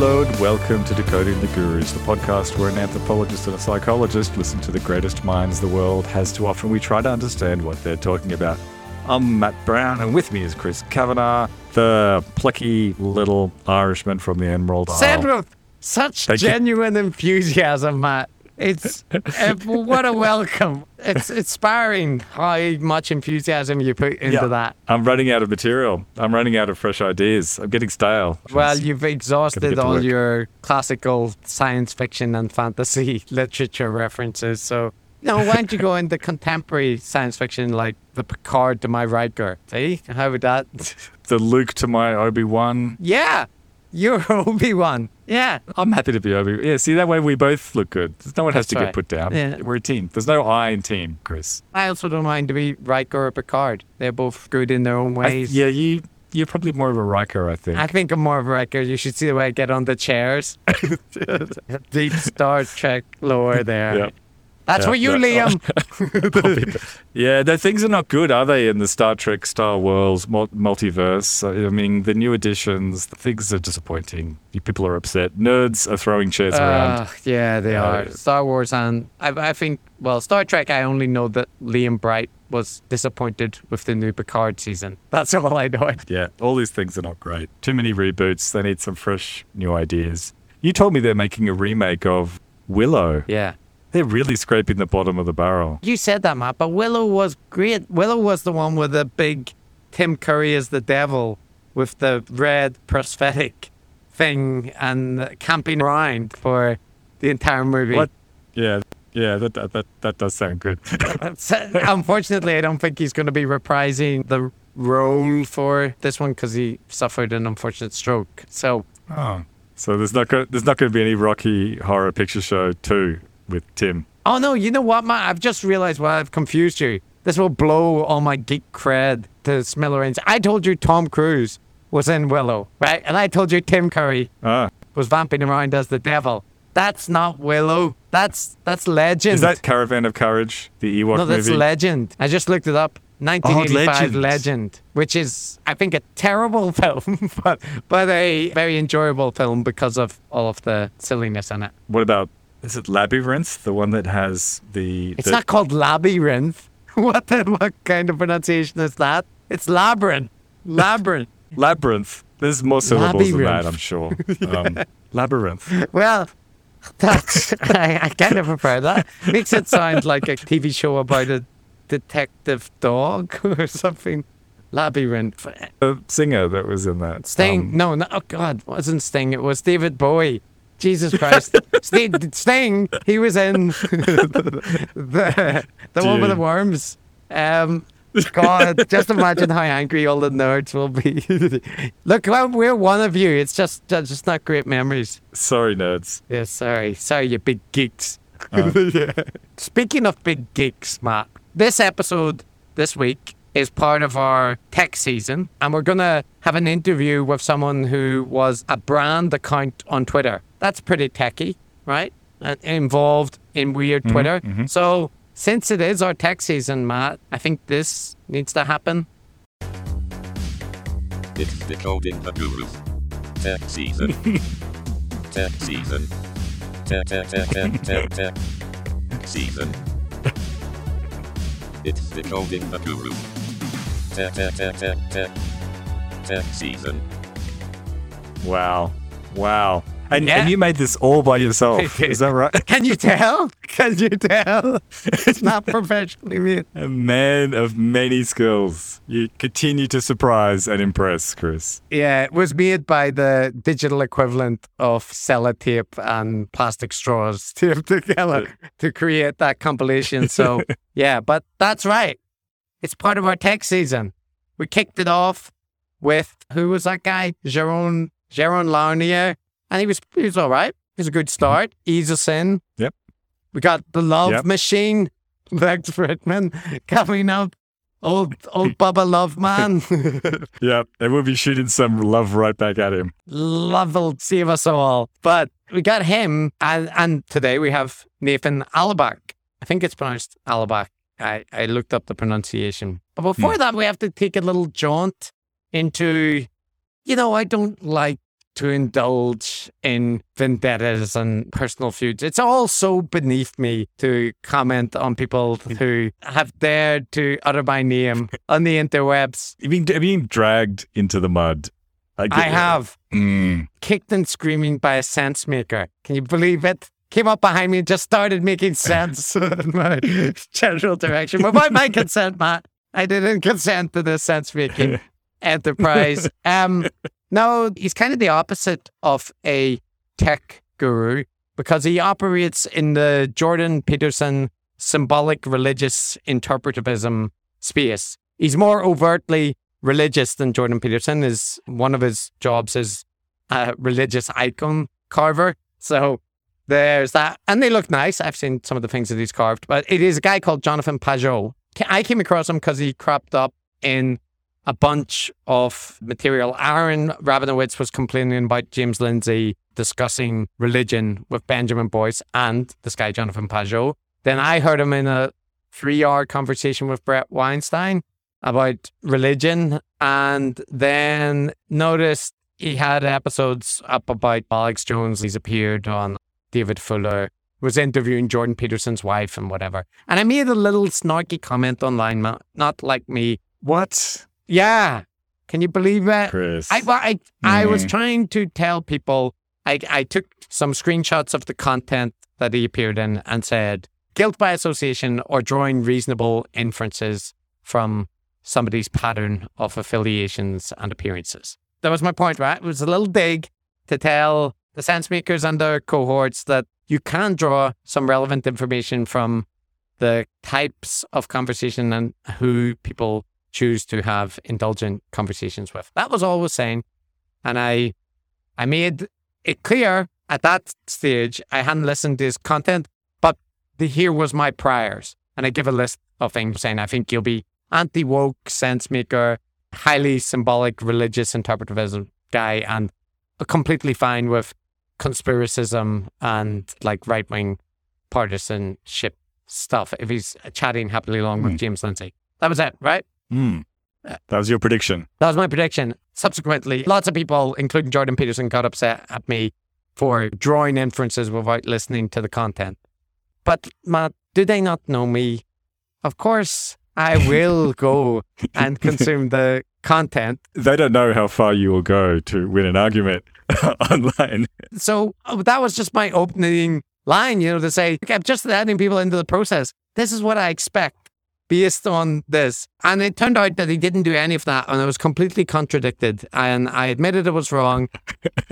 Hello and welcome to Decoding the Gurus, the podcast where an anthropologist and a psychologist listen to the greatest minds the world has to offer. and We try to understand what they're talking about. I'm Matt Brown, and with me is Chris Kavanagh, the plucky little Irishman from the Emerald Said Isle. with such Thank you. genuine enthusiasm, Matt. It's uh, what a welcome. It's inspiring how much enthusiasm you put into Yeah. that. I'm running out of material. I'm running out of fresh ideas. I'm getting stale. Well, you've exhausted all your classical science fiction and fantasy literature references. So, know, why don't you go into contemporary science fiction like the Picard to my Riker? See, how would that? the Luke to my Obi Wan. Yeah, you're Obi Wan. Yeah, I'm happy to be Obi. Yeah, see that way we both look good. No one has to That's get put down. Yeah. We're a team. There's no I in team, Chris. I also don't mind to be Riker or Picard. They're both good in their own I- ways. yeah, you you're probably more of a Riker, I think. I think I'm more of a Riker. You should see the way I get on the chairs. Deep Star Trek lore there. Yeah. That's Yeah, for you. Liam. yeah, the things are not good, are they, in the Star Trek Star Wars multiverse? I mean, the new editions, the things are disappointing. People are upset. Nerds are throwing chairs around. Uh, yeah, they Uh, are. Star Wars and I, I think, well, Star Trek, I only know that Liam Bright was disappointed with the new Picard season. That's all I know. Yeah, all these things are not great. Too many reboots. They need some fresh new ideas. You told me they're making a remake of Willow. Yeah. They're really scraping the bottom of the barrel. You said that, Matt, but Willow was great. Willow was the one with the big Tim Curry as the devil with the red prosthetic thing and camping around for the entire movie. What? Yeah, yeah, that that that, that does sound good. Unfortunately, I don't think he's going to be reprising the role for this one because he suffered an unfortunate stroke. So, oh, so there's not go- there's not going to be any Rocky Horror Picture Show two with Tim. oh no, you know what, Matt? I've just realized why I've confused you. This will blow all my geek cred to smithereens. I told you Tom Cruise was in Willow, right? And I told you Tim Curry Ah, was vamping around as the devil. That's not Willow. That's that's Legend. is that Caravan of Courage, the Ewok movie? no, that's movie? Legend. I just looked it up. 1985 Legend. Legend. which is I think a terrible film, but but a very enjoyable film because of all of the silliness in it. what about is it Labyrinth, the one that has the? It's the- not called Labyrinth. What the, what kind of pronunciation is that? It's Labyrinth. Labyrinth. Labyrinth. There's more syllables than that, Labyrinth. I'm sure. Um, labyrinth. Well, that's I, I kind of prefer that. Makes it sound like a TV show about a detective dog or something. Labyrinth. The singer that was in that. Sting. um, no, no. Oh God, it wasn't Sting. It was David Bowie. Jesus Christ. Sting, Sting. He was in the the one with the worms. Um. God, just imagine how angry all the nerds will be. Look, well, we're one of you. It's just, just not great memories. sorry, nerds. Yeah, sorry. Sorry, you big geeks. Uh. Speaking of big geeks, Matt, this episode this week is part of our tech season, and we're going to have an interview with someone who was a brand account on Twitter. That's pretty techy, right? And involved in weird mm-hmm, Twitter. Mm-hmm. So, since it is our tech season, Matt, I think this needs to happen. It's decoding the guru. Tech season. tech season. Tech tech tech tech tech tech season. It's decoding the guru. Tech tech tech tech tech tech season. Wow. Wow. And, Yeah. and you made this all by yourself. Is that right? Can you tell? Can you tell? It's not professionally made. A man of many skills. You continue to surprise and impress, Chris. Yeah, it was made by the digital equivalent of sellotape and plastic straws taped together to create that compilation. So, yeah, but that's right. It's part of our tech season. We kicked it off with who was that guy? Jerome Jaron Lanier. And he was he was all right. It was a good mm-hmm. start. Ease us in. Yep. We got the love Yep. machine, Lex Fridman, coming up. Old old Bubba Love Man. Yeah, and we'll be shooting some love right back at him. love will save us all. But we got him, and, and today we have Nathan Allebach. I think it's pronounced Allebach. I, I looked up the pronunciation. But before hmm. that, we have to take a little jaunt into, you know, I don't like to indulge in vendettas and personal feuds. It's all so beneath me to comment on people who have dared to utter my name on the interwebs. You've been, have you been dragged into the mud. I have Mm. kicked and screaming by a sense maker. Can you believe it? Came up behind me and just started making sense in my general direction without my consent, Matt. I didn't consent to this sense making enterprise. Um, no, he's kind of the opposite of a tech guru because he operates in the Jordan Peterson symbolic religious interpretivism space. He's more overtly religious than Jordan Peterson. Is one of his jobs is a religious icon carver. So there's that, and they look nice. I've seen some of the things that he's carved, but it is a guy called Jonathan Pageau. I came across him because he cropped up in a bunch of material. Aaron Rabinowitz was complaining about James Lindsay discussing religion with Benjamin Boyce and this guy, Jonathan Pageau. Then I heard him in a three hour conversation with Bret Weinstein about religion and then noticed he had episodes up about Alex Jones. He's appeared on David Fuller, was interviewing Jordan Peterson's wife and whatever. And I made a little snarky comment online, not like me. What? Yeah. Can you believe it? Chris. I, well, I, I was Mm. trying to tell people, I, I took some screenshots of the content that he appeared in and said, guilt by association or drawing reasonable inferences from somebody's pattern of affiliations and appearances. That was my point, right? It was a little dig to tell the sense makers and their cohorts that you can draw some relevant information from the types of conversation and who people choose to have indulgent conversations with. That was all I was saying. And I I made it clear at that stage I hadn't listened to his content, but the here was my priors. And I give a list of things saying I think you'll be anti woke sense maker, highly symbolic religious interpretivism guy, and completely fine with conspiracism and like right wing partisanship stuff if he's chatting happily along with Hmm. James Lindsay. That was it, right? Mm. That was your prediction. That was my prediction. Subsequently, lots of people, including Jordan Peterson, got upset at me for drawing inferences without listening to the content. But, Matt, do they not know me? Of course, I will go and consume the content. They don't know how far you will go to win an argument online. So oh, that was just my opening line, you know, to say, "Okay, I'm just adding people into the process. This is what I expect based on this. And it turned out that he didn't do any of that. And I was completely contradicted. And I admitted it was wrong.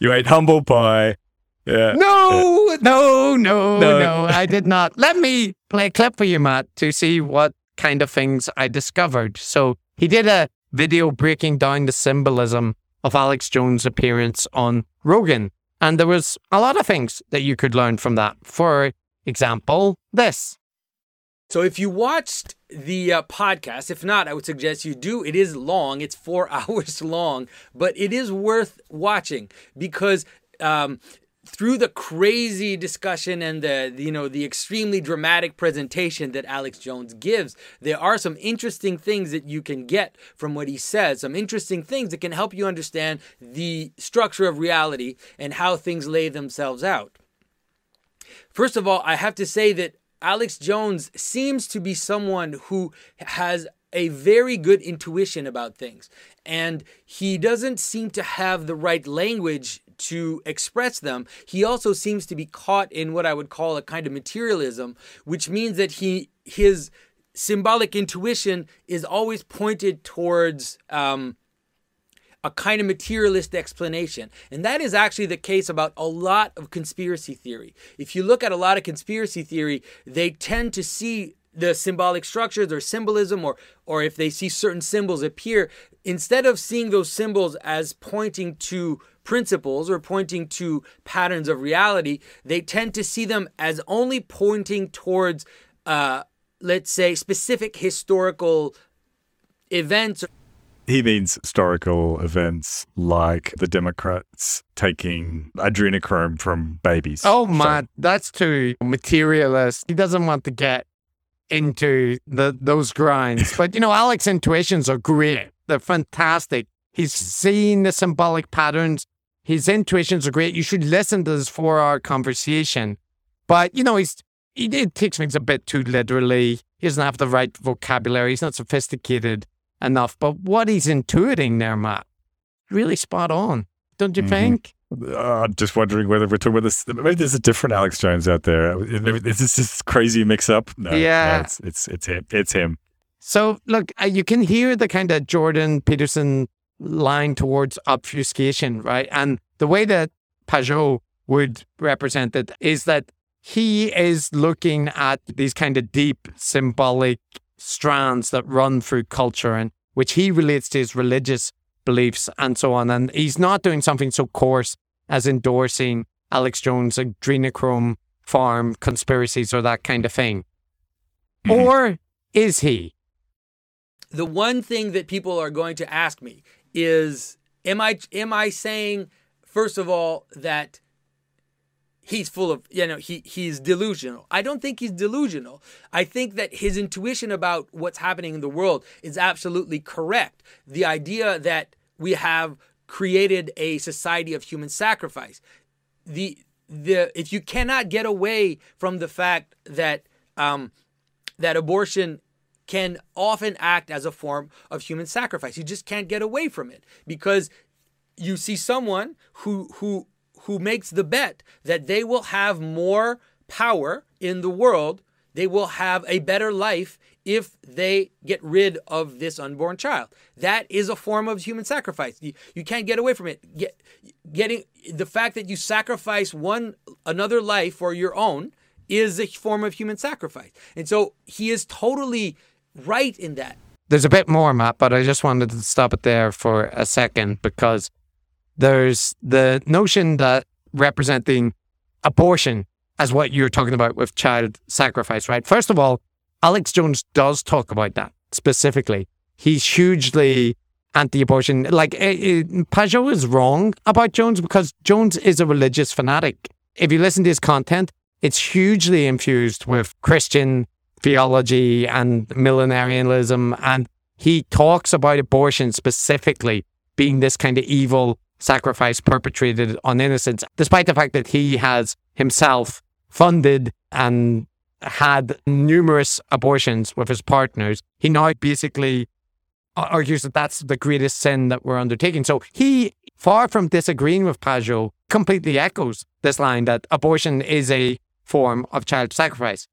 you ate humble pie. Yeah. No, no, no, No. no, I did not. Let me play a clip for you, Matt, to see what kind of things I discovered. So he did a video breaking down the symbolism of Alex Jones' appearance on Rogan. And there was a lot of things that you could learn from that. For example, this. So if you watched the uh, podcast, if not, I would suggest you do. It is long; it's four hours long, but it is worth watching because um, through the crazy discussion and the you know the extremely dramatic presentation that Alex Jones gives, there are some interesting things that you can get from what he says. Some interesting things that can help you understand the structure of reality and how things lay themselves out. First of all, I have to say that Alex Jones seems to be someone who has a very good intuition about things. And he doesn't seem to have the right language to express them. He also seems to be caught in what I would call a kind of materialism, which means that he his symbolic intuition is always pointed towards um, a kind of materialist explanation. And that is actually the case about a lot of conspiracy theory. If you look at a lot of conspiracy theory, they tend to see the symbolic structures or symbolism or or if they see certain symbols appear instead of seeing those symbols as pointing to principles or pointing to patterns of reality they tend to see them as only pointing towards uh, let's say specific historical events He means historical events like the Democrats taking adrenochrome from babies. Oh, So- that's too materialist. He doesn't want to get into the those grinds. But, you know, Alex's intuitions are great. They're fantastic. He's seen the symbolic patterns. His intuitions are great. You should listen to this four hour conversation. But, you know, he's he, he takes things a bit too literally. He doesn't have the right vocabulary. He's not sophisticated enough. But what he's intuiting there, Matt, really spot on, don't you Mhm. think? Uh, I'm just wondering whether we're talking about this. Maybe there's a different Alex Jones out there. Is this this crazy mix up? No, no, Yeah. it's, it's it's him. It's him. So, look, uh, you can hear the kind of Jordan Peterson line towards obfuscation, right? And the way that Pageau would represent it is that he is looking at these kind of deep symbolic strands that run through culture and which he relates to his religious beliefs and so on. And he's not doing something so coarse as endorsing Alex Jones' adrenochrome farm conspiracies or that kind of thing. Mhm. Or is he? the one thing that people are going to ask me is am i am i saying first of all that he's full of you know he he's delusional. I don't think he's delusional. I think that his intuition about what's happening in the world is absolutely correct. The idea that we have created a society of human sacrifice. The the if you cannot get away from the fact that um that abortion can often act as a form of human sacrifice. You just can't get away from it because you see someone who who who makes the bet that they will have more power in the world, they will have a better life if they get rid of this unborn child. That is a form of human sacrifice. You, you can't get away from it. Get, getting the fact that you sacrifice one another life for your own is a form of human sacrifice. And so he is totally right in that. There's a bit more, Matt, but I just wanted to stop it there for a second because there's the notion that representing abortion as what you're talking about with child sacrifice, right? First of all, Alex Jones does talk about that specifically. He's hugely anti-abortion. Like eh, eh, Pageau is wrong about Jones because Jones is a religious fanatic. If you listen to his content, it's hugely infused with Christian theology and millenarianism, and he talks about abortion specifically being this kind of evil sacrifice perpetrated on innocents, despite the fact that he has himself funded and had numerous abortions with his partners. He now basically argues that that's the greatest sin that we're undertaking. So he, far from disagreeing with Pageau, completely echoes this line that abortion is a form of child sacrifice.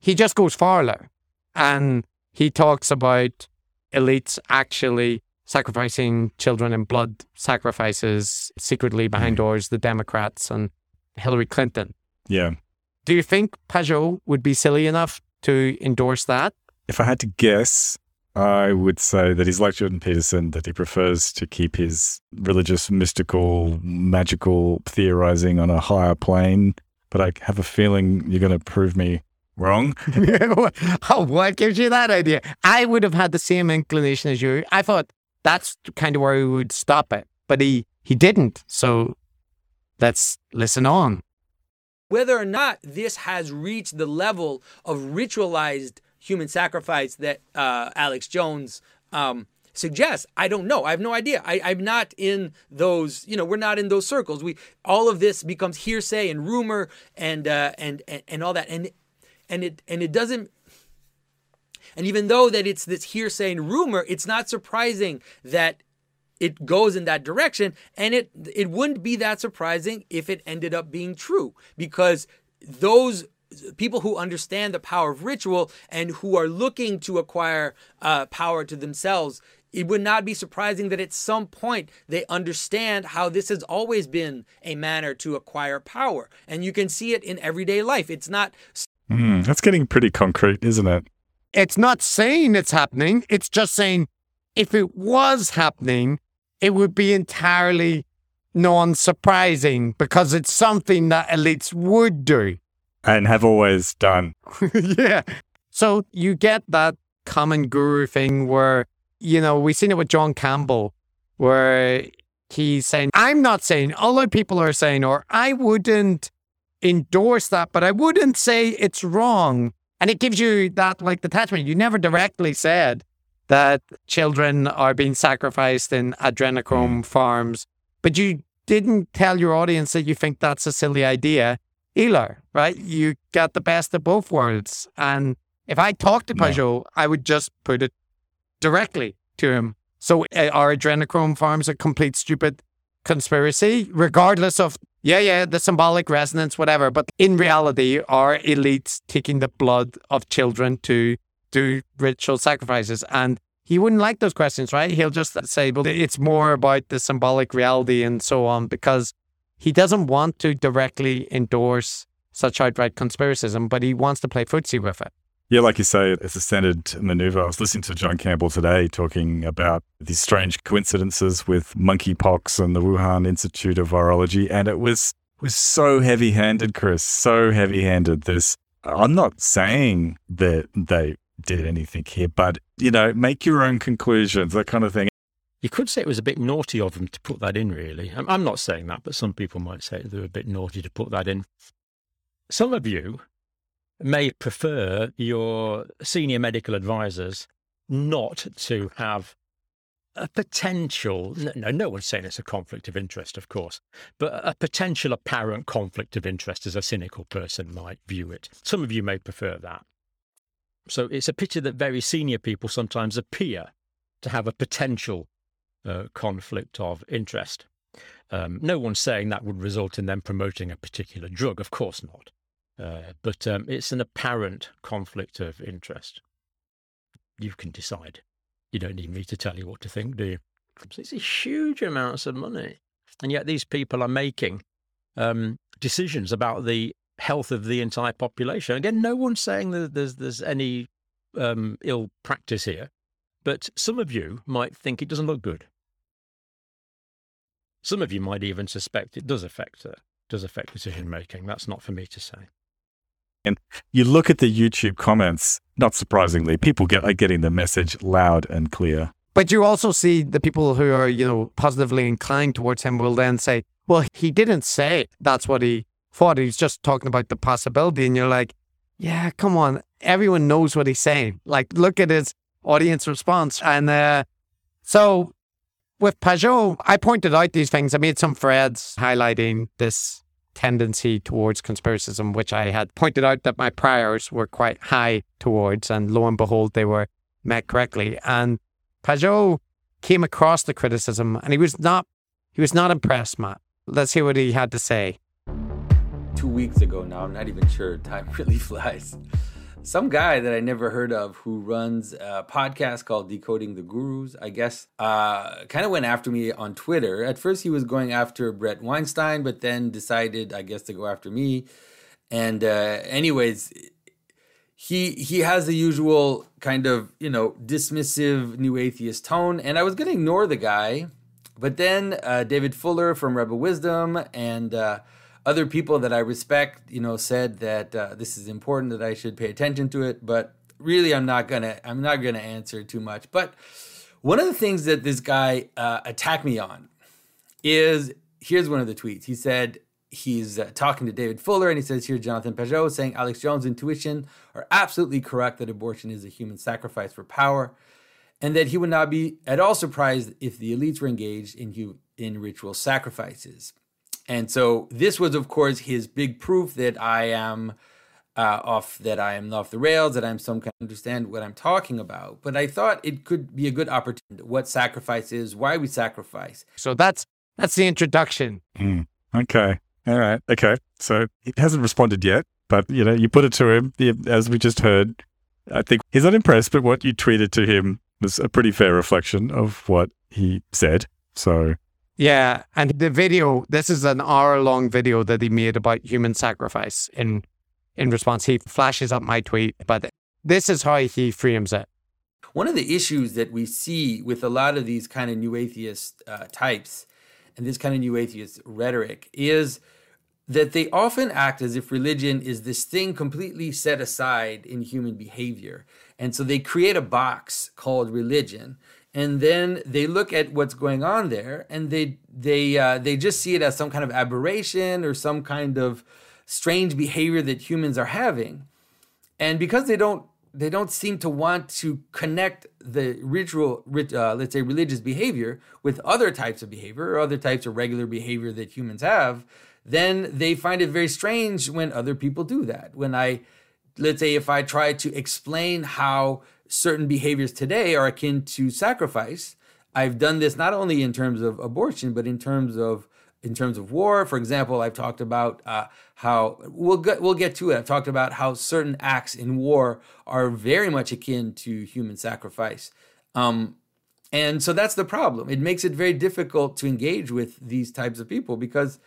He just goes farther and he talks about elites actually sacrificing children in blood sacrifices secretly behind mm. doors, the Democrats and Hillary Clinton. Yeah. Do you think Pageau would be silly enough to endorse that? If I had to guess, I would say that he's like Jordan Peterson, that he prefers to keep his religious, mystical, magical theorizing on a higher plane. But I have a feeling you're going to prove me wrong. oh, what gives you that idea? I would have had the same inclination as you. I thought that's kind of where he would stop it, but he he didn't. So let's listen on. Whether or not this has reached the level of ritualized human sacrifice that uh, Alex Jones um, suggests, I don't know. I have no idea. I, I'm not in those. You know, we're not in those circles. We all of this becomes hearsay and rumor and uh, and, and and all that, and and it and it doesn't. And even though that it's this hearsay and rumor, it's not surprising that it goes in that direction. And it it wouldn't be that surprising if it ended up being true because those people who understand the power of ritual and who are looking to acquire uh, power to themselves it would not be surprising that at some point they understand how this has always been a manner to acquire power. And you can see it in everyday life. It's not Hmm, that's getting pretty concrete, isn't it? It's not saying it's happening. It's just saying if it was happening, it would be entirely non-surprising because it's something that elites would do. And have always done. yeah. So you get that common guru thing where, you know, we've seen it with John Campbell, where he's saying, I'm not saying, other people are saying, or I wouldn't endorse that, but I wouldn't say it's wrong. And it gives you that like detachment. You never directly said, that children are being sacrificed in adrenochrome farms, but you didn't tell your audience that you think that's a silly idea either, right? You got the best of both worlds. And if I talked to No. I would just put it directly to him. So uh, are adrenochrome farms a complete stupid conspiracy, regardless of, yeah, yeah, the symbolic resonance, whatever. But in reality, are elites taking the blood of children to do ritual sacrifices? And he wouldn't like those questions, right? He'll just say, well, it's more about the symbolic reality and so on, because he doesn't want to directly endorse such outright conspiracism, but he wants to play footsie with it. Yeah, like you say, it's a standard maneuver. I was listening to John Campbell today talking about these strange coincidences with monkeypox and the Wuhan Institute of Virology, and it was was so heavy-handed, Chris. So heavy-handed. This I'm not saying that they did anything here, but you know, make your own conclusions, that kind of thing. You could say it was a bit naughty of them to put that in, really. I'm not saying that, but some people might say they were a bit naughty to put that in. Some of you may prefer your senior medical advisors not to have a potential, no, no, one's saying it's a conflict of interest, of course, but a potential apparent conflict of interest as a cynical person might view it. Some of you may prefer that. So it's a pity that very senior people sometimes appear to have a potential uh, conflict of interest. Um, no one's saying that would result in them promoting a particular drug, of course not. Uh, but um, it's an apparent conflict of interest. You can decide. You don't need me to tell you what to think, do you? It's a huge amounts of money. And yet these people are making um, decisions about the health of the entire population. Again, no one's saying that there's, there's any um, ill practice here, but some of you might think it doesn't look good. Some of you might even suspect it does affect uh, does affect decision making. That's not for me to say. And you look at the YouTube comments, not surprisingly, people get are getting the message loud and clear. But you also see the people who are, you know, positively inclined towards him will then say, well, he didn't say that's what he thought. He's just talking about the possibility. And you're like, yeah, come on. Everyone knows what he's saying. Like, look at his audience response. And uh, so with Pageau, I pointed out these things. I made some threads highlighting this tendency towards conspiracism, which I had pointed out that my priors were quite high towards. And lo and behold, they were met correctly. And Pageau came across the criticism and he was not he was not impressed, Matt. Let's hear what he had to say. two weeks ago now. I'm not even sure. Time really flies. Some guy that I never heard of who runs a podcast called Decoding the Gurus, I guess, uh, kind of went after me on Twitter. At first, he was going after Bret Weinstein, but then decided, I guess, to go after me. And, uh, anyways, he he has the usual kind of you know dismissive new atheist tone, and I was gonna ignore the guy, but then uh, David Fuller from Rebel Wisdom and uh, other people that I respect, you know, said that uh, this is important that I should pay attention to it. But really, I'm not gonna I'm not gonna answer too much. But one of the things that this guy uh, attacked me on is here's one of the tweets. He said he's uh, talking to David Fuller and he says, Here, Jonathan Pageau saying Alex Jones' intuition are absolutely correct that abortion is a human sacrifice for power, and that he would not be at all surprised if the elites were engaged in, in ritual sacrifices. And so this was, of course, his big proof that I am. Uh, off that I am off the rails, that I'm some kind of understand what I'm talking about. But I thought it could be a good opportunity. What sacrifice is, why we sacrifice, So that's that's the introduction. Mm, okay. All right. Okay. So he hasn't responded yet, but you know, you put it to him, as we just heard. I think he's not impressed, but what you tweeted to him was a pretty fair reflection of what he said. So Yeah, and the video. This is an hour-long video that he made about human sacrifice. In in response, he flashes up my tweet, but this is how he frames it. One of the issues that we see with a lot of these kind of new atheist uh, types and this kind of new atheist rhetoric is that they often act as if religion is this thing completely set aside in human behavior. And so they create a box called religion. And then they look at what's going on there, and they they uh, they just see it as some kind of aberration or some kind of strange behavior that humans are having. And because they don't they don't seem to want to connect the ritual, uh, let's say, religious behavior with other types of behavior or other types of regular behavior that humans have, then they find it very strange when other people do that. When I, let's say, if I try to explain how certain behaviors today are akin to sacrifice, I've done this not only in terms of abortion, but in terms of in terms of war. For example, I've talked about uh, how we'll get we'll get to it. I've talked about how certain acts in war are very much akin to human sacrifice. Um, and so that's the problem. It makes it very difficult to engage with these types of people because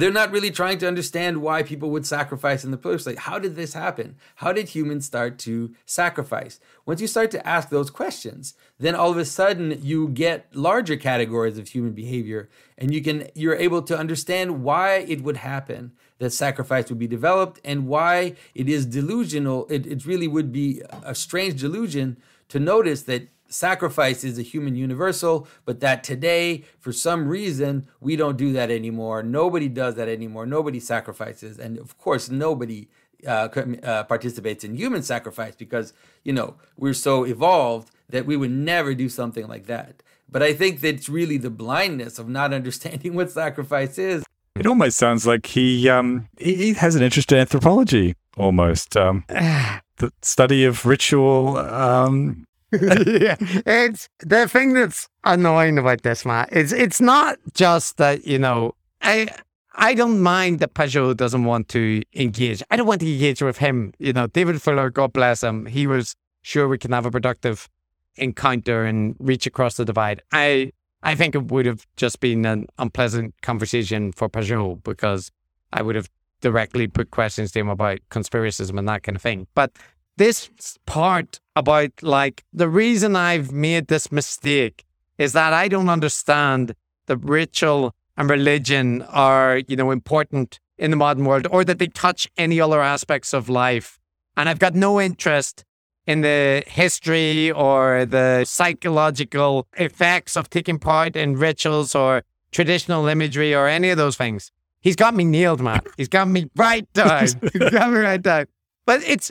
they're not really trying to understand why people would sacrifice in the first place. How did this happen? How did humans start to sacrifice? Once you start to ask those questions, then all of a sudden you get larger categories of human behavior and you can you're able to understand why it would happen that sacrifice would be developed and why it is delusional. It, it really would be a strange delusion to notice that sacrifice is a human universal, but that today, for some reason, we don't do that anymore. Nobody does that anymore. Nobody sacrifices. And of course, nobody uh, uh, participates in human sacrifice because, you know, we're so evolved that we would never do something like that. But I think that it's really the blindness of not understanding what sacrifice is. It almost sounds like he um, he has an interest in anthropology, almost um, the study of ritual um, yeah, it's the thing that's annoying about this, Matt. It's it's not just that you know I I don't mind that Pageau doesn't want to engage. I don't want to engage with him. You know, David Fuller, God bless him, he was sure we can have a productive encounter and reach across the divide. I I think it would have just been an unpleasant conversation for Pageau because I would have directly put questions to him about conspiracism and that kind of thing. But this part about like the reason I've made this mistake is that I don't understand the ritual and religion are, you know, important in the modern world or that they touch any other aspects of life. And I've got no interest in the history or the psychological effects of taking part in rituals or traditional imagery or any of those things. He's got me nailed, man. He's got me right down. He's got me right down. But it's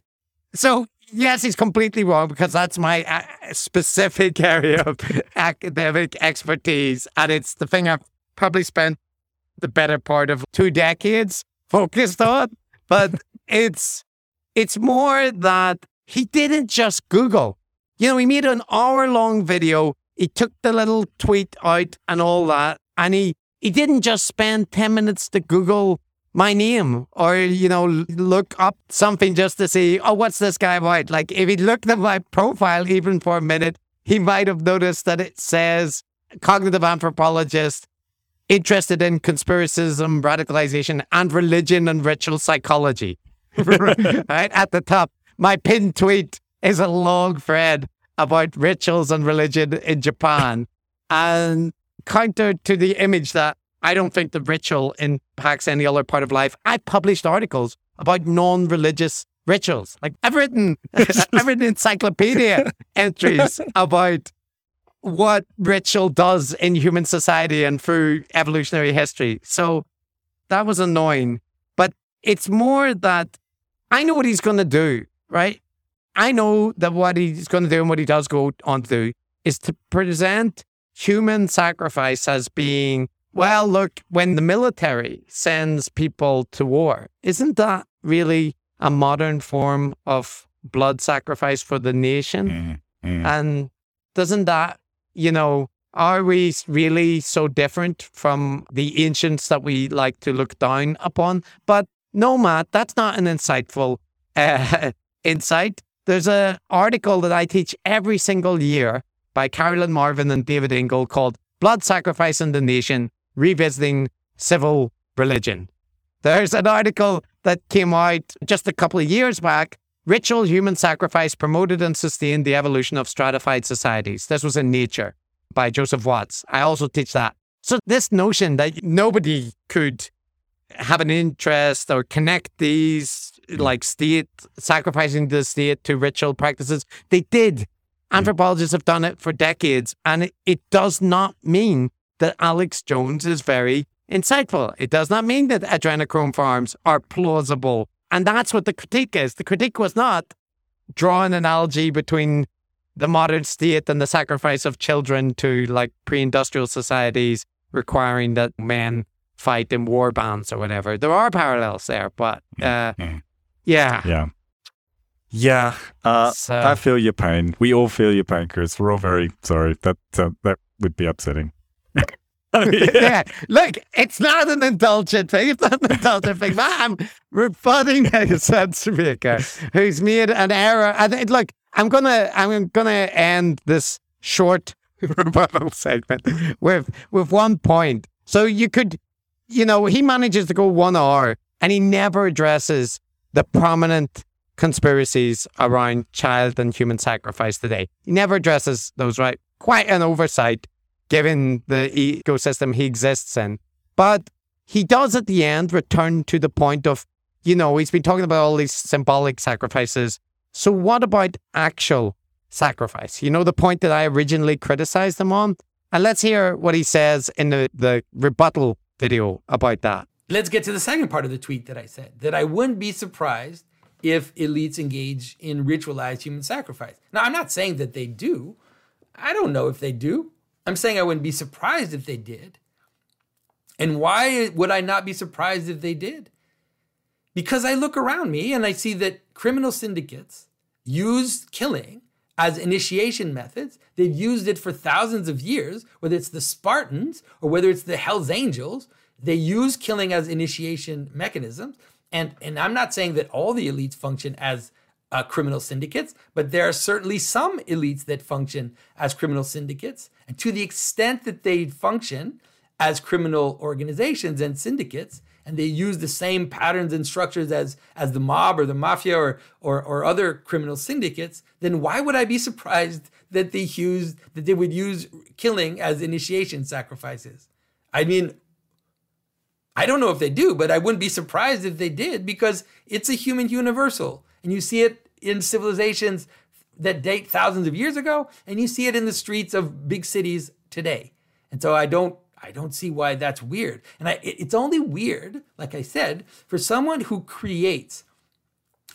so yes, he's completely wrong because that's my uh, specific area of academic expertise, and it's the thing I've probably spent the better part of two decades focused on. But it's it's more that he didn't just Google. You know, he made an hour long video. He took the little tweet out and all that, and he he didn't just spend ten minutes to Google my name or, you know, look up something just to see, oh, what's this guy about? Like, if he looked at my profile even for a minute, he might have noticed that it says cognitive anthropologist interested in conspiracism, radicalization, and religion and ritual psychology. right at the top. My pinned tweet is a long thread about rituals and religion in Japan. And counter to the image that I don't think the ritual impacts any other part of life. I published articles about non-religious rituals. Like I've written, I've written encyclopedia entries about what ritual does in human society and through evolutionary history. So that was annoying. But it's more that I know what he's going to do, right? I know that what he's going to do and what he does go on to do is to present human sacrifice as being well, look, when the military sends people to war, isn't that really a modern form of blood sacrifice for the nation? Mm-hmm. And doesn't that, you know, are we really so different from the ancients that we like to look down upon? But no, Matt, that's not an insightful uh, insight. There's an article that I teach every single year by Carolyn Marvin and David Ingle called Blood Sacrifice in the Nation revisiting civil religion. There's an article that came out just a couple of years back. Ritual human sacrifice promoted and sustained the evolution of stratified societies. This was in Nature by Joseph Watts. I also teach that. So, this notion that nobody could have an interest or connect these, mm. like state, sacrificing the state to ritual practices, they did. Mm. Anthropologists have done it for decades, and it, it does not mean that Alex Jones is very insightful. It does not mean that adrenochrome farms are plausible. And that's what the critique is. The critique was not draw an analogy between the modern state and the sacrifice of children to like pre-industrial societies requiring that men fight in war bands or whatever. There are parallels there, but uh, Mhm. yeah. Yeah. Yeah. Uh, So- I feel your pain. We all feel your pain, Chris. We're all very sorry. That uh, that would be upsetting. yeah. Look, it's not an indulgent thing. It's not an indulgent thing. But I'm rebutting a sense maker who's made an error. And it- look, I'm gonna I'm gonna end this short rebuttal segment with with one point. So you could, you know, he manages to go one hour and he never addresses the prominent conspiracies around child and human sacrifice today. He never addresses those, right? Quite an oversight given the ecosystem he exists in. But he does at the end return to the point of, you know, he's been talking about all these symbolic sacrifices. So what about actual sacrifice? You know, the point that I originally criticized him on? And let's hear what he says in the, the rebuttal video about that. Let's get to the second part of the tweet that I said that I wouldn't be surprised if elites engage in ritualized human sacrifice. Now, I'm not saying that they do. I don't know if they do. I'm saying I wouldn't be surprised if they did. And why would I not be surprised if they did? Because I look around me and I see that criminal syndicates use killing as initiation methods. They've used it for thousands of years, whether it's the Spartans or whether it's the Hells Angels. They use killing as initiation mechanisms. And, and I'm not saying that all the elites function as uh, criminal syndicates, but there are certainly some elites that function as criminal syndicates. And to the extent that they function as criminal organizations and syndicates, and they use the same patterns and structures as, as the mob or the mafia or, or, or other criminal syndicates, then why would I be surprised that they use that they would use killing as initiation sacrifices? I mean, I don't know if they do, but I wouldn't be surprised if they did because it's a human universal. And you see it in civilizations that date thousands of years ago, and you see it in the streets of big cities today. And so I don't I don't see why that's weird. And I, it's only weird, like I said, for someone who creates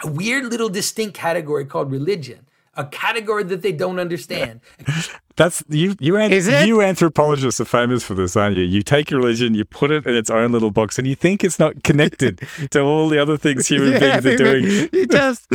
a weird little distinct category called religion, a category that they don't understand. That's you. You, an- Is it? you anthropologists are famous for this, aren't you? You take religion, you put it in its own little box, and you think it's not connected to all the other things human beings are doing. You just,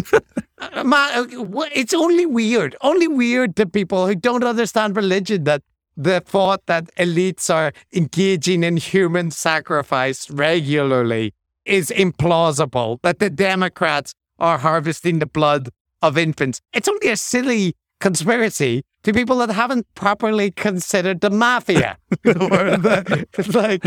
man, wha- it's only weird, only weird to people who don't understand religion that the thought that elites are engaging in human sacrifice regularly is implausible. That the Democrats are harvesting the blood of infants. It's only a silly conspiracy to people that haven't properly considered the mafia. The- it's like,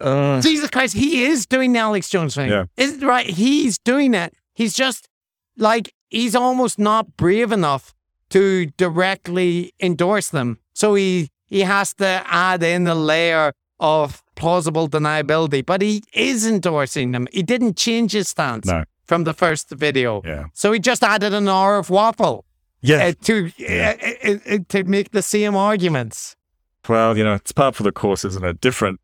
uh. Jesus Christ, he is doing the Alex Jones thing. Yeah. Is it right? He's doing it. He's just like he's almost not brave enough to directly endorse them. So he he has to add in a layer of plausible deniability. But he is endorsing them. He didn't change his stance No. From the first video. Yeah. So he just added an hour of waffle Yeah. uh, to uh, uh, uh, to make the same arguments. Well, you know, it's part for the course, isn't it? Different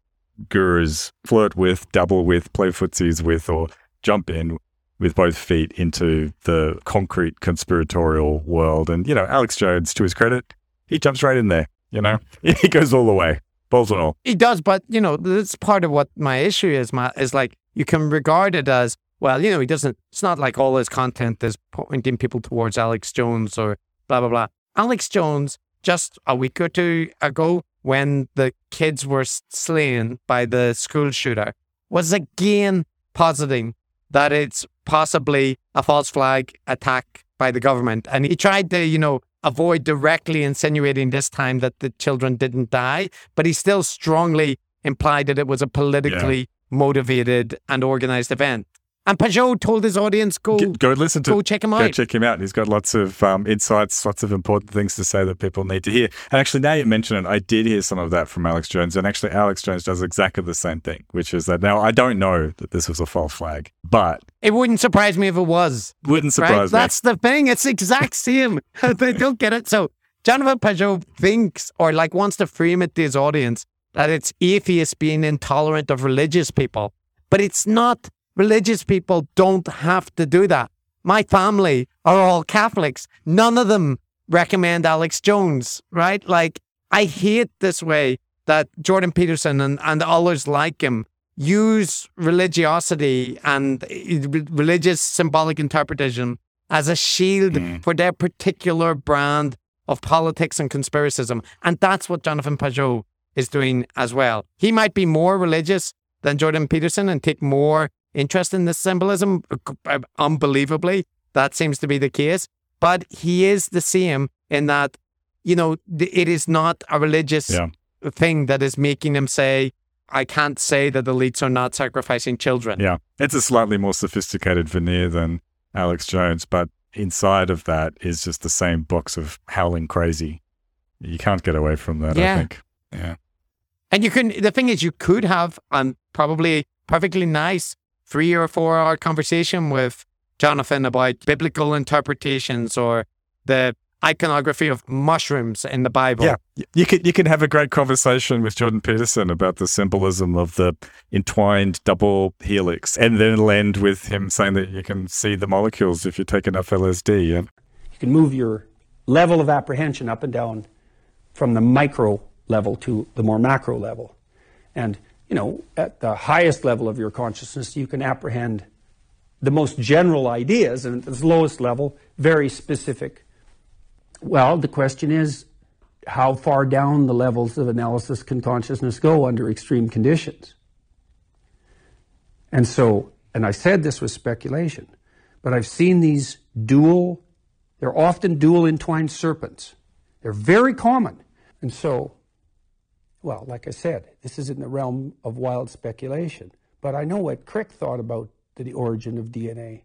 gurus flirt with, double with, play footsies with, or jump in with both feet into the concrete conspiratorial world. And, you know, Alex Jones, to his credit, he jumps right in there, you know? He goes all the way, balls and all. He does, but you know, that's part of what my issue is. Matt is like you can regard it as well. You know, he doesn't. It's not like all his content is pointing people towards Alex Jones or blah blah blah. Alex Jones just a week or two ago, when the kids were slain by the school shooter, was again positing that it's possibly a false flag attack by the government, and he tried to, you know. Avoid directly insinuating this time that the children didn't die, but he still strongly implied that it was a politically motivated and organized event. And Pageau told his audience, go, G- Go listen to go check him Go out. check him out. He's got lots of um, insights, lots of important things to say that people need to hear. And actually, now you mention it, I did hear some of that from Alex Jones. And actually, Alex Jones does exactly the same thing, which is that now I don't know that this was a false flag, but It wouldn't surprise me if it was. wouldn't Right? surprise me. That's the thing. It's the exact same. they don't get it. So Jonathan Pageau thinks or like wants to frame it to his audience that it's atheists being intolerant of religious people. But it's not. Religious people don't have to do that. my family are all Catholics. None of them recommend Alex Jones, right? Like, I hate this way that Jordan Peterson and, and others like him use religiosity and eh, religious symbolic interpretation as a shield Mm. for their particular brand of politics and conspiracism. And that's what Jonathan Pageau is doing as well. He might be more religious than Jordan Peterson and take more interest in the symbolism. uh, Unbelievably, that seems to be the case. But he is the same in that, you know, it is not a religious Yeah. thing that is making him say, I can't say that elites are not sacrificing children. Yeah. It's a slightly more sophisticated veneer than Alex Jones, but inside of that is just the same box of howling crazy. You can't get away from that, Yeah. I think. Yeah. And you can, the thing is, you could have um, probably perfectly nice three or four hour conversation with Jonathan about biblical interpretations or the iconography of mushrooms in the Bible. Yeah, you could you could have a great conversation with Jordan Peterson about the symbolism of the entwined double helix, and then it'll end with him saying that you can see the molecules if you take enough LSD. And You can move your level of apprehension up and down from the micro level to the more macro level. And, you know, at the highest level of your consciousness, you can apprehend the most general ideas, and at the lowest level, very specific. Well, the question is how far down the levels of analysis can consciousness go under extreme conditions? And so, and I said this was speculation, but I've seen these dual, they're often dual entwined serpents. They're very common. And so, well, like I said, this is in the realm of wild speculation. But I know what Crick thought about the origin of DNA.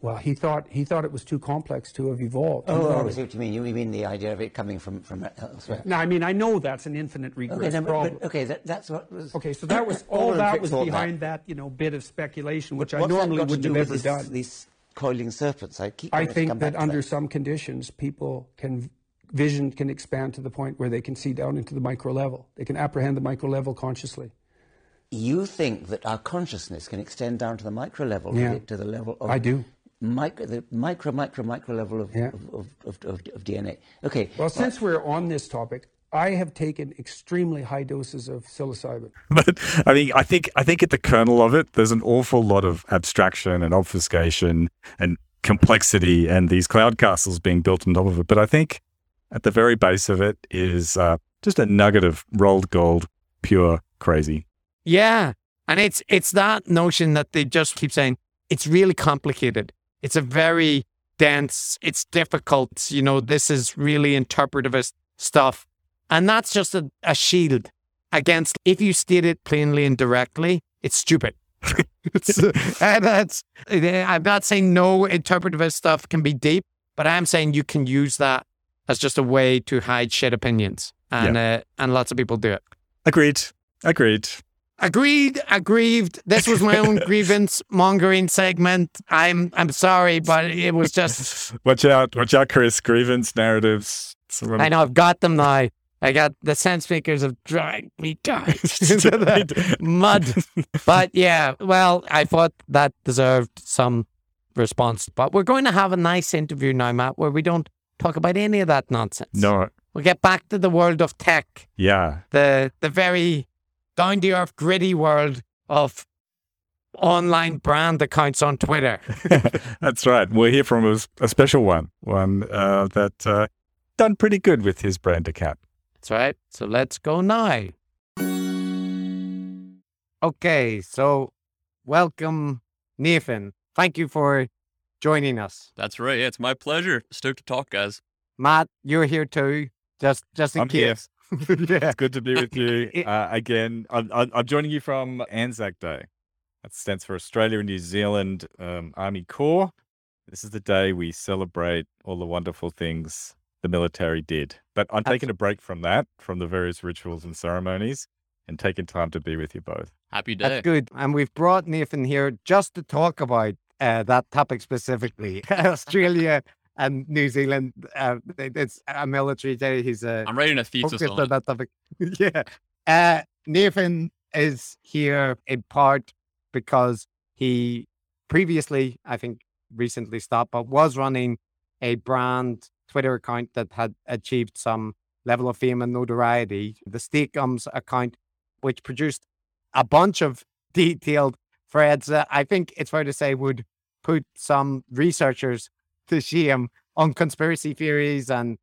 Well, he thought he thought it was too complex to have evolved. Oh, I see what you mean. You mean the idea of it coming from, from elsewhere. No, I mean, I know that's an infinite regress Okay, but, problem. but, okay, that, that's what was. Okay, so that was All that was behind that. you know, bit of speculation, which I What's that normally wouldn't have ever this- done. These coiling serpents. I keep. I think that under some conditions, people can vision can expand to the point where they can see down into the micro level. They can apprehend the micro level consciously. You think that our consciousness can extend down to the micro level, Yeah. to, the, to the level of I do. micro, the micro, micro, micro level of, Yeah. of, of, of, of, of DNA. Okay. Well, since we're on this topic, I have taken extremely high doses of psilocybin. but I mean, I think I think at the kernel of it, there's an awful lot of abstraction and obfuscation and complexity, and these cloud castles being built on top of it. But I think at the very base of it is uh, just a nugget of rolled gold, pure crazy. Yeah. And it's it's that notion that they just keep saying it's really complicated. It's a very dense, it's difficult, you know, this is really interpretivist stuff. And that's just a, a shield against if you state it plainly and directly, it's stupid. And that's I'm not saying no interpretivist stuff can be deep, but I'm saying you can use that as just a way to hide shit opinions. And uh, and lots of people do it. Agreed. Agreed. Agreed, aggrieved. This was my own grievance mongering segment. I'm I'm sorry, but it was just Watch out. Watch out, Chris. Grievance narratives. Someone- I know I've got them now. I got the sense makers have dragged me down into the mud. But yeah, well, I thought that deserved some response. But we're going to have a nice interview now, Matt, where we don't talk about any of that nonsense. No. We'll get back to the world of tech, Yeah. the the very down to earth, gritty world of online brand accounts on Twitter. That's right. We'll hear from a, a special one, one uh, that uh, done pretty good with his brand account. That's right. So let's go now. Okay, so welcome, Nathan. Thank you for joining us. That's right. Yeah, it's my pleasure. Stoked to talk, guys. Matt, you're here too. Just just in I'm here. case. yeah. It's good to be with you uh, again. I'm, I'm I'm joining you from Anzac Day. That stands for Australia and New Zealand um, Army Corps. This is the day we celebrate all the wonderful things the military did. But I'm taking a break from that, from the various rituals and ceremonies, and taking time to be with you both. Happy day. That's good. And we've brought Nathan here just to talk about uh, that topic specifically. Australia and New Zealand. Uh, it- it's a military day. He's a I'm writing a thesis on on that topic. yeah. Uh, Nathan is here in part because he previously, I think recently stopped, but was running a brand Twitter account that had achieved some level of fame and notoriety. The Steak-umms account, which produced a bunch of detailed threads that uh, I think it's fair to say would put some researchers to shame on conspiracy theories and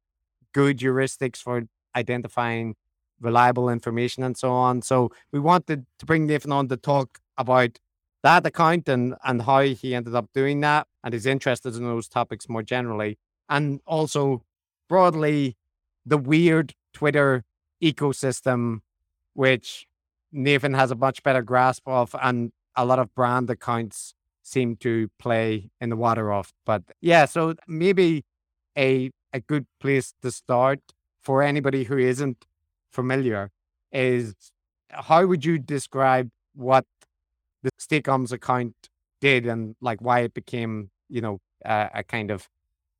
good heuristics for identifying reliable information and so on. So we wanted to bring Nathan on to talk about that account and, and how he ended up doing that and is interested in those topics more generally. And also broadly the weird Twitter ecosystem, which Nathan has a much better grasp of and a lot of brand accounts seem to play in the water of. But yeah, so maybe a a good place to start for anybody who isn't familiar is how would you describe what the Steak-umms account did and like why it became, you know, a, a kind of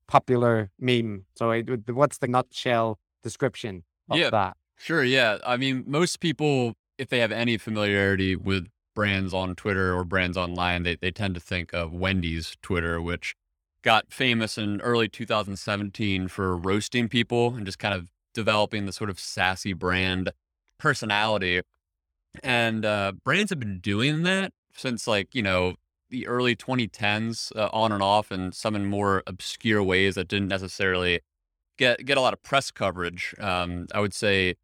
popular meme. So it, what's the nutshell description of Yeah. that? Sure, yeah. I mean, most people, if they have any familiarity with brands on Twitter or brands online, they, they tend to think of Wendy's Twitter, which got famous in early 2017 for roasting people and just kind of developing the sort of sassy brand personality. And uh, brands have been doing that since like, you know, the early 2010s uh, on and off and some in more obscure ways that didn't necessarily get get a lot of press coverage. Um, I would say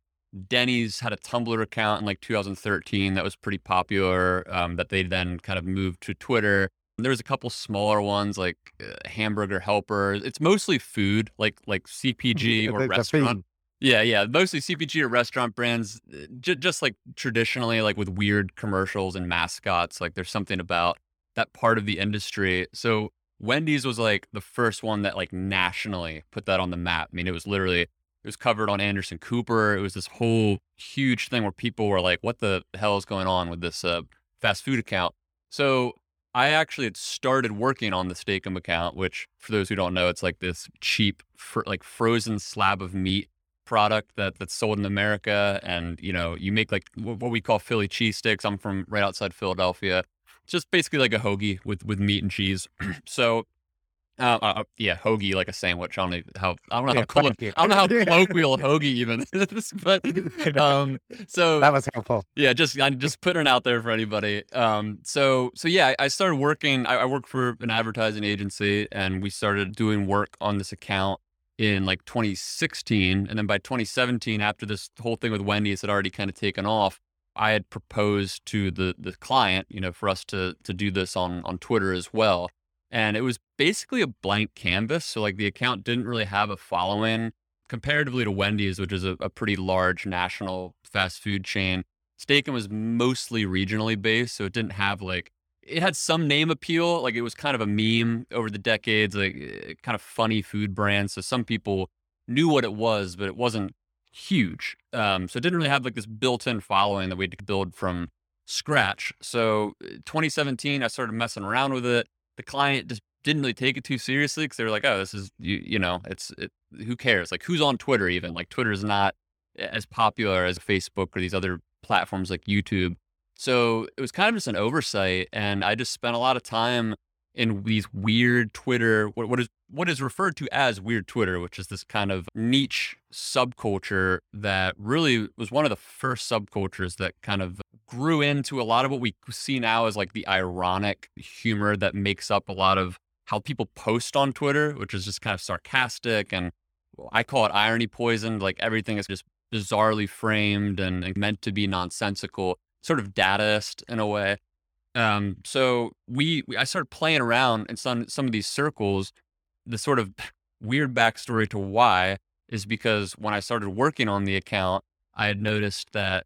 Denny's had a Tumblr account in like 2013 that was pretty popular. Um, that they then kind of moved to Twitter. There was a couple smaller ones like uh, Hamburger Helper. It's mostly food, like like CPG or restaurant. Yeah, yeah, mostly CPG or restaurant brands. uh, J- just like traditionally, like with weird commercials and mascots. Like there's something about that part of the industry. So Wendy's was like the first one that like nationally put that on the map. I mean, it was literally it was covered on Anderson Cooper. It was this whole huge thing where people were like, "What the hell is going on with this uh, fast food account?" So I actually had started working on the Steak-umm account, which for those who don't know, it's like this cheap, fr- like frozen slab of meat product that that's sold in America. And you know, you make like wh- what we call Philly cheesesteaks. I'm from right outside Philadelphia. It's just basically like a hoagie with with meat and cheese. so. Uh, uh, yeah, hoagie like a sandwich. I don't know how I don't know Yeah, how collo-. I don't know how colloquial hoagie even is, but um, so That was helpful. yeah, just I'm just putting it out there for anybody. Um, so so yeah, I I started working. I, I work for an advertising agency, and we started doing work on this account in like 2016, and then by 2017, after this whole thing with Wendy's had already kind of taken off, I had proposed to the the client, you know, for us to to do this on on Twitter as well, and it was basically a blank canvas. So like the account didn't really have a following comparatively to Wendy's, which is a, a pretty large national fast food chain. Steak-umm was mostly regionally based, so it didn't have like it had some name appeal. Like it was kind of a meme over the decades, like eh, kind of funny food brand. So some people knew what it was, but it wasn't huge. Um, so it didn't really have like this built-in following that we had to build from scratch. So eh, 2017, I started messing around with it. The client just didn't really take it too seriously because they were like, "Oh, this is you, you know, it's it, who cares? Like who's on Twitter even? Like Twitter is not as popular as Facebook or these other platforms like YouTube." So it was kind of just an oversight, and I just spent a lot of time in these weird Twitter, what, what is what is referred to as weird Twitter, which is this kind of niche subculture that really was one of the first subcultures that kind of grew into a lot of what we see now as like the ironic humor that makes up a lot of how people post on Twitter, which is just kind of sarcastic and I call it irony poisoned. Like everything is just bizarrely framed and, and meant to be nonsensical, sort of dadaist in a way. Um, so we, we I started playing around in some some of these circles. The sort of weird backstory to why is because when I started working on the account, I had noticed that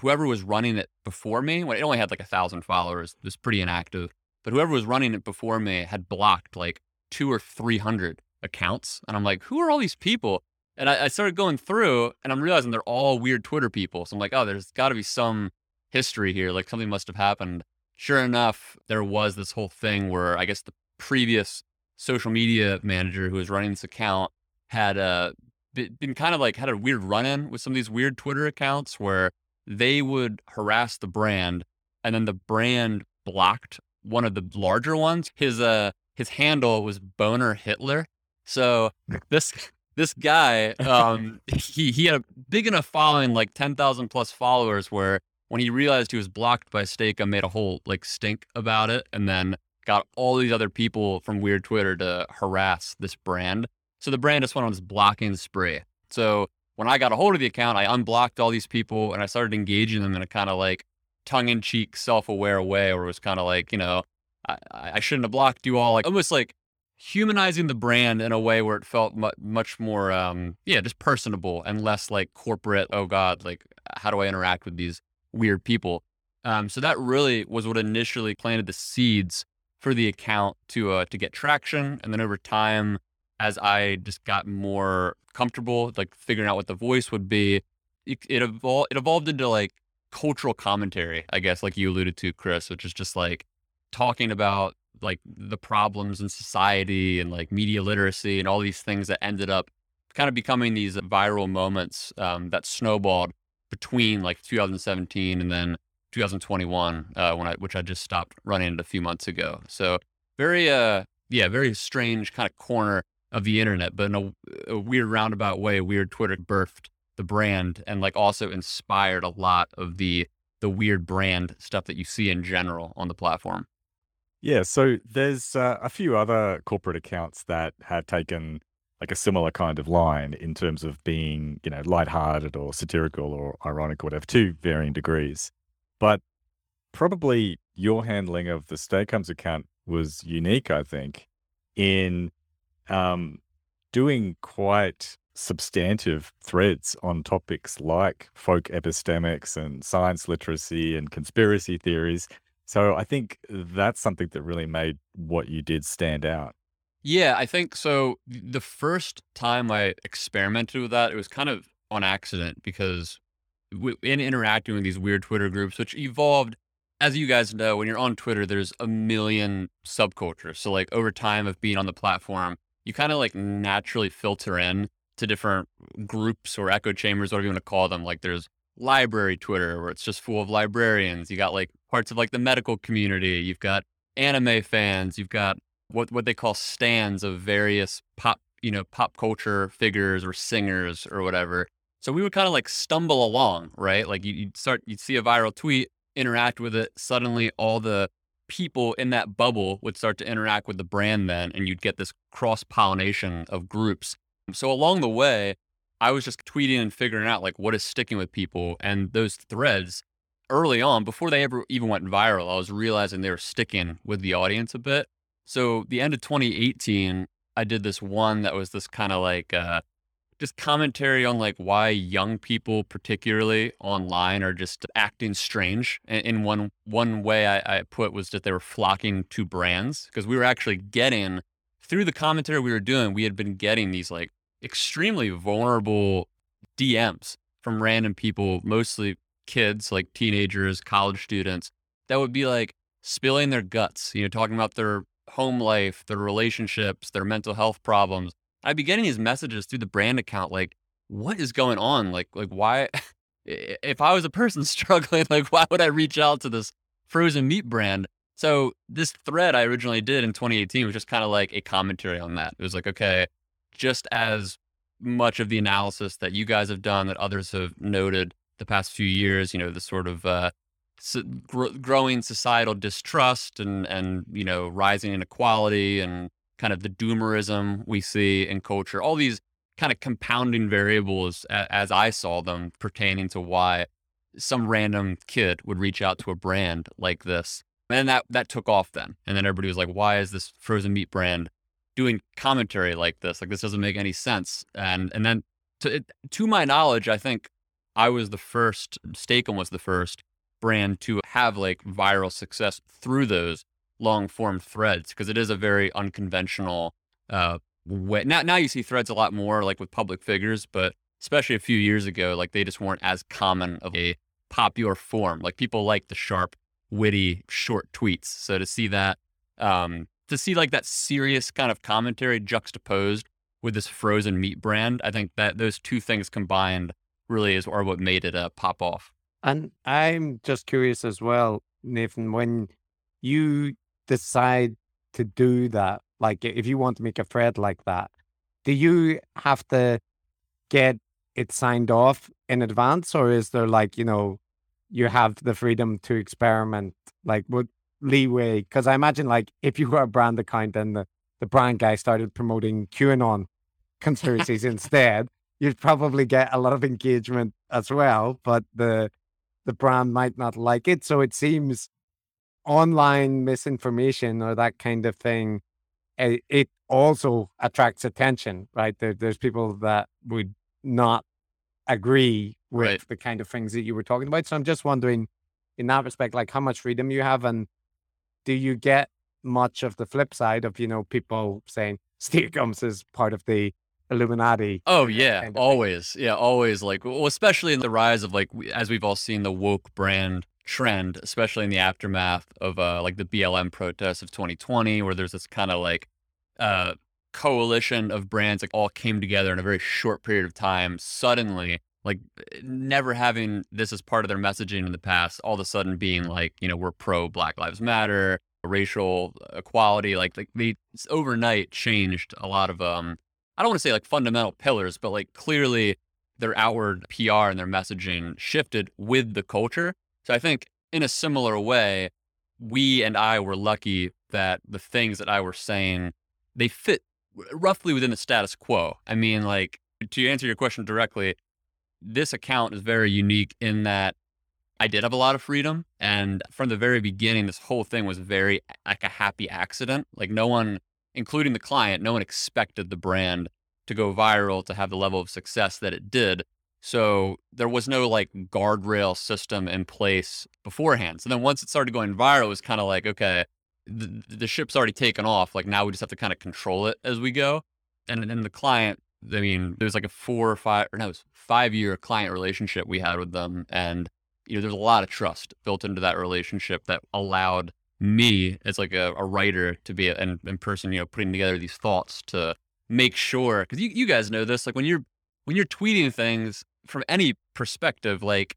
whoever was running it before me, when it only had like a thousand followers, was pretty inactive. But whoever was running it before me had blocked like two or three hundred accounts, and I'm like, who are all these people? And I, I started going through, and I'm realizing they're all weird Twitter people. So I'm like, oh, there's got to be some history here. Like something must have happened. Sure enough, there was this whole thing where I guess the previous social media manager who was running this account had uh, been kind of like had a weird run in with some of these weird Twitter accounts where they would harass the brand and then the brand blocked one of the larger ones. His uh his handle was Boner Hitler. So this this guy, um, he he had a big enough following, like ten thousand plus followers, where when he realized he was blocked by Steak, I made a whole like stink about it, and then got all these other people from Weird Twitter to harass this brand. So the brand just went on this blocking spree. So when I got a hold of the account, I unblocked all these people and I started engaging them in a kind of like tongue in cheek, self aware way where it was kind of like, you know, I, I shouldn't have blocked you all, like almost like humanizing the brand in a way where it felt mu- much more, um, yeah, just personable and less like corporate. Oh God, like how do I interact with these weird people? Um, so that really was what initially planted the seeds for the account to uh, to get traction, and then over time, as I just got more comfortable, like figuring out what the voice would be, it, it evolved. It evolved into like cultural commentary, I guess, like you alluded to, Chris, which is just like talking about like the problems in society and like media literacy and all these things that ended up kind of becoming these viral moments um, that snowballed between like 2017 and then 2021 uh, when I which I just stopped running it a few months ago. So very uh yeah very strange kind of corner of the internet, but in a, a weird roundabout way, weird Twitter birthed the brand and like also inspired a lot of the the weird brand stuff that you see in general on the platform. Yeah, so there's uh, a few other corporate accounts that have taken like a similar kind of line in terms of being, you know, lighthearted or satirical or ironic or whatever, to varying degrees. But probably your handling of the Steak-umms account was unique, I think, in um, doing quite substantive threads on topics like folk epistemics and science literacy and conspiracy theories. So I think that's something that really made what you did stand out. Yeah, I think so. The first time I experimented with that, it was kind of on accident because in interacting with these weird Twitter groups, which evolved, as you guys know, when you're on Twitter, there's a million subcultures. So like over time of being on the platform, you kind of like naturally filter in to different groups or echo chambers, whatever you want to call them. Like there's library Twitter where it's just full of librarians. You got like parts of like the medical community. You've got anime fans. You've got what what they call stands of various pop you know pop culture figures or singers or whatever. So we would kind of like stumble along, right? Like you, would start, you'd see a viral tweet, interact with it. Suddenly, all the people in that bubble would start to interact with the brand then, and you'd get this cross pollination of groups. So along the way, I was just tweeting and figuring out like what is sticking with people. And those threads early on, before they ever even went viral, I was realizing they were sticking with the audience a bit. So the end of 2018, I did this one that was this kind of like uh, just commentary on like why young people, particularly online, are just acting strange. In one one way I, I put was that they were flocking to brands because we were actually getting through the commentary we were doing, we had been getting these like extremely vulnerable DMs from random people, mostly kids, like teenagers, college students, that would be like spilling their guts, you know, talking about their home life, their relationships, their mental health problems. I'd be getting these messages through the brand account like, what is going on? Like, like why? if I was a person struggling, like, why would I reach out to this frozen meat brand? So this thread I originally did in 2018 was just kind of like a commentary on that. It was like, okay, just as much of the analysis that you guys have done that others have noted the past few years, you know, the sort of uh, so growing societal distrust and and you know rising inequality and kind of the doomerism we see in culture, all these kind of compounding variables as I saw them pertaining to why some random kid would reach out to a brand like this. And that that took off then. And then everybody was like, why is this frozen meat brand doing commentary like this? Like this doesn't make any sense. And and then to to my knowledge, I think I was the first, Steak-umm was the first brand to have like viral success through those long form threads because it is a very unconventional uh, way. Now, now you see threads a lot more like with public figures, but especially a few years ago, like they just weren't as common of a popular form. Like people like the sharp, witty, short tweets. So to see that, um, to see like that serious kind of commentary juxtaposed with this frozen meat brand, I think that those two things combined really is are what made it uh, pop off. And I'm just curious as well, Nathan, when you decide to do that, like if you want to make a thread like that, do you have to get it signed off in advance, or is there like you know you have the freedom to experiment, like what leeway? Because I imagine like if you were a brand account and the the brand guy started promoting QAnon conspiracies instead, you'd probably get a lot of engagement as well, but the the brand might not like it. So it seems online misinformation or that kind of thing, it, it also attracts attention, right? There, there's people that would not agree with Right. the kind of things that you were talking about. So I'm just wondering, in that respect, like how much freedom you have, and do you get much of the flip side of you know people saying Steak-umms is part of the Illuminati? Oh yeah, of thing. always. Yeah, always. Like, well, especially in the rise of like, as we've all seen the woke brand trend, especially in the aftermath of uh like the BLM protests of 2020, where there's this kind of like uh coalition of brands that all came together in a very short period of time. Suddenly, like never having this as part of their messaging in the past, all of a sudden being like, you know, we're pro Black Lives Matter, racial equality. Like, like they overnight changed a lot of um I don't want to say like fundamental pillars, but like clearly their outward PR and their messaging shifted with the culture. So I think in a similar way, we and I were lucky that the things that I were saying, they fit roughly within the status quo. I mean, like to answer your question directly, this account is very unique in that I did have a lot of freedom. And from the very beginning, this whole thing was very like a happy accident. Like no one including the client, no one expected the brand to go viral to have the level of success that it did. So there was no like guardrail system in place beforehand. So then once it started going viral, it was kind of like, okay, the, the ship's already taken off. Like now we just have to kind of control it as we go. And then the client, I mean, there's like a four or five, or no, it was five year client relationship we had with them. And, you know, there's a lot of trust built into that relationship that allowed me as like a, a writer to be a, and, and person, you know, putting together these thoughts to make sure because you, you guys know this, like when you're when you're tweeting things from any perspective, like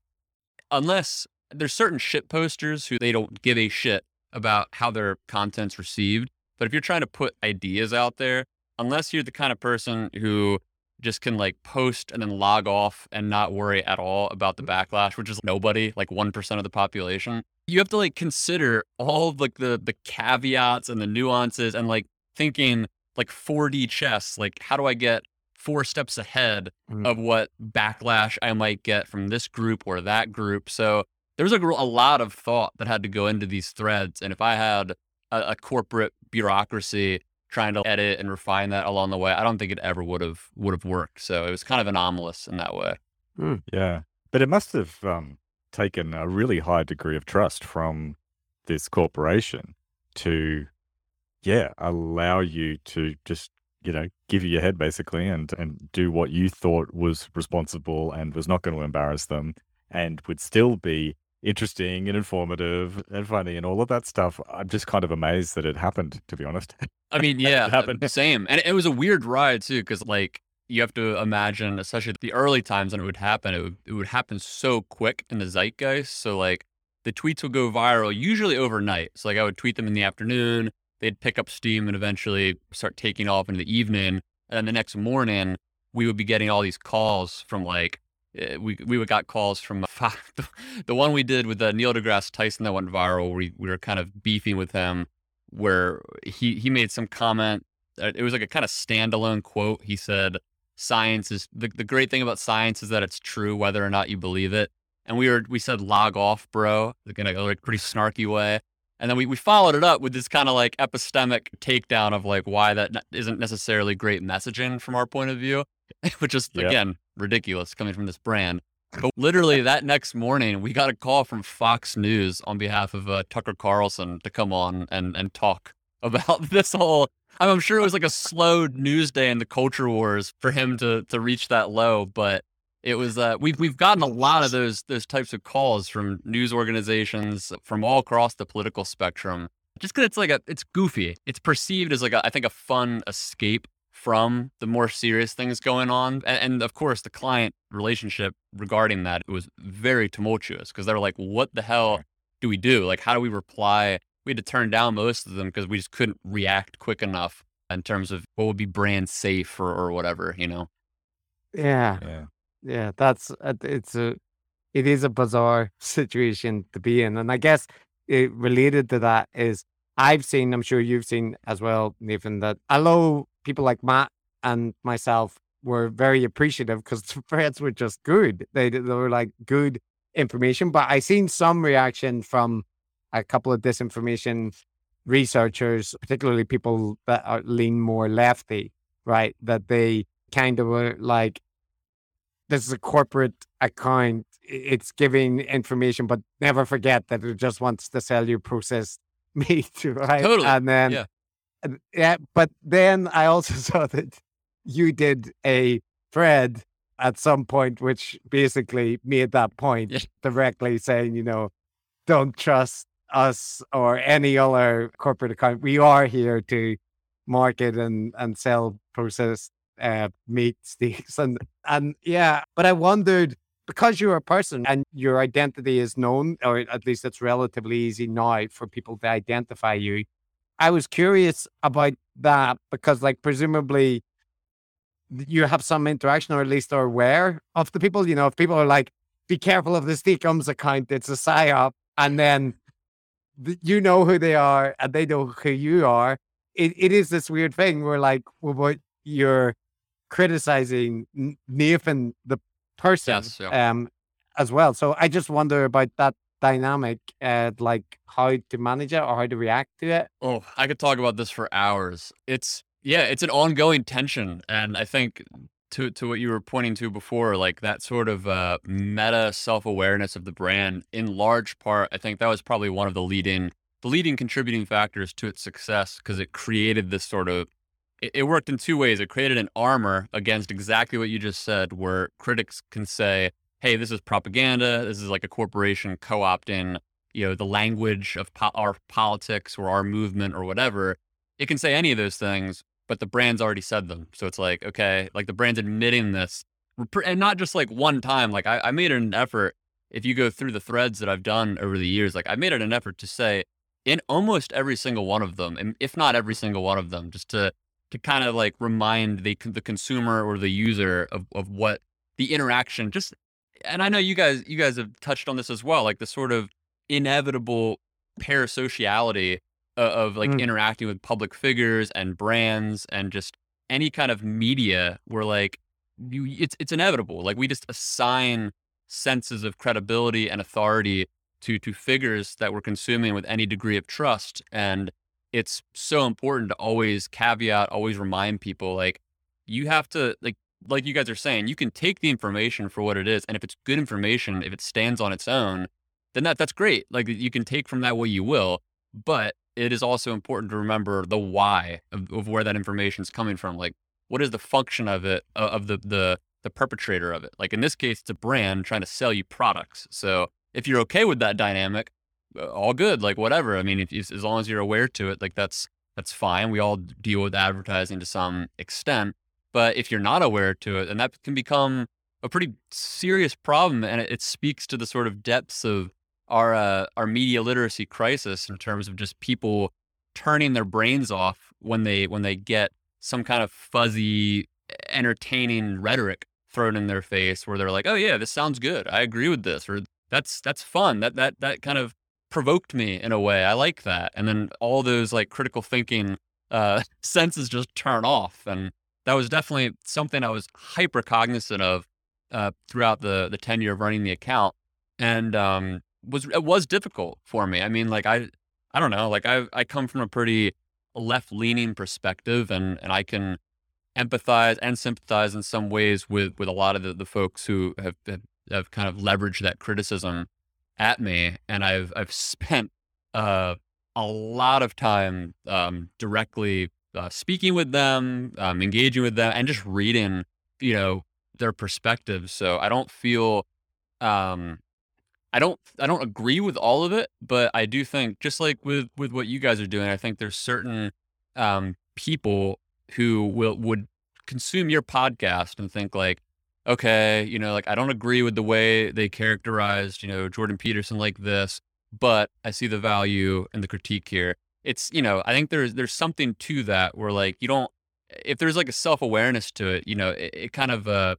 unless there's certain shit posters who they don't give a shit about how their content's received. But if you're trying to put ideas out there, unless you're the kind of person who just can like post and then log off and not worry at all about the backlash, which is nobody, like 1% of the population, you have to like consider all of like the the caveats and the nuances and like thinking like 4D chess, like how do I get four steps ahead Mm. of what backlash I might get from this group or that group. So there was a a lot of thought that had to go into these threads. And if I had a, a corporate bureaucracy trying to edit and refine that along the way, I don't think it ever would have would have worked. So it was kind of anomalous in that way. Yeah. But it must have um, taken a really high degree of trust from this corporation to, yeah, allow you to just, you know, give you your head basically and, and do what you thought was responsible and was not going to embarrass them and would still be interesting and informative and funny and all of that stuff. I'm just kind of amazed that it happened, to be honest. I mean, yeah, happened. uh, same. And it was a weird ride too, because like you have to imagine, especially the early times when it would happen, it would, it would happen so quick in the zeitgeist. So like the tweets would go viral usually overnight. So like I would tweet them in the afternoon, they'd pick up steam and eventually start taking off in the evening. And then the next morning, we would be getting all these calls from like eh, we we got calls from the, one we did with the Neil deGrasse Tyson that went viral. We, we were kind of beefing with him, where he he made some comment. uh, It was like a kind of standalone quote. He said, "Science is the the great thing about science is that it's true whether or not you believe it." And we were we said, "Log off, bro," like in a like pretty snarky way. And then we, we followed it up with this kind of like epistemic takedown of like why that isn't necessarily great messaging from our point of view, which is Yep. again ridiculous coming from this brand. But literally that next morning, we got a call from Fox News on behalf of uh, Tucker Carlson to come on and and talk about this whole. I'm sure it was like a slow news day in the culture wars for him to to reach that low, but it was. Uh, we've we've gotten a lot of those those types of calls from news organizations from all across the political spectrum. Just because it's like a it's goofy. It's perceived as like a, I think a fun escape from the more serious things going on. And, and of course, the client relationship regarding that was very tumultuous because they were like, what the hell do we do? Like, how do we reply we had to turn down most of them because we just couldn't react quick enough in terms of what would be brand safe or, or whatever, you know. Yeah, Yeah. yeah. That's uh, it's a it is a bizarre situation to be in, and I guess it related to that is I've seen, I'm sure you've seen as well, Nathan, that although people like Matt and myself were very appreciative because the threads were just good, they they were like good information, but I seen some reaction from a couple of disinformation researchers, particularly people that are lean more lefty, right? That they kind of were like, this is a corporate account. It's giving information, but never forget that it just wants to sell you processed meat, right? Totally. And then, Yeah. yeah. But then I also saw that you did a thread at some point, which basically made that point Yeah. directly saying, you know, don't trust us or any other corporate account. We are here to market and, and sell processed uh, meat steaks and and yeah. But I wondered because you're a person and your identity is known, or at least it's relatively easy now for people to identify you. I was curious about that because, like, presumably you have some interaction or at least are aware of the people. You know, if people are like, be careful of the Steak-umms account, it's a psyop, and then th- you know who they are and they know who you are. It, it is this weird thing where, like, well, what you're criticizing Nathan, the person, Yes, yeah. um, as well. So I just wonder about that dynamic, uh, like how to manage it or how to react to it. Oh, I could talk about this for hours. It's yeah, it's an ongoing tension, and I think to to what you were pointing to before, like that sort of uh, meta self awareness of the brand. In large part, I think that was probably one of the leading the leading contributing factors to its success because it created this sort of it, it worked in two ways. It created an armor against exactly what you just said, where critics can say, "Hey, this is propaganda. This is like a corporation co-opting, you know, the language of po- our politics or our movement or whatever." It can say any of those things, but the brand's already said them. So it's like, okay, like the brand's admitting this, and not just like one time. Like I, I made an effort. If you go through the threads that I've done over the years, like I made it an effort to say in almost every single one of them, and if not every single one of them, just to to kind of like remind the the consumer or the user of of what the interaction just and I know you guys you guys have touched on this as well, like the sort of inevitable parasociality of, of like Mm. interacting with public figures and brands and just any kind of media where like you it's it's inevitable. Like we just assign senses of credibility and authority to to figures that we're consuming with any degree of trust and it's so important to always caveat always remind people like you have to like like you guys are saying you can take the information for what it is and if it's good information if it stands on its own then that that's great like you can take from that what you will but it is also important to remember the why of, of where that information is coming from like what is the function of it uh, of the the the perpetrator of it? Like in this case it's a brand trying to sell you products. So if you're okay with that dynamic uh, all good like whatever. I mean if, as long as you're aware to it like that's that's fine. We all deal with advertising to some extent. But if you're not aware to it then that can become a pretty serious problem and it, it speaks to the sort of depths of our uh, our media literacy crisis in terms of just people turning their brains off when they when they get some kind of fuzzy entertaining rhetoric thrown in their face where they're like oh yeah this sounds good. I agree with this or that's that's fun. That that that kind of provoked me in a way. I like that. And then all those like critical thinking uh senses just turn off. And that was definitely something i was hyper cognizant of uh throughout the the tenure of running the account. And um was it was difficult for me. I mean like i i don't know like i i come from a pretty left leaning perspective and and i can empathize and sympathize in some ways with with a lot of the, the folks who have, have have kind of leveraged that criticism at me. And i've i've spent uh a lot of time um directly uh, speaking with them um engaging with them and just reading you know their perspectives. So i don't feel um I don't I don't agree with all of it, but I do think just like with with what you guys are doing, I think there's certain um people who will would consume your podcast and think like, okay, you know, like I don't agree with the way they characterized, you know, Jordan Peterson like this, but I see the value and the critique here. It's you know I think there's there's something to that where like you don't if there's like a self awareness to it, you know, it, it kind of uh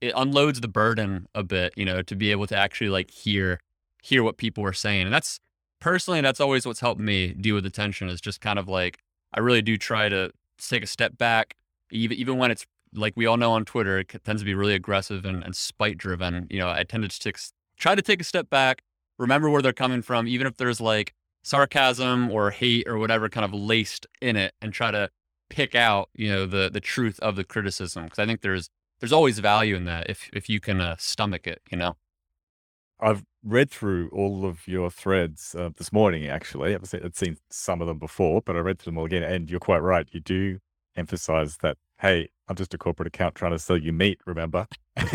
it unloads the burden a bit, you know, to be able to actually like hear hear what people are saying. And that's personally that's always what's helped me deal with the tension is just kind of like I really do try to take a step back, even even when it's like we all know on Twitter, it tends to be really aggressive and, and spite driven. You know, I tend to take, try to take a step back, remember where they're coming from, even if there's like sarcasm or hate or whatever kind of laced in it, and try to pick out you know the the truth of the criticism because I think there's there's always value in that if if you can uh, stomach it, you know. I've read through all of your threads uh, this morning. Actually, I've seen, I'd seen some of them before, but I read through them all again. And you're quite right. You do emphasize that. Hey, I'm just a corporate account trying to sell you meat. Remember.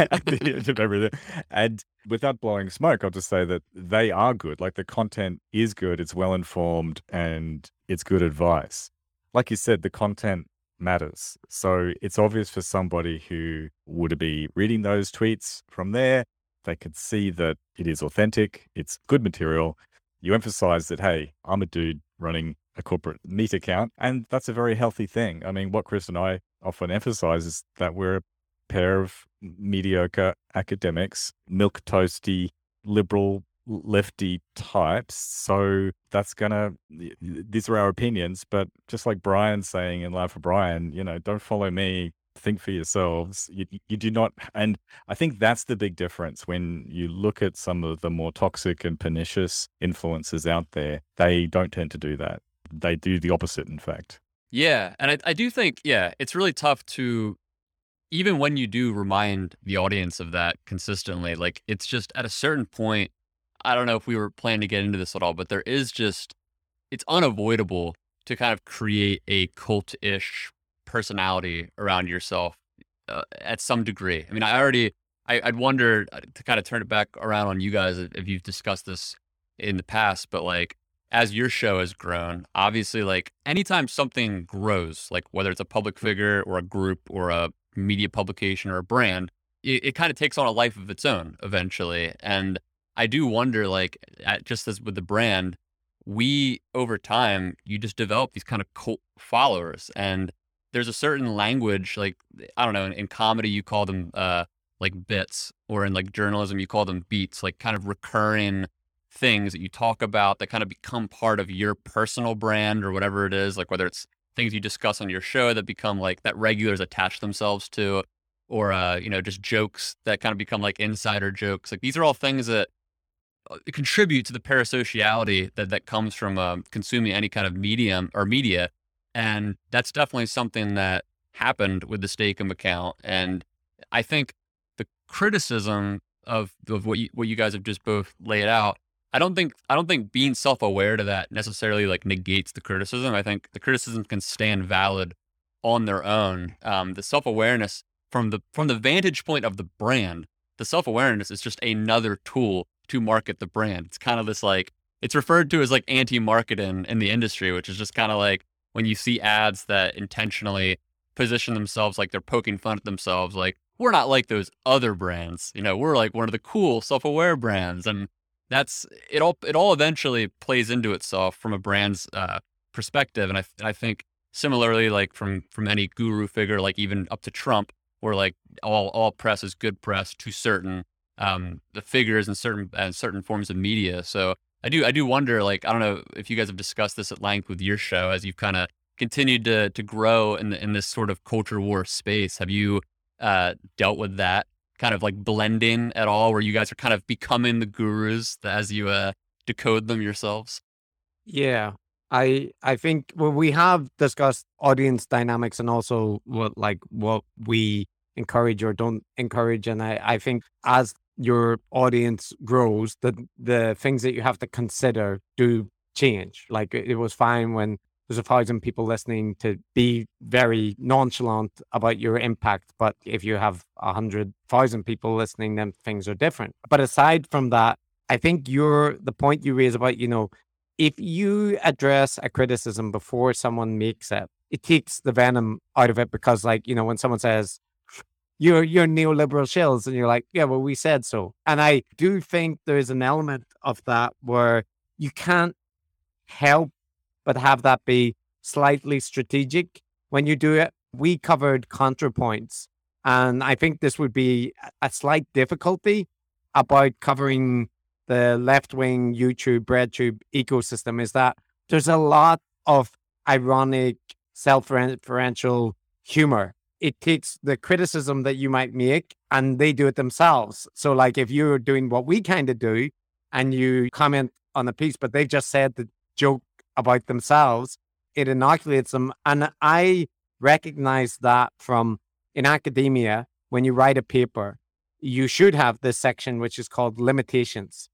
And without blowing smoke, I'll just say that they are good. Like the content is good. It's well informed and it's good advice. Like you said, the content matters. So it's obvious for somebody who would be reading those tweets from there, they could see that it is authentic, it's good material. You emphasize that, hey, I'm a dude running a corporate meat account, and that's a very healthy thing. I mean, what Chris and I often emphasize is that we're a pair of mediocre academics, milk toasty, liberal lefty types. So that's gonna these are our opinions, but just like Brian's saying in Life of Brian, you know, don't follow me. Think for yourselves. You, you do not, and I think that's the big difference when you look at some of the more toxic and pernicious influences out there. They don't tend to do that. They do the opposite, in fact. Yeah, and I, I do think, yeah, it's really tough to even when you do remind the audience of that consistently. Like, it's just at a certain point, I don't know if we were planning to get into this at all, but there is just, it's unavoidable to kind of create a cult ish personality around yourself uh, at some degree. I mean, I already, I, I'd wonder uh, to kind of turn it back around on you guys if you've discussed this in the past, but like, as your show has grown, obviously, like anytime something grows, like whether it's a public figure or a group or a media publication or a brand, it, it kind of takes on a life of its own eventually. And I do wonder, like, just as with the brand, we over time, you just develop these kind of cult followers. And there's a certain language, like, I don't know, in, in comedy, you call them uh, like bits, or in like journalism, you call them beats, like kind of recurring things that you talk about that kind of become part of your personal brand or whatever it is, like whether it's things you discuss on your show that become like that regulars attach themselves to, or uh, you know, just jokes that kind of become like insider jokes. Like these are all things that contribute to the parasociality that that comes from uh, consuming any kind of medium or media, and that's definitely something that happened with the Steak-umm account. And I think the criticism of of what you, what you guys have just both laid out, I don't think I don't think being self aware to that necessarily like negates the criticism. I think the criticism can stand valid on their own. Um, the self awareness from the from the vantage point of the brand, the self awareness is just another tool to market the brand. It's kind of this like it's referred to as like anti-marketing in the industry, which is just kind of like when you see ads that intentionally position themselves like they're poking fun at themselves, like we're not like those other brands. You know, we're like one of the cool self-aware brands, and that's it. All it all eventually plays into itself from a brand's uh, perspective, and I I think similarly, like from from any guru figure, like even up to Trump, where like all all press is good press to certain um, the figures and certain and certain forms of media. So I do I do wonder like I don't know if you guys have discussed this at length with your show as you've kind of continued to to grow in the, in this sort of culture war space. Have you uh, dealt with that kind of like blending at all, where you guys are kind of becoming the gurus as you uh, decode them yourselves? Yeah, I I think well, we have discussed audience dynamics and also what like what we encourage or don't encourage, and I I think as your audience grows, the the things that you have to consider do change. Like it was fine when there's a thousand people listening to be very nonchalant about your impact, but if you have a hundred thousand people listening, then things are different. But aside from that, I think you're the point you raise about you know if you address a criticism before someone makes it, it takes the venom out of it because like you know when someone says you're you're neoliberal shills and you're like yeah well we said so and i do think there's an element of that where you can't help but have that be slightly strategic when you do it. We covered ContraPoints, and I think this would be a slight difficulty about covering the left wing YouTube, BreadTube ecosystem is that there's a lot of ironic, self referential humor. It takes the criticism that you might make and they do it themselves. So, like, if you're doing what we kind of do and you comment on a piece, but they've just said the joke about themselves, it inoculates them. And I recognize that from in academia, when you write a paper, you should have this section which is called limitations.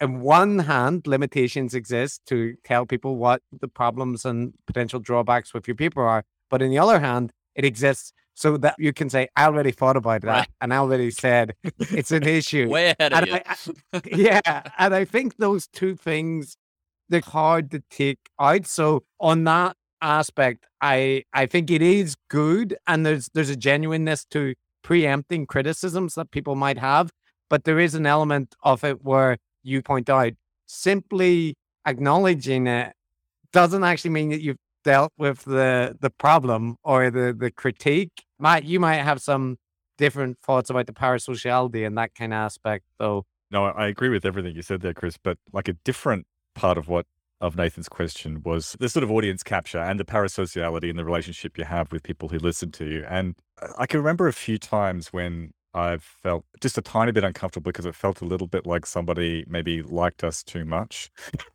On one hand, limitations exist to tell people what the problems and potential drawbacks with your paper are. But on the other hand, it exists so that you can say, I already thought about that Right. and I already said it's an issue. Way ahead of And you. I- I- yeah. And I think those two things, they're hard to take out. So on that aspect, I I think it is good and there's there's a genuineness to preempting criticisms that people might have. But there is an element of it where you point out simply acknowledging it doesn't actually mean that you've dealt with the the problem or the the critique. Might you might have some different thoughts about the parasociality and that kind of aspect though. No, I agree with everything you said there, Chris. But like a different part of what of Nathan's question was the sort of audience capture and the parasociality and the relationship you have with people who listen to you. And uh, I can remember a few times when I've felt just a tiny bit uncomfortable because it felt a little bit like somebody maybe liked us too much.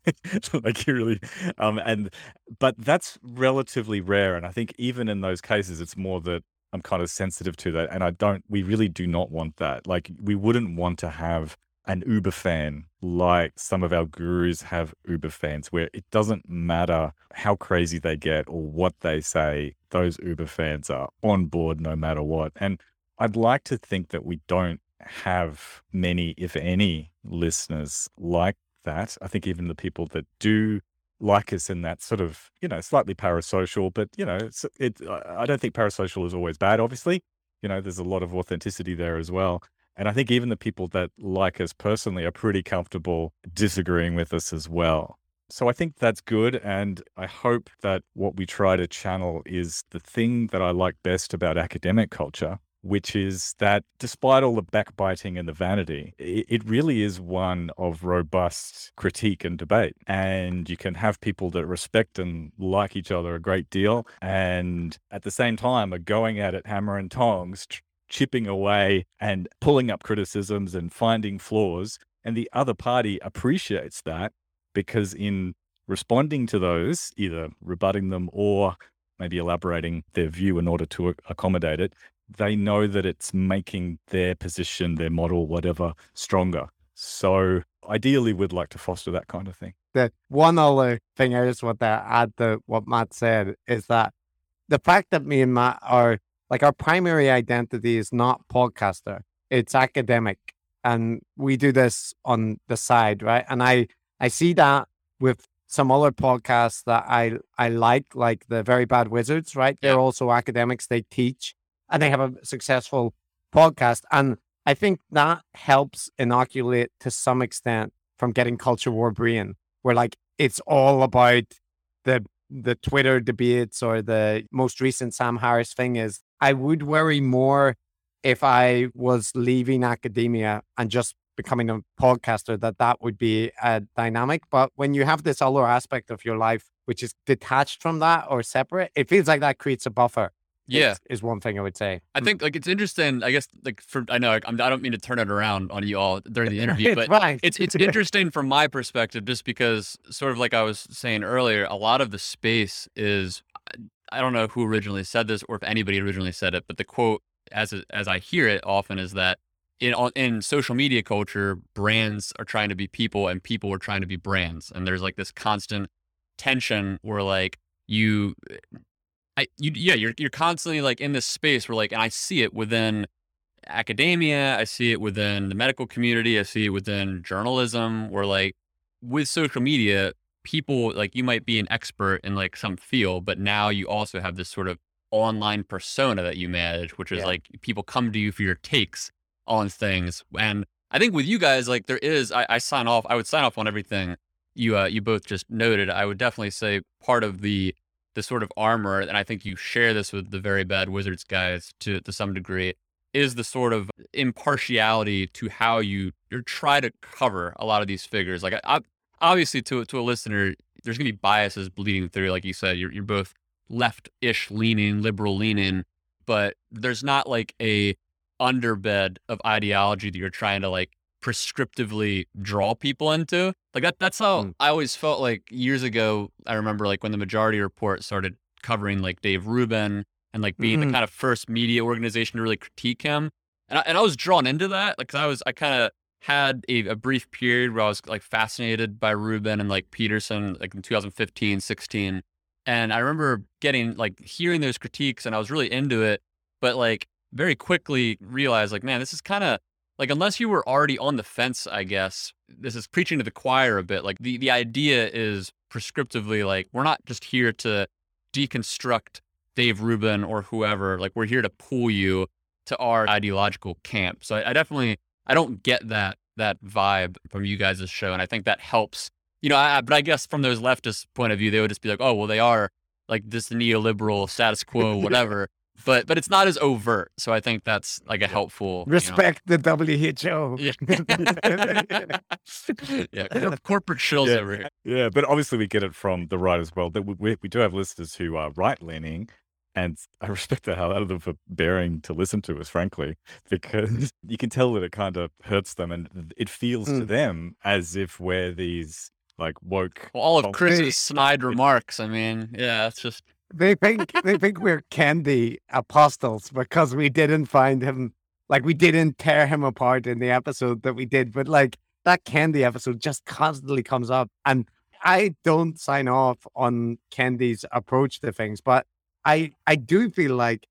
like you really um and but that's relatively rare. And I think even in those cases it's more that I'm kind of sensitive to that. And I don't we really do not want that. Like we wouldn't want to have an Uber fan like some of our gurus have Uber fans, where it doesn't matter how crazy they get or what they say, those Uber fans are on board no matter what. And I'd like to think that we don't have many, if any, listeners like that. I think even the people that do like us in that sort of, you know, slightly parasocial, but, you know, it's, it, I I don't think parasocial is always bad, obviously. You know, there's a lot of authenticity there as well. And I think even the people that like us personally are pretty comfortable disagreeing with us as well. So I think that's good. And I hope that what we try to channel is the thing that I like best about academic culture, which is that despite all the backbiting and the vanity, it, really is one of robust critique and debate. And you can have people that respect and like each other a great deal. And at the same time, are going at it hammer and tongs, ch- chipping away and pulling up criticisms and finding flaws. And the other party appreciates that because in responding to those, either rebutting them or maybe elaborating their view in order to accommodate it, they know that it's making their position, their model, whatever, stronger. So ideally, we'd like to foster that kind of thing. The one other thing I just want to add to what Matt said is that the fact that me and Matt are like our primary identity is not podcaster, it's academic. And we do this on the side, right? And I I see that with some other podcasts that I I like, like the Very Bad Wizards, right? They're Yeah. also academics, they teach and they have a successful podcast. And I think that helps inoculate to some extent from getting culture war brain, where like it's all about the the Twitter debates or the most recent Sam Harris thing is I would worry more if I was leaving academia and just becoming a podcaster that that would be a dynamic. But when you have this other aspect of your life which is detached from that or separate, it feels like that creates a buffer. Yeah. is, one thing I would say. I think like it's interesting. I guess like for I know I'm, I don't mean to turn it around on you all during the interview, It's but fine. it's it's interesting from my perspective, just because sort of like I was saying earlier, a lot of the space is I don't know who originally said this or if anybody originally said it, but the quote as as I hear it often is that in in social media culture, brands are trying to be people and people are trying to be brands, and there's like this constant tension where like you I you yeah, you're you're constantly like in this space where like and I see it within academia, I see it within the medical community, I see it within journalism where like with social media, people like you might be an expert in like some field, but now you also have this sort of online persona that you manage, which is Yeah. like people come to you for your takes on things. And I think with you guys, like there is I, I sign off, I would sign off on everything you uh, you both just noted, I would definitely say part of the the sort of armor, and I think you share this with the very bad wizards guys to to some degree, is the sort of impartiality to how you you try to cover a lot of these figures. Like, I, obviously, to to a listener, there's gonna be biases bleeding through. Like you said, you're you're both left-ish leaning, liberal leaning, but there's not like a underbed of ideology that you're trying to like prescriptively draw people into. Like that that's how Mm. I always felt like years ago. I remember like when the majority report started covering like Dave Rubin and like being Mhm. the kind of first media organization to really critique him. And I, and I was drawn into that. Like I was I kind of had a, a brief period where I was like fascinated by Rubin and like Peterson like in 2015, 16. And I remember getting like hearing those critiques and I was really into it, but like very quickly realized like, man, this is kind of like unless you were already on the fence, I guess, this is preaching to the choir a bit. Like the, the idea is prescriptively like we're not just here to deconstruct Dave Rubin or whoever. Like we're here to pull you to our ideological camp. So I, I definitely I don't get that that vibe from you guys' show, and I think that helps. You know, I, I- but I guess from those leftist point of view, they would just be like, oh well, they are like this neoliberal status quo, whatever. But but it's not as overt. So I think that's like a helpful you know- Respect the WHO. Yeah. yeah. Corporate shills Yeah. over here. Yeah, but obviously we get it from the right as well. That we, we, we do have listeners who are right leaning, and I respect the hell out of them for bearing to listen to us, frankly, because you can tell that it kind of hurts them, and it feels to Mm. them as if we're these like woke. Well, all of Chris's snide remarks. I mean, yeah, it's just They think they think we're candy apostles because we didn't find him like we didn't tear him apart in the episode that we did. But like that candy episode just constantly comes up. And I don't sign off on Candy's approach to things, but I I do feel like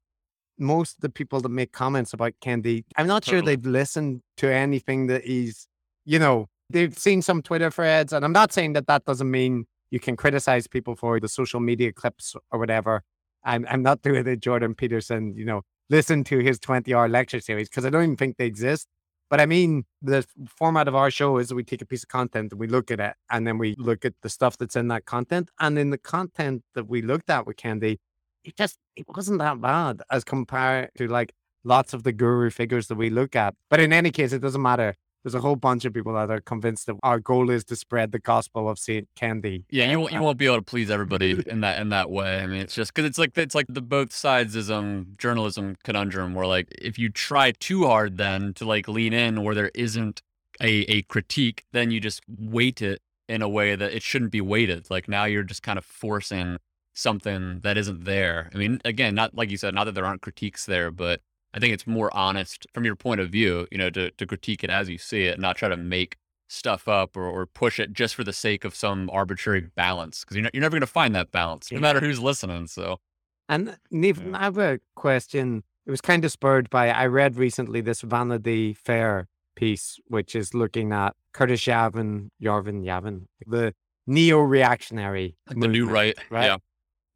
most of the people that make comments about Candy, I'm not sure they've listened to anything that he's, you know, they've seen some Twitter threads, and I'm not saying that that doesn't mean you can criticize people for the social media clips or whatever. I'm I'm not doing it, Jordan Peterson, you know, listen to his 20 hour lecture series because I don't even think they exist. But I mean, the format of our show is we take a piece of content and we look at it, and then we look at the stuff that's in that content. And in the content that we looked at with Candy, it just it wasn't that bad as compared to like lots of the guru figures that we look at. But in any case, it doesn't matter. There's a whole bunch of people that are convinced that our goal is to spread the gospel of Saint Candy. yeah. You won't, you won't be able to please everybody in that in that way. I mean, it's just because it's like it's like the both sidesism journalism conundrum where like if you try too hard then to like lean in where there isn't a a critique, then you just weight it in a way that it shouldn't be weighted. Like now you're just kind of forcing something that isn't there. I mean, again, not like you said, not that there aren't critiques there, but I think it's more honest from your point of view, you know, to, to critique it as you see it, and not try to make stuff up or, or push it just for the sake of some arbitrary mm. balance. Because you're, not, you're never going to find that balance, no matter who's listening. So, And Neve, I have a question. It was kind of spurred by I read recently this Vanity Fair piece, which is looking at Curtis Yavin, Yarvin Yavin, the neo-reactionary, like the new right. right? Yeah.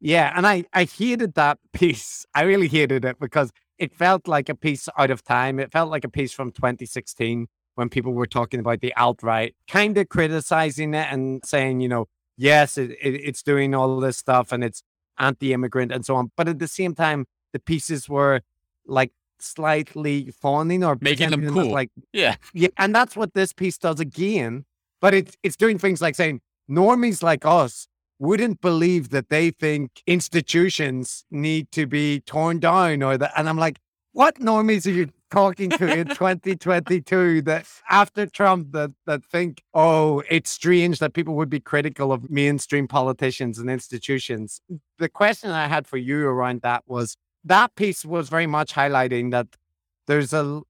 Yeah, and I I hated that piece. I really hated it because it felt like a piece out of time. It felt like a piece from 2016 when people were talking about the alt right, kind of criticizing it and saying, you know, yes, it, it, it's doing all this stuff and it's anti-immigrant and so on. But at the same time, the pieces were like slightly fawning or Making them cool. Like Yeah. yeah, and that's what this piece does again. But it's it's doing things like saying normies like us wouldn't believe that they think institutions need to be torn down or that. And I'm like, what normies are you talking to in 2022 that after Trump that that think, oh, it's strange that people would be critical of mainstream politicians and institutions. The question I had for you around that was that piece was very much highlighting that there's a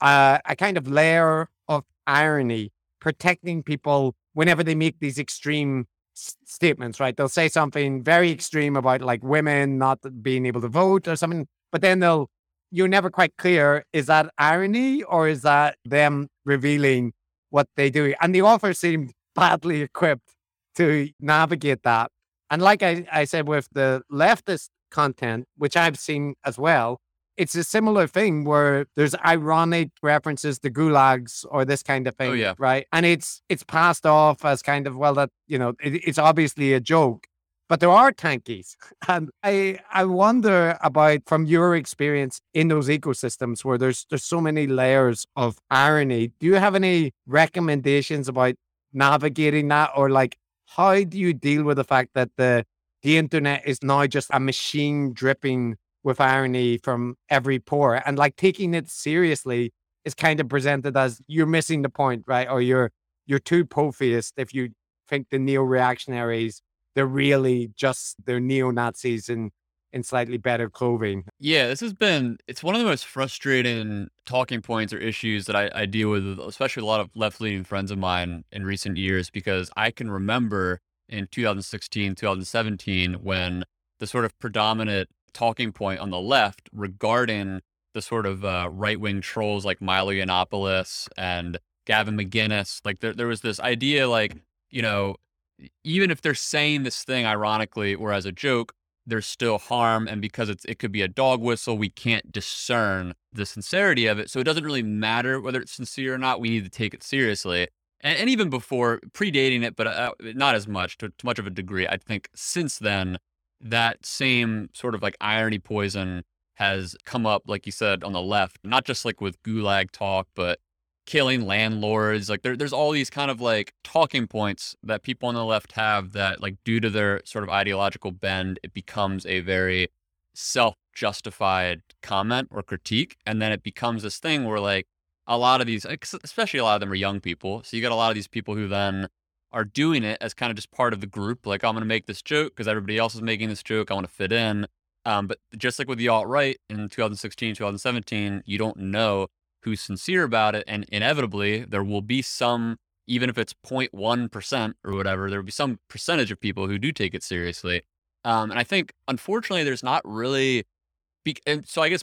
uh, a kind of layer of irony protecting people whenever they make these extreme statements, right? They'll say something very extreme about like women not being able to vote or something, but then they'll, you're never quite clear is that irony or is that them revealing what they do? And the author seemed badly equipped to navigate that. And like I, I said with the leftist content, which I've seen as well, it's a similar thing where there's ironic references to gulags or this kind of oh, thing, Oh, yeah. right? And it's it's passed off as kind of well that you know it, it's obviously a joke, but there are tankies, and I I wonder about from your experience in those ecosystems where there's there's so many layers of irony. Do you have any recommendations about navigating that, or like how do you deal with the fact that the the internet is now just a machine dripping with irony from every pore and like taking it seriously is kind of presented as you're missing the point right? Or you're you're too pophist if you think the neo-reactionaries they're really just they're neo-nazis in in slightly better clothing. Yeah, this has been it's one of the most frustrating talking points or issues that I, I deal with, especially a lot of left leaning friends of mine in recent years, because I can remember in 2016, 2017, when the sort of predominant talking point on the left regarding the sort of uh, right wing trolls like Milo Yiannopoulos and Gavin McInnes, like there, there was this idea like, you know, even if they're saying this thing ironically or as a joke, there's still harm and because it's it could be a dog whistle we can't discern the sincerity of it. So it doesn't really matter whether it's sincere or not we need to take it seriously. And, even before predating it but uh, not as much to, to much of a degree i think since then that same sort of like irony poison has come up like you said on the left not just like with gulag talk but killing landlords. Like there, there's all these kind of like talking points that people on the left have that like due to their sort of ideological bend, it becomes a very self-justified comment or critique. And then it becomes this thing where like a lot of these, especially a lot of them are young people. So you got a lot of these people who then are doing it as kind of just part of the group. Like I'm going to make this joke because everybody else is making this joke. I want to fit in. Um, but just like with the alt right in 2016, 2017, you don't know who's sincere about it. And inevitably, there will be some, even if it's 0.1% or whatever, there will be some percentage of people who do take it seriously. Um, and I think, unfortunately, there's not really, be- and so I guess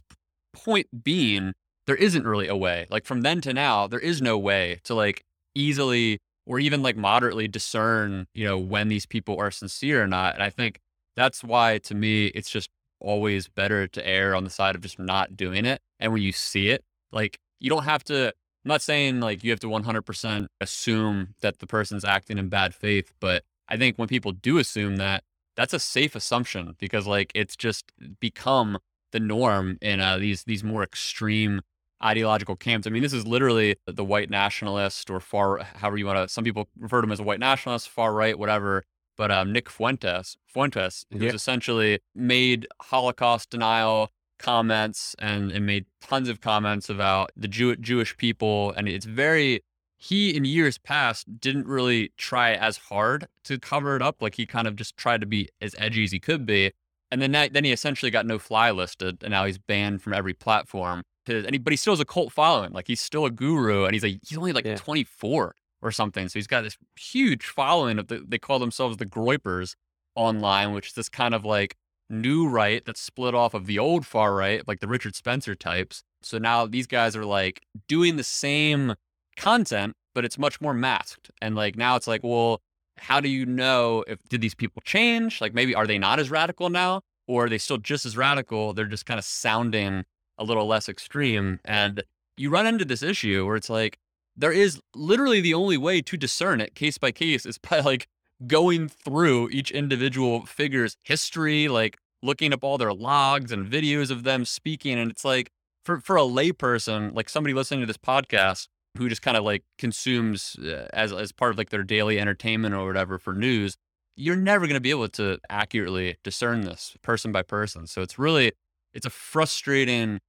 point being, there isn't really a way. Like from then to now, there is no way to like easily or even like moderately discern, you know, when these people are sincere or not. And I think that's why, to me, it's just always better to err on the side of just not doing it. And when you see it, like you don't have to I'm not saying like you have to 100% assume that the person's acting in bad faith, but I think when people do assume that, that's a safe assumption because like it's just become the norm in uh, these these more extreme ideological camps. I mean, this is literally the white nationalist or far, however you want to. Some people refer to him as a white nationalist, far right, whatever. But um, Nick Fuentes, Fuentes, who's Yeah. essentially made Holocaust denial comments and, and made tons of comments about the Jew- Jewish people. And it's very, he in years past didn't really try as hard to cover it up. Like he kind of just tried to be as edgy as he could be. And then, that, then he essentially got no fly listed and now he's banned from every platform. His- And he, but he still has a cult following. Like he's still a guru and he's like, he's only like Yeah. 24 or something. So he's got this huge following of the, they call themselves the Groypers online, which is this kind of like new right that's split off of the old far right, like the Richard Spencer types. So now these guys are like doing the same content, but it's much more masked. And like now it's like, well, how do you know if did these people change? Like maybe are they not as radical now? Or are they still just as radical? They're just kind of sounding a little less extreme. And you run into this issue where it's like there is literally the only way to discern it case by case is by like going through each individual figure's history, like looking up all their logs and videos of them speaking. And it's like for for a layperson, like somebody listening to this podcast who just kind of like consumes uh, as as part of like their daily entertainment or whatever for news, you're never going to be able to accurately discern this person by person. So it's really it's a frustrating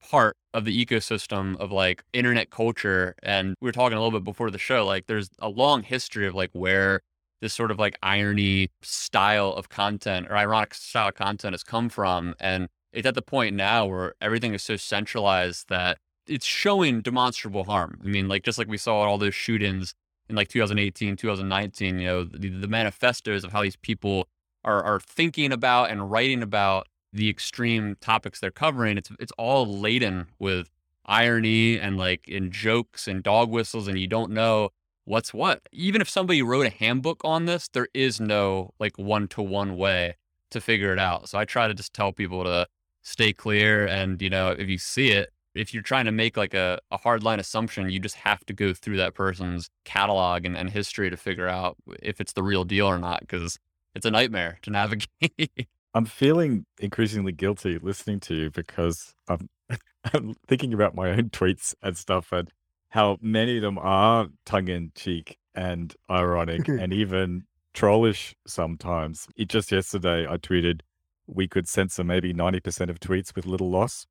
part of the ecosystem of like internet culture and we were talking a little bit before the show like there's a long history of like where this sort of like irony style of content or ironic style of content has come from and it's at the point now where everything is so centralized that it's showing demonstrable harm. I mean like just like we saw all those shootings in like 2018 2019 you know the, the manifestos of how these people are are thinking about and writing about the extreme topics they're covering it's it's all laden with irony and like in jokes and dog whistles and you don't know what's what. Even if somebody wrote a handbook on this, there is no like one to one way to figure it out. So I try to just tell people to stay clear. And, you know, if you see it, if you're trying to make like a, a hard line assumption, you just have to go through that person's catalog and, and history to figure out if it's the real deal or not, because it's a nightmare to navigate. I'm feeling increasingly guilty listening to you because I'm, I'm thinking about my own tweets and stuff and how many of them are tongue in cheek and ironic and even trollish sometimes. It just yesterday I tweeted we could censor maybe 90% of tweets with little loss,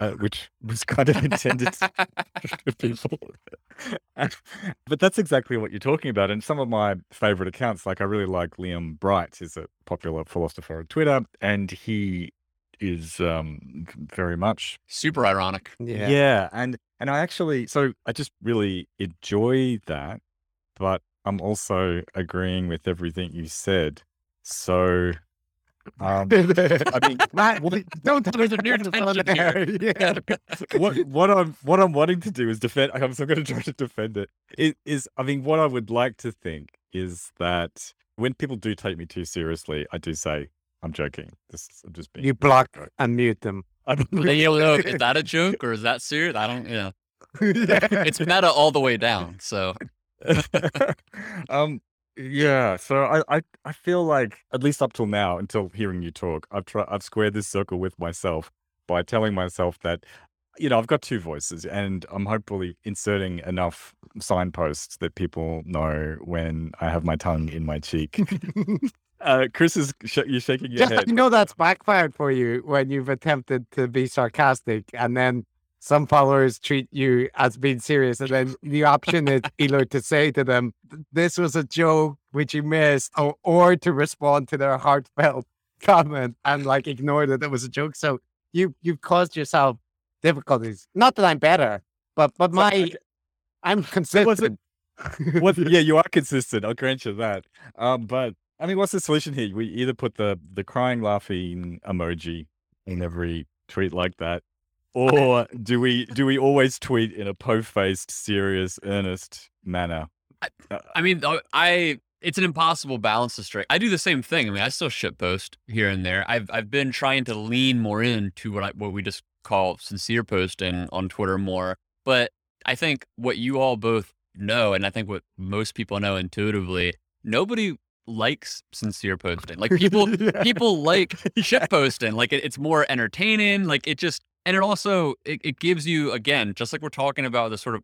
uh, which was kind of intended for people. but that's exactly what you're talking about. And some of my favorite accounts, like I really like Liam Bright, is a popular philosopher on Twitter, and he is um very much Super ironic. Yeah. yeah. and and I actually so I just really enjoy that, but I'm also agreeing with everything you said. So um I mean Matt, don't tell us There's a new tension here. Yeah. what what I'm what I'm wanting to do is defend. I'm still going to try to defend it. It is. I mean, what I would like to think is that when people do take me too seriously, I do say I'm joking. This I'm just being. You block and mute them. I don't Then you'll know is that a joke or is that serious? I don't, you know, it's meta all the way down. So um. Yeah. So I, I I feel like at least up till now, until hearing you talk, I've tried. I've squared this circle with myself by telling myself that. You know, I've got two voices, and I'm hopefully inserting enough signposts that people know when I have my tongue in my cheek. Uh, Chris is sh- you're shaking your Just head. you know that's backfired for you when you've attempted to be sarcastic and then some followers treat you as being serious and then the option is either to say to them this was a joke which you missed or, or to respond to their heartfelt comment and like ignore that it was a joke so you you've caused yourself difficulties not that i'm better but but my i'm consistent What? Yeah, you are consistent. I'll grant you that. Um, but I mean, what's the solution here? We either put the the crying, laughing emoji in every tweet like that, or do we do we always tweet in a po-faced, serious, earnest manner? I mean, uh, I it's an impossible balance to strike. I do the same thing. I mean, I still shit post here and there. I've I've been trying to lean more into what I what we just call sincere posting on Twitter more. But I think what you all both know, and I think what most people know intuitively, nobody likes sincere posting. Like people people like shit posting. Like it, it's more entertaining. Like it just and it also it, it gives you again, just like we're talking about the sort of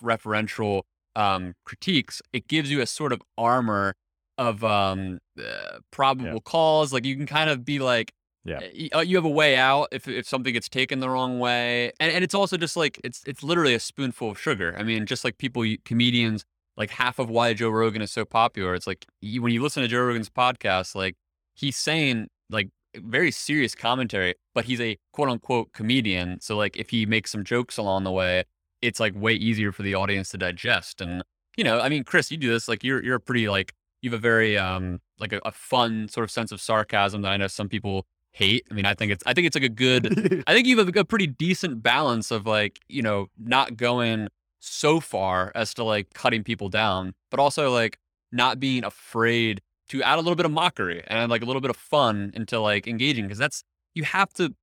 self-referential um, critiques, it gives you a sort of armor of um, uh, probable cause. Like you can kind of be like, Yeah. uh, you have a way out if if something gets taken the wrong way, and and it's also just like it's it's literally a spoonful of sugar. I mean, just like people, comedians, like half of why Joe Rogan is so popular. It's like when you listen to Joe Rogan's podcast, like he's saying like very serious commentary, but he's a quote unquote comedian. So like if he makes some jokes along the way, it's like way easier for the audience to digest. And you know, I mean, Chris, you do this like you're you're a pretty like you have a very um like a, a fun sort of sense of sarcasm that I know some people hate. I mean, I think it's I think it's like a good I think you have a, a pretty decent balance of like, you know, not going so far as to like cutting people down, but also like not being afraid to add a little bit of mockery and like a little bit of fun into like engaging because that's you have to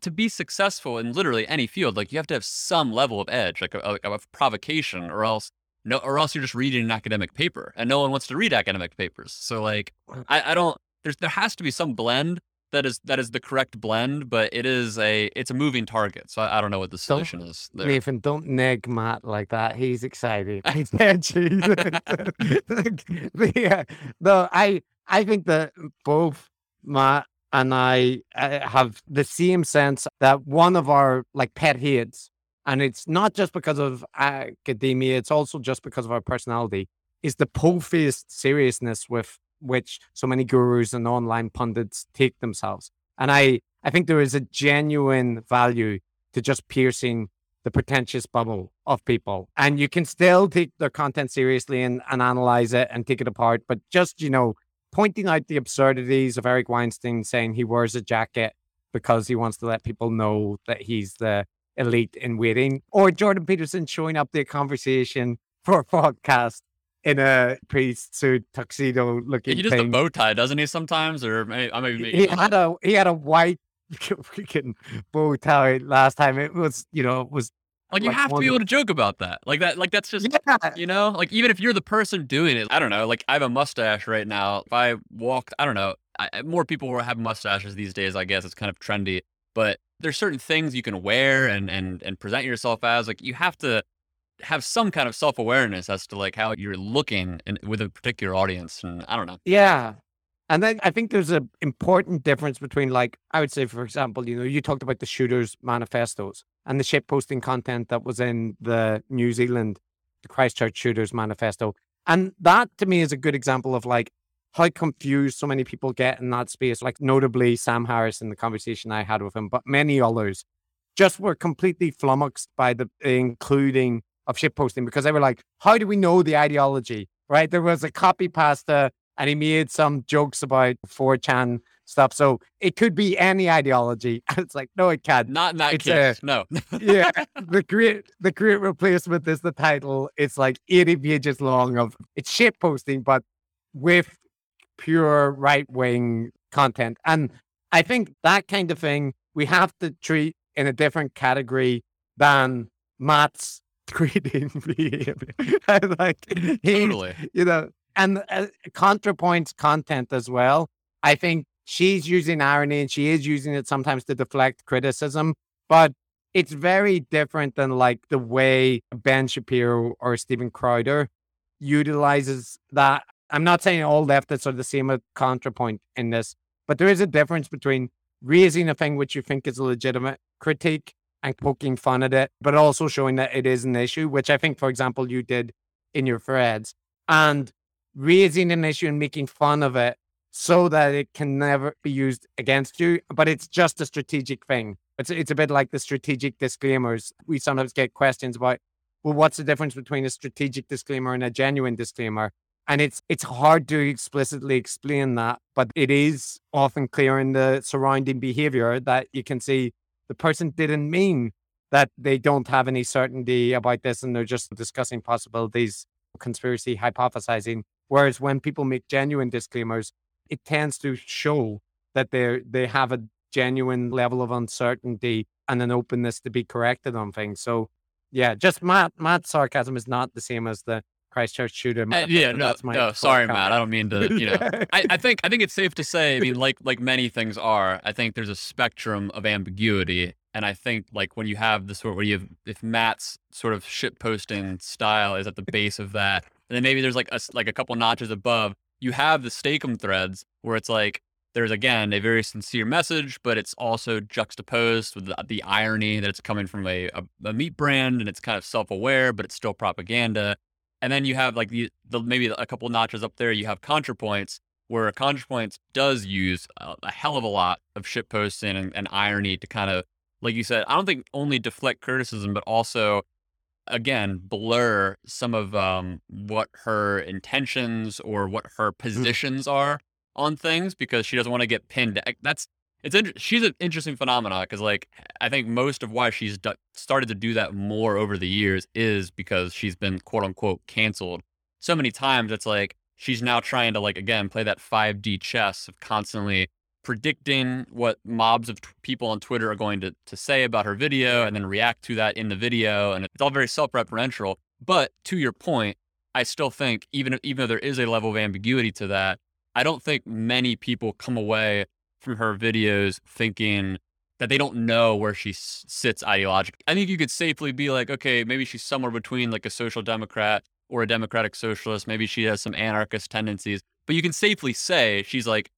to be successful in literally any field like you have to have some level of edge like a, a, a provocation or else no or else you're just reading an academic paper and no one wants to read academic papers. So like I, I don't there's there has to be some blend that is that is the correct blend but it is a it's a moving target so i, I don't know what the solution is there. Nathan, don't neg Matt like that. He's excited. He's edgy. yeah, no, I I think that both Matt and I uh, have the same sense that one of our like pet hates, and it's not just because of academia, it's also just because of our personality, is the po-faced seriousness with which so many gurus and online pundits take themselves. And I I think there is a genuine value to just piercing the pretentious bubble of people. And you can still take their content seriously and, and analyze it and take it apart. But just, you know, pointing out the absurdities of Eric Weinstein saying he wears a jacket because he wants to let people know that he's the elite in waiting, or Jordan Peterson showing up a conversation for a podcast in a priest suit tuxedo looking he does the thing. bow tie doesn't he sometimes or maybe, I mean he had a he had a white freaking bow tie last time. It was, you know, it was Like you Like have to be able to joke about that. Like that. Like that's just yeah, you know like even if you're the person doing it i don't know like i have a mustache right now if i walked i don't know I, more people will have mustaches these days i guess it's kind of trendy but there's certain things you can wear and and and present yourself as like you have to have some kind of self-awareness as to like how you're looking in, with a particular audience and i don't know yeah. And then I think there's an important difference between, like, I would say, for example, you know, you talked about the shooters' manifestos and the shit posting content that was in the New Zealand, the Christchurch shooters manifesto. And that to me is a good example of like how confused so many people get in that space. Like, notably Sam Harris in the conversation I had with him, but many others just were completely flummoxed by the including of shit posting because they were like, how do we know the ideology? Right? There was a copy pasta and he made some jokes about 4chan stuff. So it could be any ideology. And it's like, no, it can't. not in that It's case no yeah. The great the great replacement is the title. It's like 80 pages long of it's shit posting, but with pure right wing content. And I think that kind of thing we have to treat in a different category than Matt's tweeting behavior. Like totally you know, and uh, ContraPoint's content as well. I think she's using irony and she is using it sometimes to deflect criticism, but it's very different than like the way Ben Shapiro or Steven Crowder utilizes that. I'm not saying all leftists are the same as ContraPoint in this, but there is a difference between raising a thing which you think is a legitimate critique and poking fun at it, but also showing that it is an issue, which I think, for example, you did in your threads, and raising an issue and making fun of it so that it can never be used against you. But it's just a strategic thing. It's it's a bit like the strategic disclaimers. We sometimes get questions about, well, what's the difference between a strategic disclaimer and a genuine disclaimer? And it's it's hard to explicitly explain that, but it is often clear in the surrounding behavior that you can see the person didn't mean that they don't have any certainty about this and they're just discussing possibilities, conspiracy hypothesizing. Whereas when people make genuine disclaimers, it tends to show that they they have a genuine level of uncertainty and an openness to be corrected on things. So yeah, just Matt Matt's sarcasm is not the same as the Christchurch shooter. Uh, yeah no, that's my no sorry shortcut. matt i don't mean to you know I, I think I think it's safe to say. I mean, like like many things are. I think there's a spectrum of ambiguity, and I think like when you have the sort where you have if Matt's sort of shit posting style is at the base of that, and then maybe there's like a like a couple notches above, you have the Steak-umm threads where it's like there's again a very sincere message, but it's also juxtaposed with the, the irony that it's coming from a, a, a meat brand and it's kind of self aware, but it's still propaganda. And then you have like the, the maybe a couple notches up there, you have ContraPoints, where ContraPoints does use a, a hell of a lot of posting and, and irony to kind of, like you said, I don't think only deflect criticism, but also, again, blur some of um, what her intentions or what her positions are on things because she doesn't want to get pinned. That's it's inter- she's an interesting phenomenon because like I think most of why she's do- started to do that more over the years is because she's been quote unquote canceled so many times. It's like she's now trying to like again play that 5D chess of constantly predicting what mobs of t- people on Twitter are going to to say about her video and then react to that in the video and it's all very self-referential. But to your point, I still think even even though there is a level of ambiguity to that, I don't think many people come away from her videos thinking that they don't know where she s- sits ideologically. I think you could safely be like, okay, maybe she's somewhere between like a social democrat or a democratic socialist. Maybe she has some anarchist tendencies, but you can safely say she's like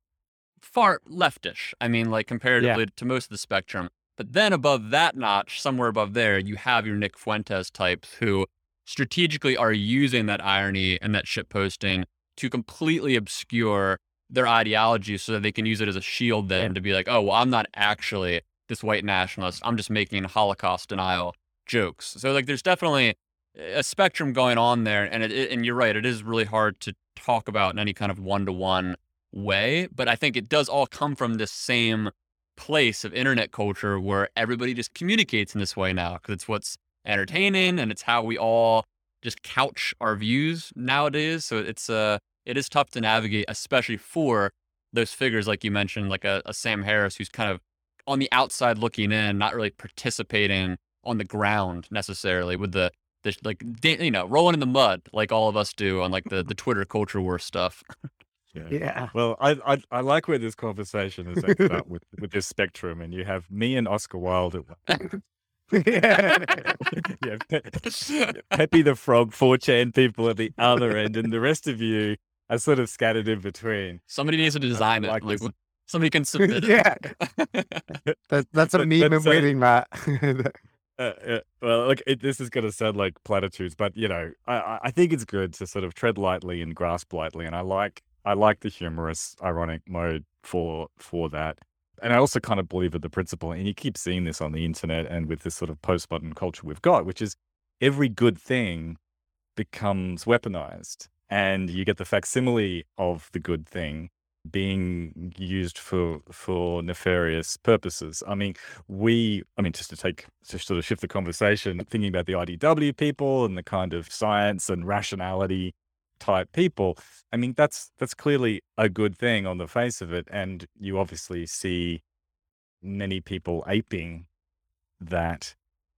far leftish. I mean, like comparatively to most of the spectrum. But then above that notch, somewhere above there, you have your Nick Fuentes types who strategically are using that irony and that shit posting to completely obscure their ideology so that they can use it as a shield then to be like, oh, well, I'm not actually this white nationalist. I'm just making Holocaust denial jokes. So like there's definitely a spectrum going on there and it, and you're right, it is really hard to talk about in any kind of one-to-one way, but I think it does all come from this same place of internet culture where everybody just communicates in this way now because it's what's entertaining and it's how we all just couch our views nowadays. So it's uh it is tough to navigate, especially for those figures like you mentioned, like a, a Sam Harris who's kind of on the outside looking in, not really participating on the ground necessarily with the, the like you know rolling in the mud like all of us do on like the the Twitter culture war stuff. Yeah. Well, I, I I like where this conversation is ended up with with this spectrum, and you have me and Oscar Wilde at one. yeah, Pe- Pepe the Frog, 4chan people at the other end, and the rest of you are sort of scattered in between. Somebody needs to design it. like Like, this. somebody can submit yeah. That, that's a meme in that's, uh, waiting, Matt. Uh, uh, well, look, it, this is going to sound like platitudes, but you know, I- I, I think it's good to sort of tread lightly and grasp lightly, and I like I like the humorous, ironic mode for for that. And I also kind of believe in the principle, and you keep seeing this on the internet and with this sort of postmodern culture we've got, which is every good thing becomes weaponized, and you get the facsimile of the good thing being used for for nefarious purposes. I mean, we, I mean, just to take to sort of shift the conversation, thinking about the IDW people and the kind of science and rationality type people. I mean, that's that's clearly a good thing on the face of it, and you obviously see many people aping that,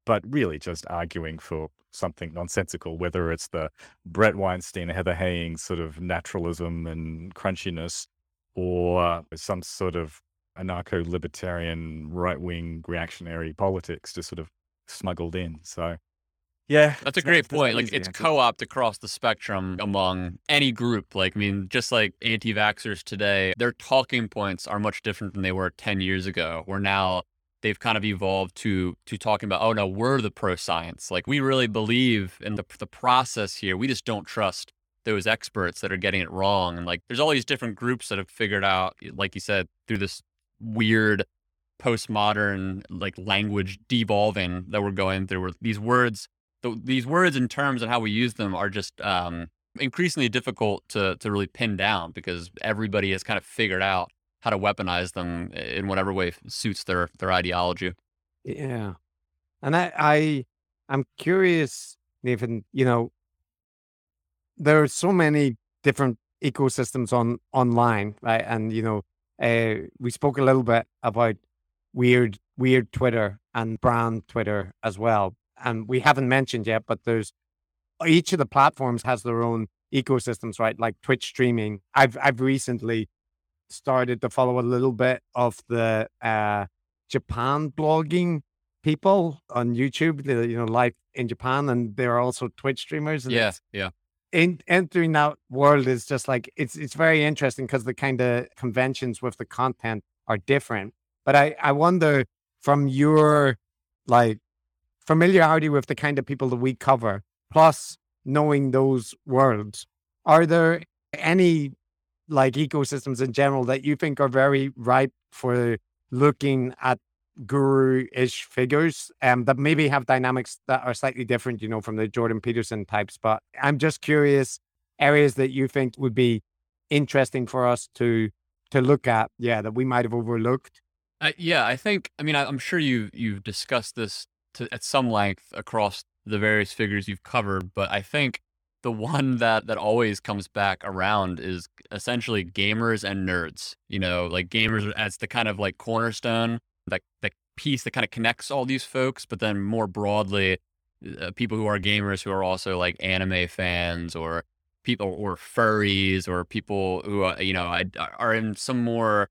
but really just arguing for something nonsensical, whether it's the Bret Weinstein, Heather Heying sort of naturalism and crunchiness, or some sort of anarcho libertarian right wing reactionary politics just sort of smuggled in. So, yeah. That's a great point. Like it's co-opt across the spectrum among any group. Like I mean, just like anti-vaxxers today, their talking points are much different than they were 10 years ago. We're now they've kind of evolved to to talking about, oh no, we're the pro science. Like we really believe in the the process here. We just don't trust those experts that are getting it wrong. And like there's all these different groups that have figured out, like you said, through this weird postmodern like language devolving that we're going through where these words the, these words and terms and how we use them are just um, increasingly difficult to to really pin down because everybody has kind of figured out how to weaponize them in whatever way suits their their ideology. Yeah. And I, I I'm curious, Nathan, you know, there are so many different ecosystems on online, right? And you know, uh, we spoke a little bit about weird weird Twitter and brand Twitter as well. And we haven't mentioned yet, but there's each of the platforms has their own ecosystems, right? Like Twitch streaming. I've I've recently started to follow a little bit of the uh Japan blogging people on YouTube, the, you know, live in Japan, and they're also Twitch streamers. And Yeah, yeah. in, entering that world is just like it's it's very interesting because the kind of conventions with the content are different. But I I wonder from your like familiarity with the kind of people that we cover, plus knowing those worlds, are there any like ecosystems in general that you think are very ripe for looking at guru-ish figures um, that maybe have dynamics that are slightly different, you know, from the Jordan Peterson types. But I'm just curious areas that you think would be interesting for us to to look at, yeah, that we might have overlooked. Uh, yeah, I think. I mean, I, I'm sure you you've discussed this to, at some length across the various figures you've covered, but I think the one that that always comes back around is essentially gamers and nerds. You know, like gamers as the kind of like cornerstone, that that piece that kind of connects all these folks, but then more broadly, uh, people who are gamers who are also like anime fans or people or furries or people who uh, you know are in some more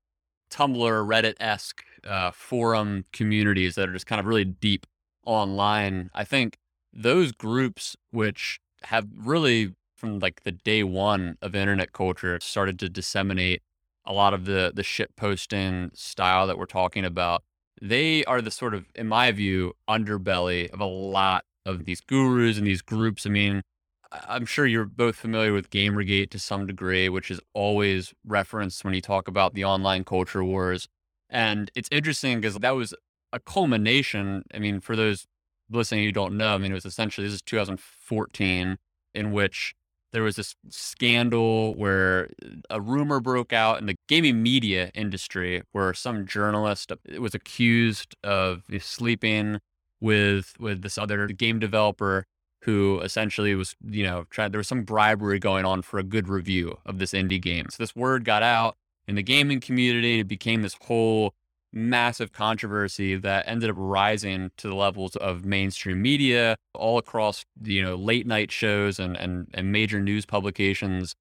Tumblr, Reddit esque uh, forum communities that are just kind of really deep online. I think those groups, which have really from like the day one of internet culture, started to disseminate a lot of the the shit posting style that we're talking about. They are the sort of, in my view, underbelly of a lot of these gurus and these groups. I mean, I'm sure you're both familiar with Gamergate to some degree, which is always referenced when you talk about the online culture wars. And it's interesting because that was a culmination. I mean, for those listening who don't know, I mean, it was essentially this is 2014 in which there was this scandal where uh, a rumor broke out in the gaming media industry where some journalist uh, was accused of sleeping with with this other game developer who essentially was, you know, trying, there was some bribery going on for a good review of this indie game. So this word got out in the gaming community. It became this whole massive controversy that ended up rising to the levels of mainstream media all across you know late night shows and and, and major news publications.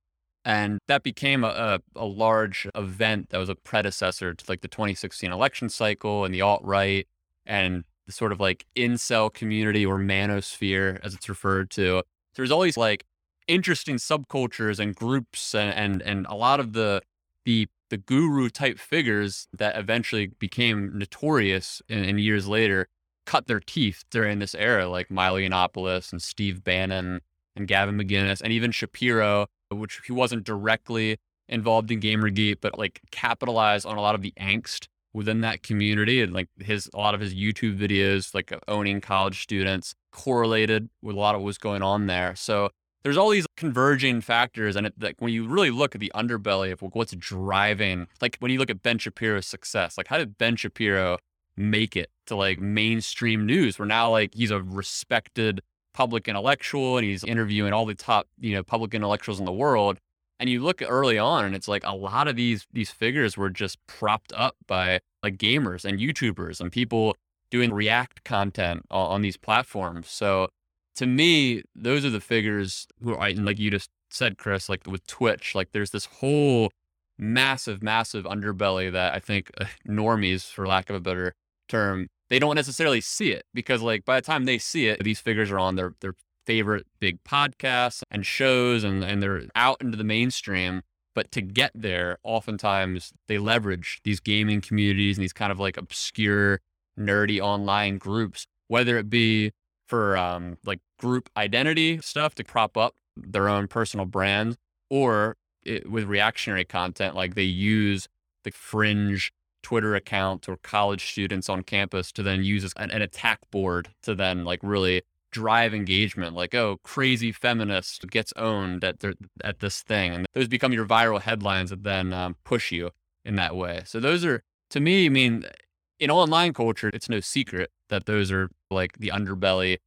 And that became a, a, a large event that was a predecessor to like the 2016 election cycle and the alt-right and the sort of like incel community or manosphere as it's referred to. There's these like interesting subcultures and groups and and, and a lot of the the the guru type figures that eventually became notorious in, in years later cut their teeth during this era, like Milo Yiannopoulos and Steve Bannon and Gavin McInnes and even Shapiro, which he wasn't directly involved in Gamergate, but like capitalized on a lot of the angst within that community and like his a lot of his YouTube videos, like uh, owning college students, correlated with a lot of what was going on there. So there's all these converging factors and it, like when you really look at the underbelly of what's driving like when you look at ben shapiro's success like how did ben shapiro make it to like mainstream news? Where now like he's a respected public intellectual and he's interviewing all the top you know public intellectuals in the world and you look early on and it's like a lot of these these figures were just propped up by like gamers and youtubers and people doing react content on, on these platforms. So to me, those are the figures who and like you just said, Chris, like with Twitch, like there's this whole massive, massive underbelly that I think uh, normies, for lack of a better term, they don't necessarily see it because like by the time they see it, these figures are on their their favorite big podcasts and shows and, and they're out into the mainstream. But to get there, oftentimes they leverage these gaming communities and these kind of like obscure, nerdy online groups, whether it be for um, like group identity stuff to prop up their own personal brand, or it, with reactionary content, like they use the fringe Twitter account or college students on campus to then use an, an attack board to then like really drive engagement like oh crazy feminist gets owned at their, at this thing and those become your viral headlines that then um, push you in that way. So those are to me i mean in online culture it's no secret that those are like the underbelly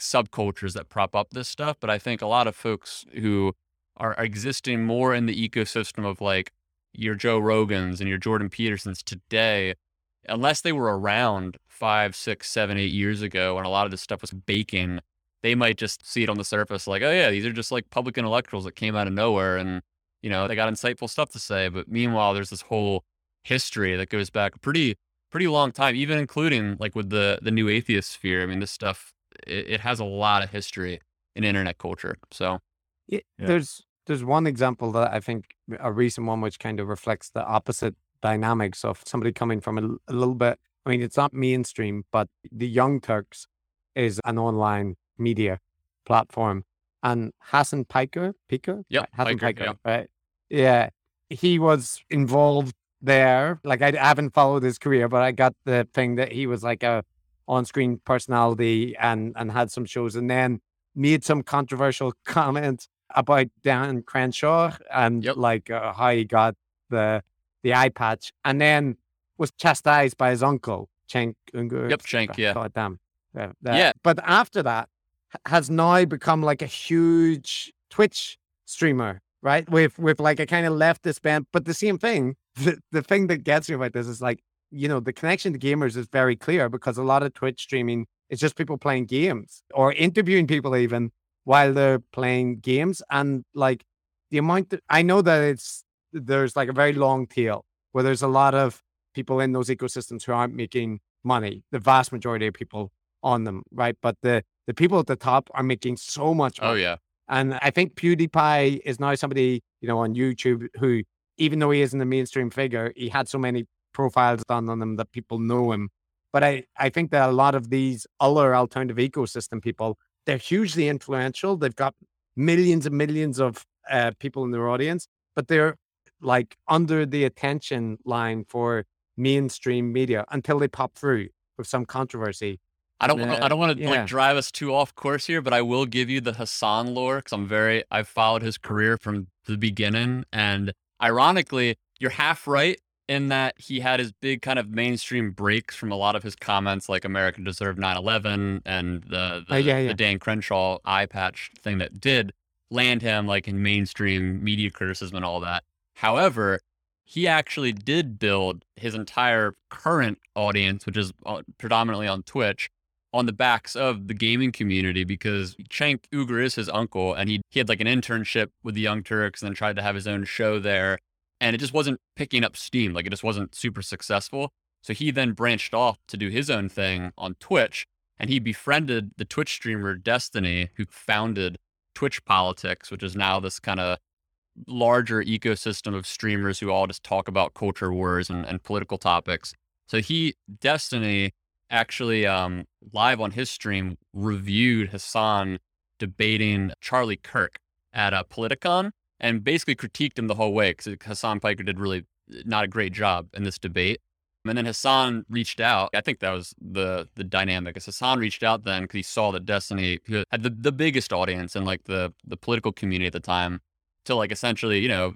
subcultures that prop up this stuff. But I think a lot of folks who are existing more in the ecosystem of like your Joe Rogans and your Jordan Petersons today, unless they were around five, six, seven, eight years ago when a lot of this stuff was baking, they might just see it on the surface like, oh yeah, these are just like public intellectuals that came out of nowhere and you know they got insightful stuff to say. But meanwhile, there's this whole history that goes back pretty pretty long time, even including like with the the new atheist sphere. I mean, this stuff it, it has a lot of history in internet culture. So yeah, yeah. there's there's one example that I think a recent one which kind of reflects the opposite dynamics of somebody coming from a, a little bit. I mean, it's not mainstream, but the Young Turks is an online media platform, and Hasan Piker, Piker, yeah, Hasan Piker, Piker, right? Yeah, he was involved there. Like I haven't followed his career, but I got the thing that he was like a on-screen personality and and had some shows, and then made some controversial comments about Dan Crenshaw and yep. like uh, how he got the the eye patch, and then was chastised by his uncle Cenk Uygur. Yep, Cenk. Yeah. God damn. Yeah, yeah. But after that, has now become like a huge Twitch streamer, right? With with like a kind of leftist band, but the same thing. The, the thing that gets me about this is like you know, the connection to gamers is very clear because a lot of Twitch streaming is just people playing games or interviewing people even while they're playing games. And like the amount that I know that it's there's like a very long tail where there's a lot of people in those ecosystems who aren't making money, the vast majority of people on them, right? But the the people at the top are making so much oh, money. Oh yeah. And I think PewDiePie is now somebody, you know, on YouTube who, even though he isn't a mainstream figure, he had so many profiles done on them that people know him. But I, I think that a lot of these other alternative ecosystem people, they're hugely influential. They've got millions and millions of uh, people in their audience, but they're like under the attention line for mainstream media until they pop through with some controversy. I don't. Uh, I don't want to yeah. like drive us too off course here, but I will give you the Hasan lore because I'm very. I've followed his career from the beginning, and ironically, you're half right in that he had his big kind of mainstream breaks from a lot of his comments like America deserved 9-11 and the the, uh, yeah, yeah. the Dan Crenshaw eye patch thing that did land him like in mainstream media criticism and all that. However, he actually did build his entire current audience, which is uh, predominantly on Twitch, on the backs of the gaming community because Cenk Uygur is his uncle and he, he had like an internship with the Young Turks and then tried to have his own show there. And it just wasn't picking up steam. Like it just wasn't super successful. So he then branched off to do his own thing on Twitch and he befriended the Twitch streamer Destiny, who founded Twitch Politics, which is now this kind of larger ecosystem of streamers who all just talk about culture wars and, and political topics. So he, Destiny, actually um, live on his stream reviewed Hasan debating Charlie Kirk at a Politicon and basically critiqued him the whole way because Hasan Piker did really not a great job in this debate. And then Hasan reached out. I think that was the the dynamic. As Hasan reached out then because he saw that Destiny had the, the biggest audience in like the the political community at the time to like essentially, you know,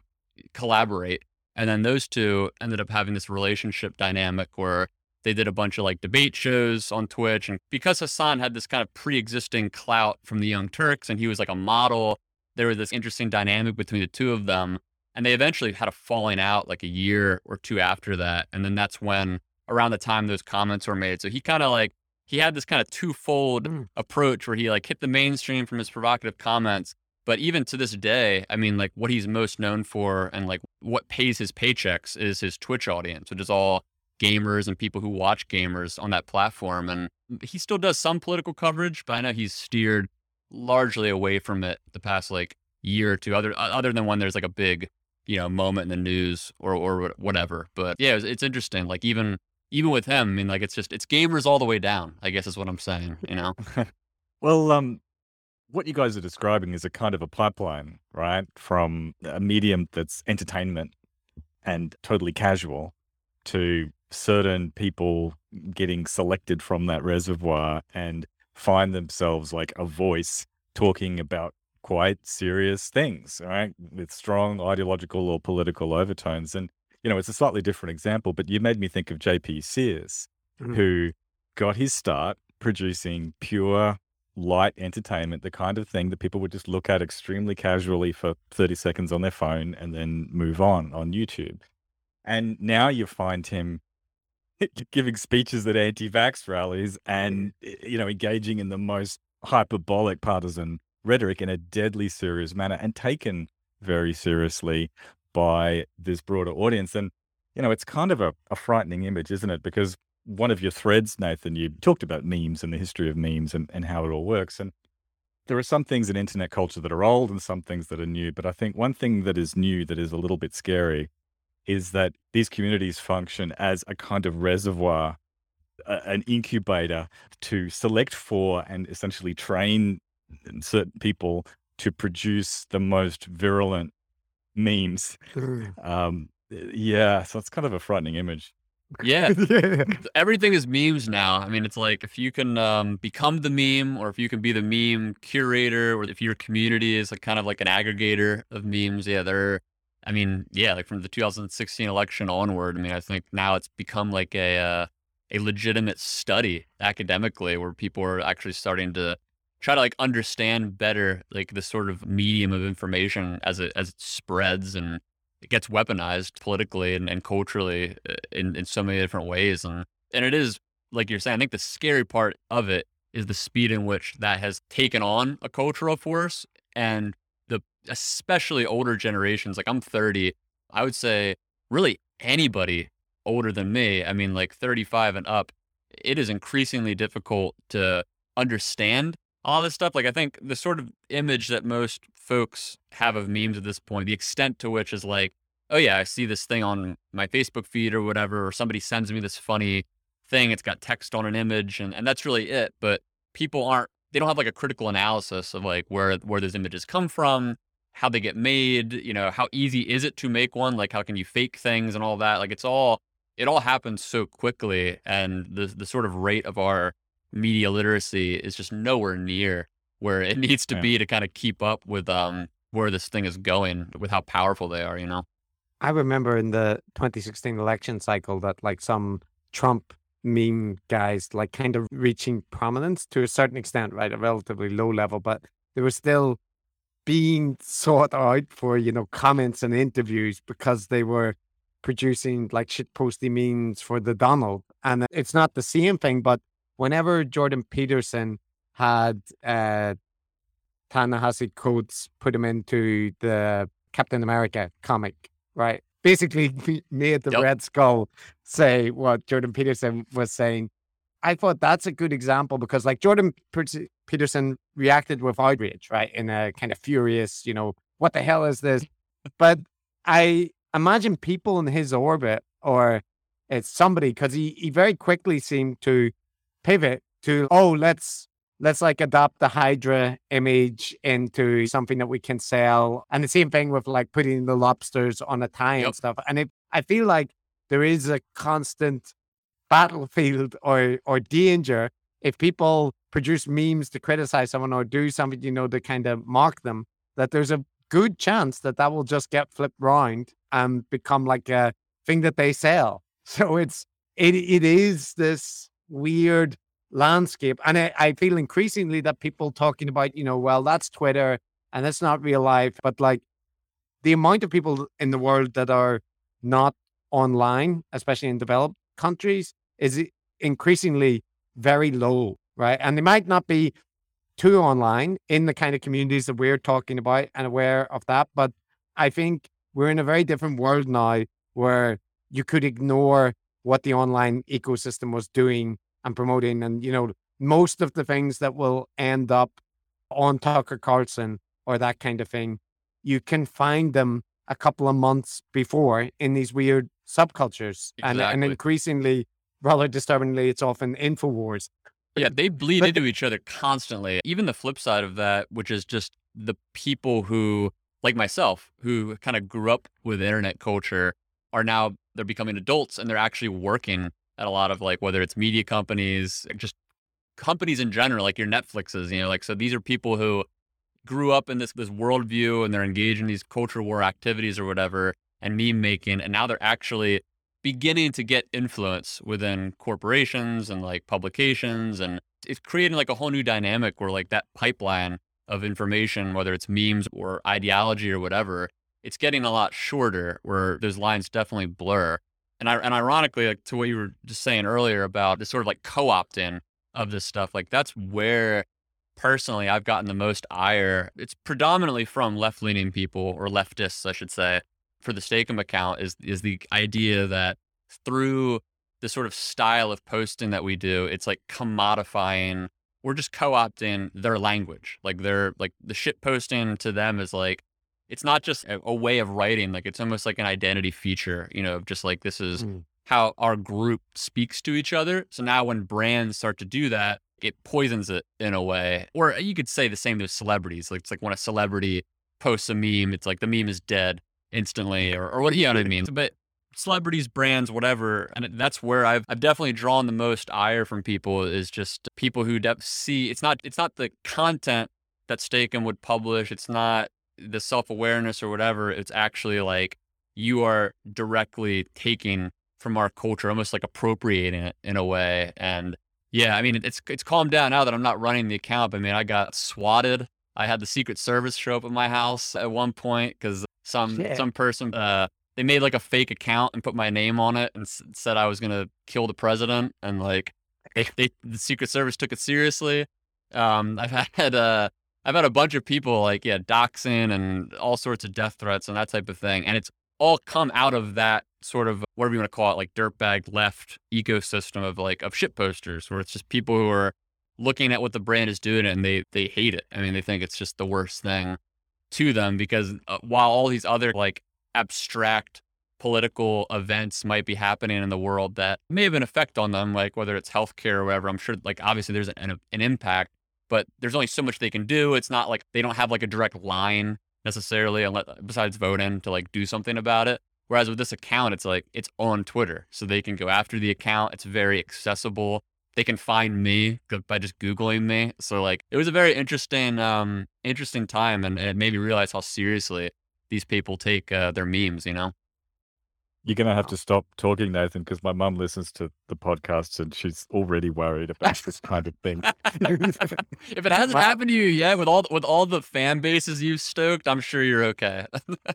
collaborate. And then those two ended up having this relationship dynamic where they did a bunch of like debate shows on Twitch. And because Hasan had this kind of pre existing clout from the Young Turks and he was like a model, there was this interesting dynamic between the two of them. And they eventually had a falling out like a year or two after that. And then that's when around the time those comments were made. So he kind of like, he had this kind of twofold mm. approach where he like hit the mainstream from his provocative comments, but even to this day, I mean, like what he's most known for and like what pays his paychecks is his Twitch audience, which is all gamers and people who watch gamers on that platform. And he still does some political coverage, but I know he's steered largely away from it the past like year or two, other other than when there's like a big, you know, moment in the news or or whatever. But yeah, it's, it's interesting. Like even even with him, I mean, like it's just it's gamers all the way down. I guess is what I'm saying. You know. well, um, what you guys are describing is a kind of a pipeline, right? From a medium that's entertainment and totally casual to certain people getting selected from that reservoir and find themselves like a voice talking about quite serious things, right? With strong ideological or political overtones. And, you know, it's a slightly different example, but you made me think of JP Sears, mm-hmm. who got his start producing pure light entertainment, the kind of thing that people would just look at extremely casually for 30 seconds on their phone and then move on on YouTube. And now you find him giving speeches at anti-vax rallies mm. and eh, you know engaging in the most hyperbolic partisan rhetoric in a deadly serious manner and taken very seriously by this broader audience and you know it's kind of a, a frightening image isn't it because one of your threads, Nathan, you talked about memes and the history of memes and, and how it all works. And there are some things in internet culture that are old and some things that are new. But I think one thing that is new that is a little bit scary is that these communities function as a kind of reservoir, uh, an incubator to select for and essentially train certain people to produce the most virulent memes. Um, yeah, so it's kind of a frightening image. Yeah. Everything is memes now. I mean, it's like if you can um, become the meme or if you can be the meme curator or if your community is like kind of like an aggregator of memes, yeah, they're, I mean, yeah, like from the 2016 election onward, I mean, I think now it's become like a, uh, a legitimate study academically where people are actually starting to try to like understand better like the sort of medium of information as it as it spreads and it gets weaponized politically and, and culturally uh, in, in so many different ways. And, and it is, like you're saying, I think the scary part of it is the speed in which that has taken on a cultural force and the especially older generations. Like I'm 30, I would say really anybody older than me, I mean, like 35 and up, it is increasingly difficult to understand all this stuff. Like I think the sort of image that most folks have of memes at this point, the extent to which is like, oh yeah, I see this thing on my Facebook feed or whatever, or somebody sends me this funny thing. It's got text on an image, and, and that's really it. But people aren't they don't have like a critical analysis of like where where those images come from, how they get made, you know, how easy is it to make one? Like how can you fake things and all that? Like it's all it all happens so quickly and the the sort of rate of our media literacy is just nowhere near where it needs to yeah. be to kind of keep up with um where this thing is going with how powerful they are, you know. I remember in the 2016 election cycle that like some Trump meme guys like kind of reaching prominence to a certain extent, right? A relatively low level, but they were still being sought out for, you know, comments and interviews because they were producing like shit posty memes for the Donald. And it's not the same thing, but whenever Jordan Peterson had uh Ta-Nehisi Coates put him into the Captain America comic, right? Basically made the Yep. Red Skull say what Jordan Peterson was saying. I thought that's a good example because like Jordan Peterson reacted with outrage, right? In a kind of furious, you know, what the hell is this? But I imagine people in his orbit or it's somebody because he, he very quickly seemed to pivot to, oh, let's let's like adopt the Hydra image into something that we can sell. And the same thing with like putting the lobsters on a tie and stuff. And it, I feel like there is a constant battlefield or or danger if people produce memes to criticize someone or do something, you know, to kind of mock them, that there's a good chance that that will just get flipped round and become like a thing that they sell. So it's it it is this weird landscape, and I, I feel increasingly that people talking about, you know, well, that's Twitter and that's not real life, but like the amount of people in the world that are not online, especially in developed countries, is increasingly very low, right? And they might not be too online in the kind of communities that we're talking about and aware of that. But I think we're in a very different world now where you could ignore what the online ecosystem was doing and promoting. And, you know, most of the things that will end up on Tucker Carlson or that kind of thing, you can find them a couple of months before in these weird subcultures. And, and increasingly, rather disturbingly, it's often InfoWars. Yeah, they bleed But- into each other constantly. Even the flip side of that, which is just the people who, like myself, who kind of grew up with internet culture, are now they're becoming adults and they're actually working at a lot of like whether it's media companies, just companies in general, like your Netflixes. You know, like so these are people who grew up in this this worldview and they're engaged in these culture war activities or whatever and meme making, and now they're actually beginning to get influence within corporations and like publications and it's creating like a whole new dynamic where like that pipeline of information whether it's memes or ideology or whatever it's getting a lot shorter where those lines definitely blur and I, and ironically like to what you were just saying earlier about this sort of like co-opting of this stuff like that's where personally I've gotten the most ire it's predominantly from left-leaning people or leftists I should say for the Steak-umm account is is the idea that through the sort of style of posting that we do, it's like commodifying. We're just co-opting their language. Like they're like the shit posting to them is like it's not just a, a way of writing. Like it's almost like an identity feature. You know, of just like this is Mm. how our group speaks to each other. So now when brands start to do that, it poisons it in a way. Or you could say the same with celebrities. Like it's like when a celebrity posts a meme, it's like the meme is dead instantly or, or what you know what I mean. But celebrities, brands, whatever, and that's where I've I've definitely drawn the most ire from people is just people who see it's not it's not the content that Steak-umm would publish. It's not the self awareness or whatever. It's actually like you are directly taking from our culture, almost like appropriating it in a way. And yeah, I mean it's it's calmed down now that I'm not running the account. I mean I got swatted. I had the Secret Service show up at my house at one point because some Shit. some person uh, they made like a fake account and put my name on it and s- said I was gonna kill the president and like they, they the Secret Service took it seriously. Um, I've had uh, I've had a bunch of people like yeah doxing and all sorts of death threats and that type of thing, and it's all come out of that sort of whatever you want to call it, like dirtbag left ecosystem of like of shit posters, where it's just people who are looking at what the brand is doing and they they hate it. I mean, they think it's just the worst thing to them because uh, while all these other like abstract political events might be happening in the world that may have an effect on them, like whether it's healthcare or whatever. I'm sure, like obviously there's an, an impact, but there's only so much they can do. It's not like they don't have like a direct line necessarily, unless besides voting to like do something about it. Whereas with this account, it's like it's on Twitter, so they can go after the account. It's very accessible. They can find me by just googling me. So like it was a very interesting, um, interesting time, and it made me realize how seriously these people take uh, their memes. You know. You're going to have to stop talking, Nathan, because my mum listens to the podcasts and she's already worried about this kind of thing. if it hasn't happened to you yet, with all with all the fan bases you've stoked, I'm sure you're okay. Uh,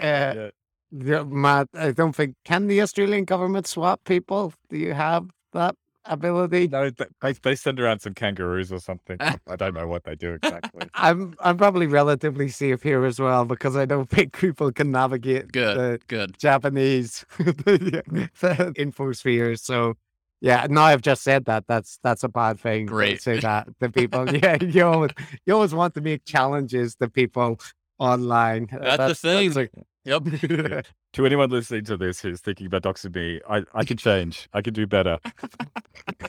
Yeah. Yeah, Matt, I don't think can the Australian government swap people? Do you have that ability? No, they, they send around some kangaroos or something. I don't know what they do exactly. I'm I'm probably relatively safe here as well because I don't think people can navigate Good, the good. Japanese the infosphere. So yeah, now I've just said that. That's that's a bad thing. to Great. Say that to people. Yeah, you always you always want to make challenges to people online. Uh, That's the thing. that's Yep. to anyone listening to this who's thinking about doxing me, I, I can change. I can do better. a-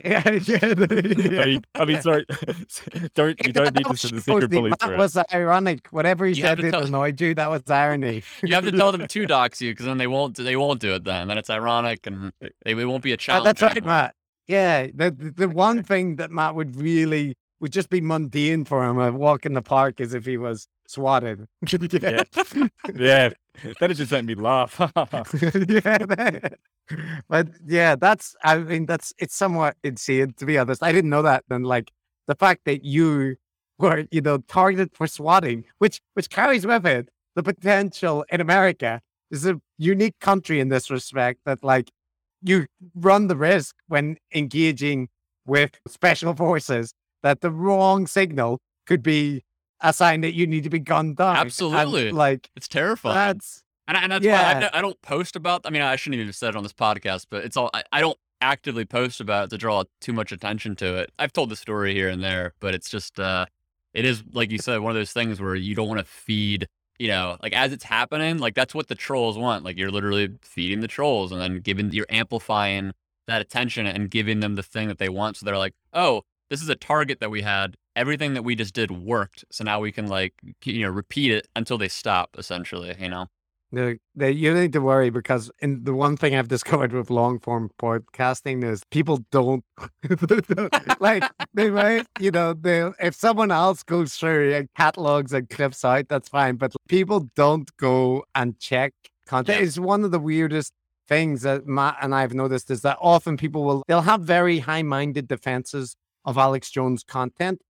yeah, yeah, I mean, I mean, sorry. don't you don't need to send the secret police That was ironic. Whatever he You said tell- annoyed you. That was irony. You have to tell them to dox you because then they won't. They won't do it then. Then it's ironic and they, it won't be a Uh, challenge. that's right. Matt. Yeah, the the the one thing that Matt would really would just be mundane for him. A walk in the park as if he was swatted. Yeah. yeah, that just made me laugh. yeah. But yeah, that's I mean that's it's somewhat insane to be honest. I didn't know that. Then like the fact that you were you know targeted for swatting, which which carries with it the potential in America is a unique country in this respect that like you run the risk when engaging with special forces that the wrong signal could be a sign that you need to be gunned down. And, Absolutely. like It's terrifying. that's And, and that's why Yeah. I, don't- I don't post about. I mean, I shouldn't even have said it on this podcast, but it's all. I, I don't actively post about it to draw too much attention to it. I've told the story here and there, but it's just. uh It is like you said, one of those things where you don't want to feed. You know, like as it's happening, like that's what the trolls want. Like you're literally feeding the trolls, and then giving you're amplifying that attention and giving them the thing that they want. So they're like, oh, this is a target that we had. Everything that we just did worked. So now we can like you know repeat it until they stop. Essentially, you know. The, you don't need to worry because in the one thing I've discovered with long form podcasting is people don't like they might you know they if someone else goes through and catalogs and clips out that's fine but people don't go and check content. Yeah. It's one of the weirdest things that Matt and I've noticed is that often people will they'll have very high minded defenses of Alex Jones content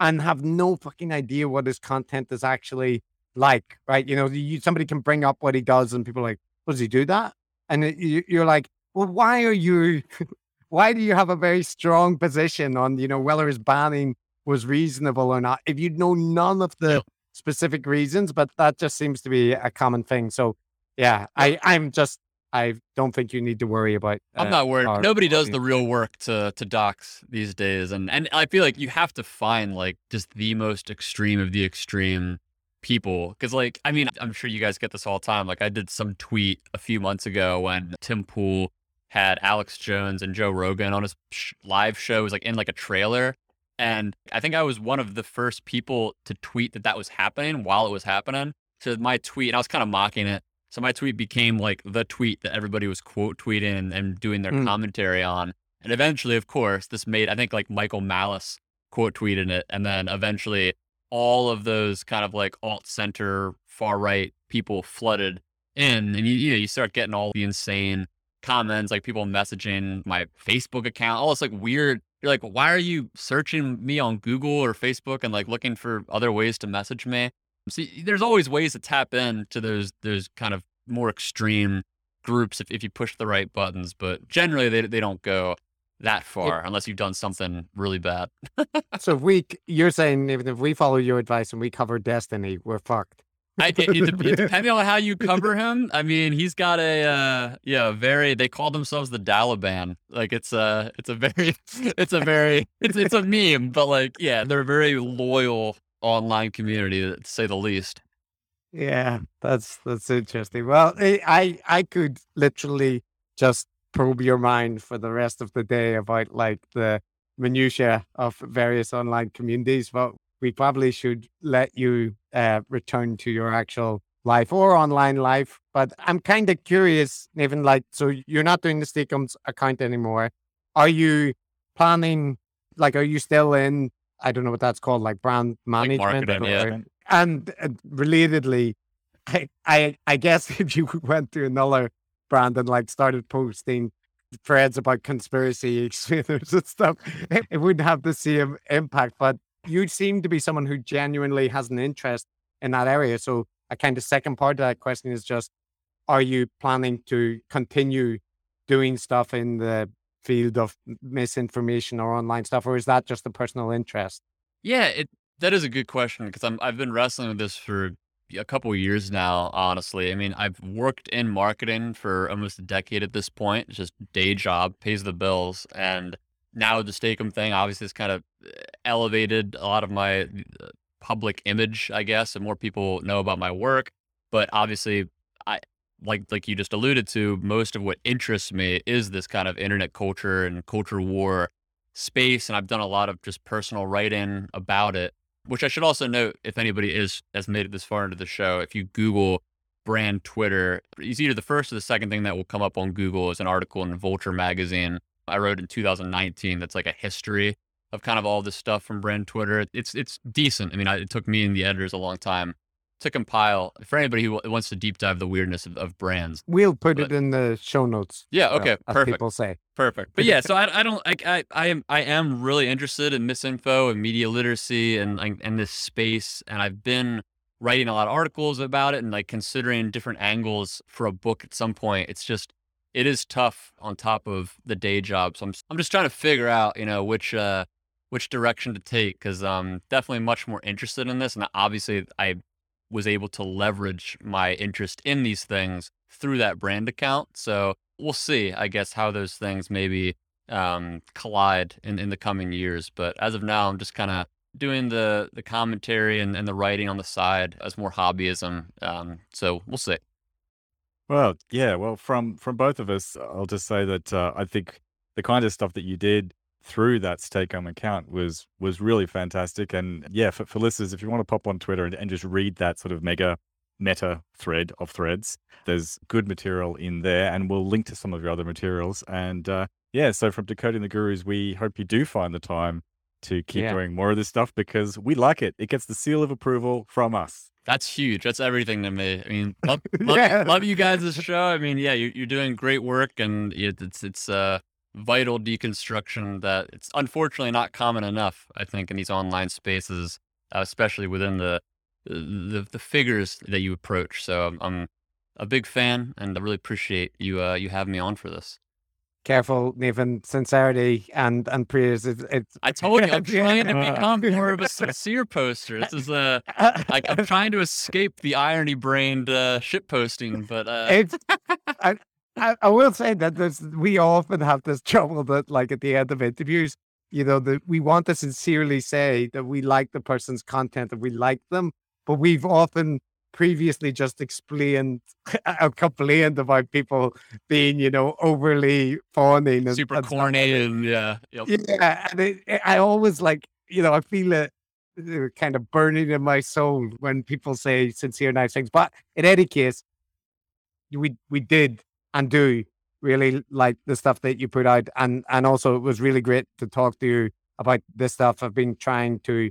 and have no fucking idea what his content is actually like, right? You know, you, somebody can bring up what he does, and people are like, "Oh, "Does he do that?" And it, you, you're like, "Well, why are you? why do you have a very strong position on you know whether his banning was reasonable or not? If you know none of the Yeah. specific reasons, but that just seems to be a common thing. So, yeah, I I'm just I don't think you need to worry about. I'm uh, not worried. our Nobody does the real work to to dox these days, and and I feel like you have to find like just the most extreme of the extreme people, because like I mean I'm sure you guys get this all the time. Like I did some tweet a few months ago when Tim Pool had Alex Jones and Joe Rogan on his sh- live show. It was like in like a trailer. And I think I was one of the first people to tweet that that was happening while it was happening. So my tweet, and I was kind of mocking it. So my tweet became like the tweet that everybody was quote tweeting and, doing their Mm. commentary on. And eventually, of course, this made, I think like Michael Malice quote tweeted it. And then eventually all of those kind of like alt center, far right people flooded in. And you, you know, you start getting all the insane comments, like people messaging my Facebook account, all this like weird. You're like, why are you searching me on Google or Facebook and like looking for other ways to message me? See, there's always ways to tap into those those kind of more extreme groups if, if you push the right buttons, but generally they they don't go that far unless you've done something really bad. So if we, you're saying even if we follow your advice and we cover Destiny, we're fucked. I, it, it, it- depending on how you cover him, I mean, he's got a uh, yeah, very. They call themselves the Daliban. Like it's a, it's a very, it's a very, it's it's a meme, but like yeah, they're very loyal online community to say the least. Yeah, that's that's interesting. Well, I I I could literally just probe your mind for the rest of the day about like the minutia of various online communities, but we probably should let you uh, return to your actual life or online life. But I'm kind of curious, even like, so you're not doing the Steak-umms account anymore. Are you planning? Like, are you still in? I don't know what that's called, like brand Like management. or- yeah. and uh, relatedly, I, I I guess if you went to another brand and like started posting threads about conspiracy theories and stuff, it, it wouldn't have the same impact. But you seem to be someone who genuinely has an interest in that area. So a kind of second part of that question is just are you planning to continue doing stuff in the field of misinformation or online stuff, or is that just a personal interest? Yeah, it that is a good question because I'm I've been wrestling with this for a couple years now. Honestly, I mean, I've worked in marketing for almost a decade at this point. It's just day job, pays the bills, and now the Steak-umm thing obviously has kind of eh, elevated a lot of my uh, public image, I guess, and more people know about my work. But obviously, like like you just alluded to, most of what interests me is this kind of internet culture and culture war space, and I've done a lot of just personal writing about it. Which I should also note, if anybody is has made it this far into the show, if you Google brand Twitter, it's either the first or the second thing that will come up on Google is an article in Vulture magazine I wrote in 2019 that's like a history of kind of all this stuff from brand Twitter. It's it's decent. I mean, I, it took me and the editors a long time to compile for anybody who wants to deep dive the weirdness of, of brands. We'll put But- it in the show notes. Yeah. Okay. as perfect. people say. Perfect. But yeah, so I, I don't like I, I am I am really interested in misinfo and media literacy and like and this space and I've been writing a lot of articles about it and like considering different angles for a book at some point. It's just it is tough on top of the day job. So I'm I'm just trying to figure out, you know, which uh which direction to take cuz I'm definitely much more interested in this and obviously I was able to leverage my interest in these things through that brand account. So we'll see, I guess, how those things maybe um, collide in, in the coming years. But as of now, I'm just kind of doing the the commentary and, and the writing on the side as more hobbyism. Um, so we'll see. Well, yeah. Well, from from both of us, I'll just say that uh, I think the kind of stuff that you did through that Steak-umm account was was really fantastic. And yeah, for, for listeners, if you want to pop on Twitter and, and just read that sort of mega meta thread of threads, there's good material in there, and we'll link to some of your other materials. And uh, yeah, so from Decoding the Gurus, we hope you do find the time to keep Yeah. doing more of this stuff because we like it. It gets the seal of approval from us. That's huge. That's everything to me. I mean, love, love, Yeah. love you guys' this show. I mean, yeah, you're, you're doing great work, and it's it's uh, vital deconstruction that it's unfortunately not common enough. I think in these online spaces, uh, especially within the, the the figures that you approach. So I'm, I'm a big fan, and I really appreciate you uh, you having me on for this. Careful, Nathan. Sincerity and and prayers. It's, it's I told you, I'm trying to become more of a sincere poster. This is uh, like I'm trying to escape the irony brained uh, shit posting, but uh, it's I, I, I will say that there's we often have this trouble that like at the end of interviews, you know, that we want to sincerely say that we like the person's content and we like them, but we've often previously just explained or complained about people being, you know, overly fawning and super and and yeah, yep. Yeah, and it, it- I always like, you know, I feel it uh, kind of burning in my soul when people say sincere, nice things. But in any case, we we did and do really like the stuff that you put out, and and also it was really great to talk to you about this stuff. I've been trying to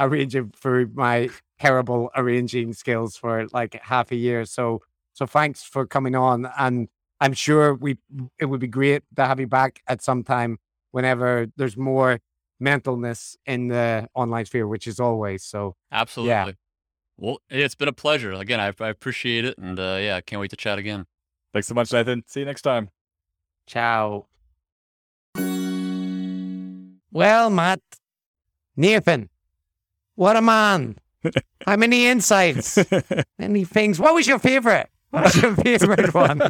arrange it for my terrible arranging skills for like half a year. So so thanks for coming on, and I'm sure we it would be great to have you back at some time whenever there's more mentalness in the online sphere, which is always so. absolutely. Well, it's been a pleasure. Again, I, I appreciate it, and uh, yeah, can't wait to chat again. Thanks so much, Nathan. See you next time. Ciao. Well, Matt, Nathan, what a man! How many insights? Many things. What was your favorite? What was your favorite one?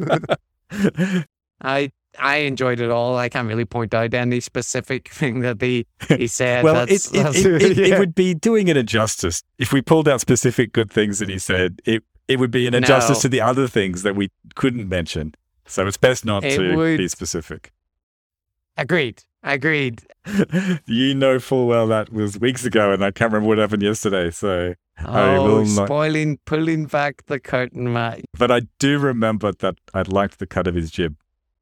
I I enjoyed it all. I can't really point out any specific thing that he he said. well, it, That's- it, that's- it, it, yeah. it would be doing it injustice if we pulled out specific good things that he said. It it would be an injustice No. to the other things that we couldn't mention. So it's best not It to would- be specific. Agreed. Agreed. you know full well that was weeks ago, and I can't remember what happened yesterday. So, I Oh, will not- spoiling, pulling back the curtain, Matt. but I do remember that I liked the cut of his jib,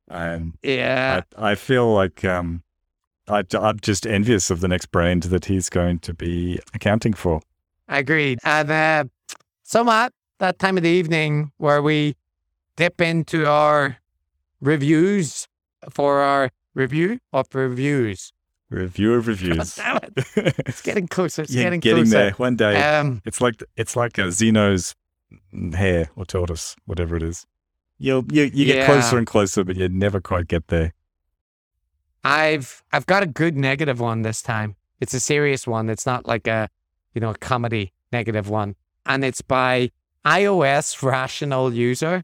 and Yeah. I, I feel like um, I, I'm just envious of the next brand that he's going to be accounting for. Agreed. And uh, so, Matt, that time of the evening where we dip into our reviews for our review of reviews. Review of reviews. God damn it. It's getting closer. It's yeah, getting, getting closer. there one day. Um, It's like it's like a Zeno's hare or tortoise, whatever it is. You'll, you you get Yeah. closer and closer, but you never quite get there. I've I've got a good negative one this time. It's a serious one. It's not like a you know a comedy negative one, and it's by iOS Rational User.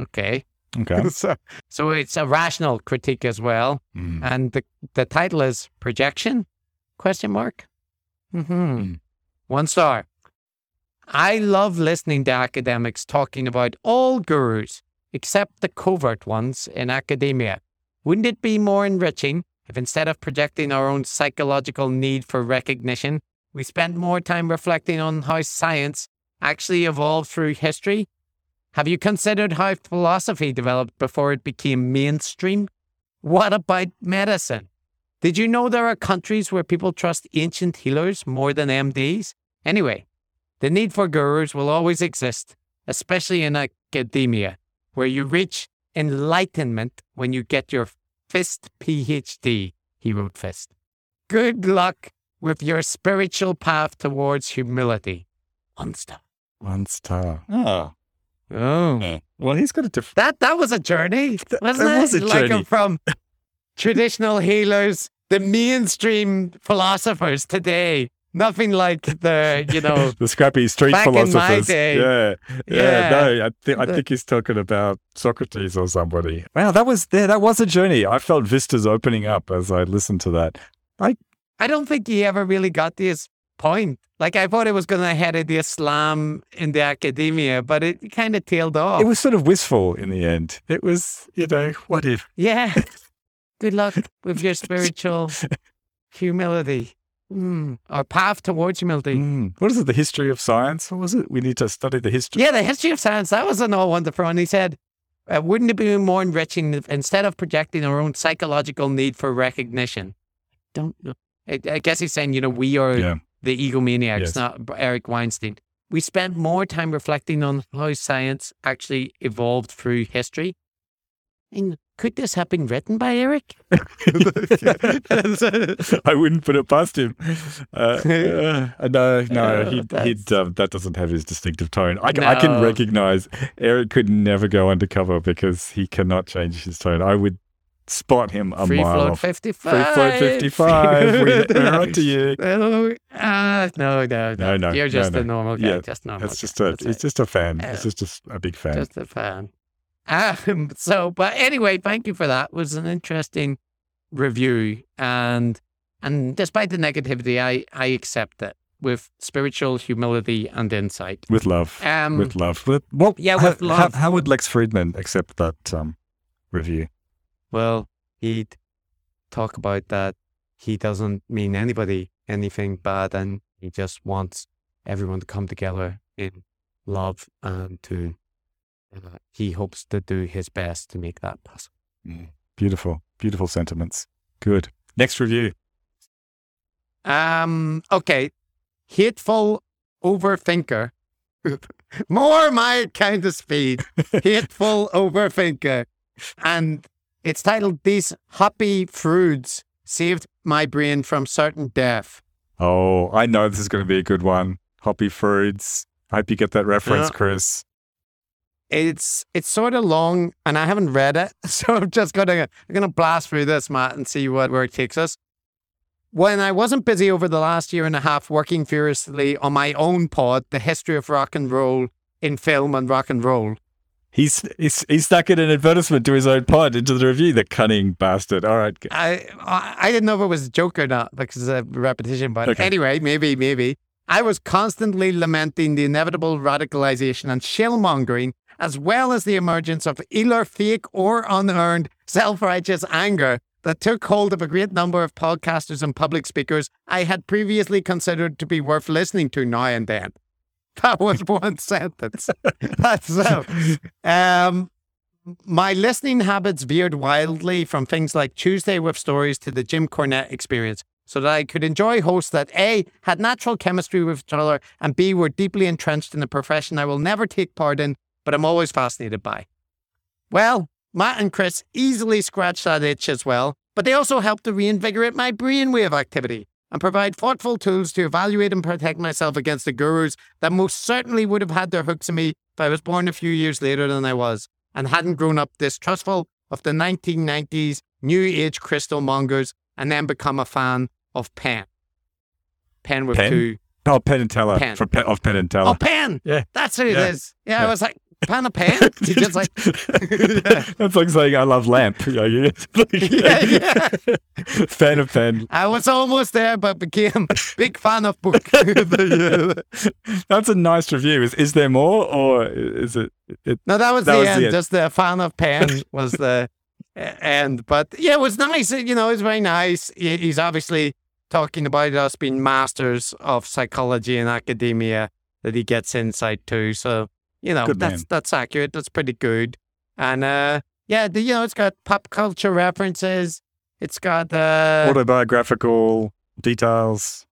Okay, Okay. so so it's a rational critique as well, Mm. and the the title is projection question mark. Mm-hmm. Mm. One star. I love listening to academics talking about all gurus except the covert ones in academia. Wouldn't it be more enriching if instead of projecting our own psychological need for recognition, we spent more time reflecting on how science actually evolved through history? Have you considered how philosophy developed before it became mainstream? What about medicine? Did you know there are countries where people trust ancient healers more than MDs? Anyway, the need for gurus will always exist, especially in academia, where you reach enlightenment when you get your fist PhD, he wrote fist. Good luck with your spiritual path towards humility. One star. One star. Oh. Oh. Hmm. Well, he's got a different. That that was a journey, wasn't that it? was a like journey. from traditional healers, the mainstream philosophers today. Nothing like the, you know, the scrappy street Back in my philosophers. day. Yeah, yeah. Yeah. No, I, thi- I The- think he's talking about Socrates or somebody. Wow, that was there. That was a journey. I felt vistas opening up as I listened to that. I I don't think he ever really got to his point. Like I thought it was going to head into Islam in the academia, but it kind of tailed off. It was sort of wistful in the end. It was, you know, what if? yeah. Good luck with your spiritual humility, mm. or path towards humility. Mm, what is it? The history of science? What was it? We need to study the history. Yeah, the history of science. That was an all wonderful one. He said, uh, "Wouldn't it be more enriching if instead of projecting our own psychological need for recognition?" Don't. I, I guess he's saying, you know, we are Yeah. The egomaniacs, Yes. not Eric Weinstein. We spent more time reflecting on how science actually evolved through history. And could this have been written by Eric? I wouldn't put it past him. Uh, uh, no, no, Uh, he'd, he'd, um, that doesn't have his distinctive tone. I, can- I can recognize Eric could never go undercover because he cannot change his tone. I would spot him a Free mile float off. 55. Free float 55. we, we're on to you. Uh, no, no, No, no, You're just no. a normal guy. Yeah, just normal. It's just a, it's it. just a fan. Yeah. It's just a, a big fan. Just a fan. Um, so, but anyway, thank you for that. It was an interesting review, and and despite the negativity, I I accept it with spiritual humility and insight. with love. Um, with love. With, well, yeah, with how- love. How, would Lex Fridman accept that um, review? Well, he'd talk about that he doesn't mean anybody anything bad, and he just wants everyone to come together in love and to. Uh, he hopes to do his best to make that possible. Beautiful, beautiful sentiments. Good. Next review. Um. Okay. Hateful overthinker. More my kind of speed. Hateful overthinker, and it's titled "These Happy Fruits Saved My Brain from Certain Death." Oh, I know this is going to be a good one. Hoppy fruits. I hope you get that reference, Yeah. Chris. It's it's sort of long, and I haven't read it, so I'm just gonna I'm gonna blast through this, Matt, and see what where it takes us. When I wasn't busy over the last year and a half working furiously on my own pod, the history of rock and roll in film and rock and roll, He's, he's he's stuck in an advertisement to his own pod into the review. The cunning bastard. All right. I I didn't know if it was a joke or not because of repetition, but Okay. anyway, maybe, maybe. I was constantly lamenting the inevitable radicalization and shillmongering, as well as the emergence of either fake or unearned self-righteous anger that took hold of a great number of podcasters and public speakers I had previously considered to be worth listening to now and then. That was one sentence. That's so. Um, my listening habits veered wildly from things like Tuesday with Stories to the Jim Cornette experience so that I could enjoy hosts that A, had natural chemistry with each other, and B, were deeply entrenched in a profession I will never take part in, but I'm always fascinated by. Well, Matt and Chris easily scratched that itch as well, but they also helped to reinvigorate my brainwave activity and provide thoughtful tools to evaluate and protect myself against the gurus that most certainly would have had their hooks in me if I was born a few years later than I was. and hadn't grown up distrustful of the 1990s New Age crystal mongers and then become a fan of Penn. Penn with Penn? two. Oh, Penn and Teller Penn. from Penn, of Penn and Teller. Oh, Penn! Yeah. That's who it is. Yeah. Yeah, Yeah. I was like, Pan of Penn? He just like, That's like saying I love lamp. Yeah, yeah. Fan of Penn. I was almost there, but became big fan of book. That's a nice review. Is is there more, or is it? it No, that was That the was the end. end. Just the fan of Penn was the end. But yeah, it was nice. You know, it was very nice. He's obviously talking about us being masters of psychology and academia that he gets insight to. So you know, Good that's man. that's accurate. That's pretty good. And uh, yeah, the, you know, it's got pop culture references. It's got uh, autobiographical details.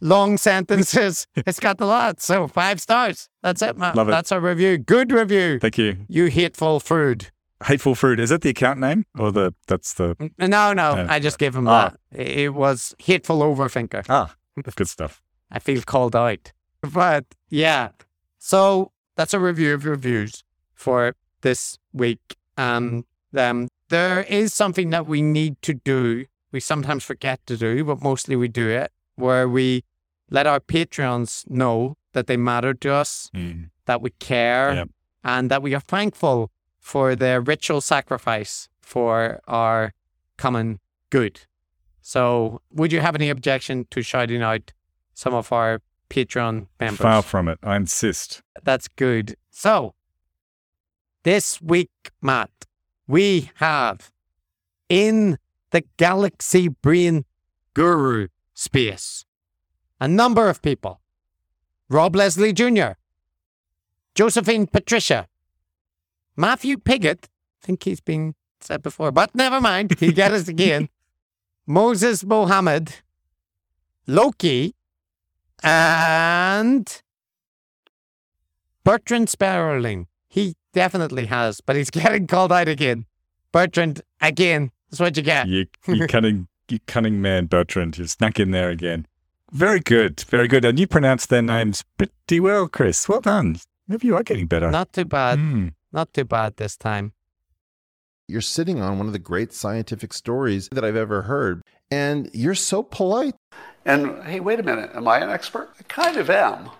long sentences. it's got a lot. So five stars. That's it, man. Love it. That's a review. Good review. Thank you. You hateful food. Hateful fruit. Is that the account name or the? That's the. No, no, Yeah. I just gave him Ah. that. It it was hateful overthinker. Ah, good stuff. I feel called out. But yeah, so that's a review of reviews for this week. And um, there is something that we need to do. We sometimes forget to do, but mostly we do it, where we let our Patreons know that they matter to us, Mm. that we care, Yep. and that we are thankful for their ritual sacrifice for our common good. So, would you have any objection to shouting out some of our Patreon members? Far from it. I insist. That's good. So, this week, Matt, we have in the Galaxy Brain Guru space a number of people Rob Leslie Jr., Josephine Patricia, Matthew Piggott. I think he's been said before, but never mind. He got us again. Moses Mohammed, Loki, and Bertrand Sparrowling. He definitely has, but he's getting called out again. Bertrand, again. That's what you get. You, you cunning, you cunning man, Bertrand. You snuck in there again. Very good, very good. And you pronounced their names pretty well, Chris. Well done. Maybe you are getting better. Not too bad. Mm. Not too bad this time. You're sitting on one of the great scientific stories that I've ever heard, and you're so polite. And hey, wait a minute, am I an expert? I kind of am.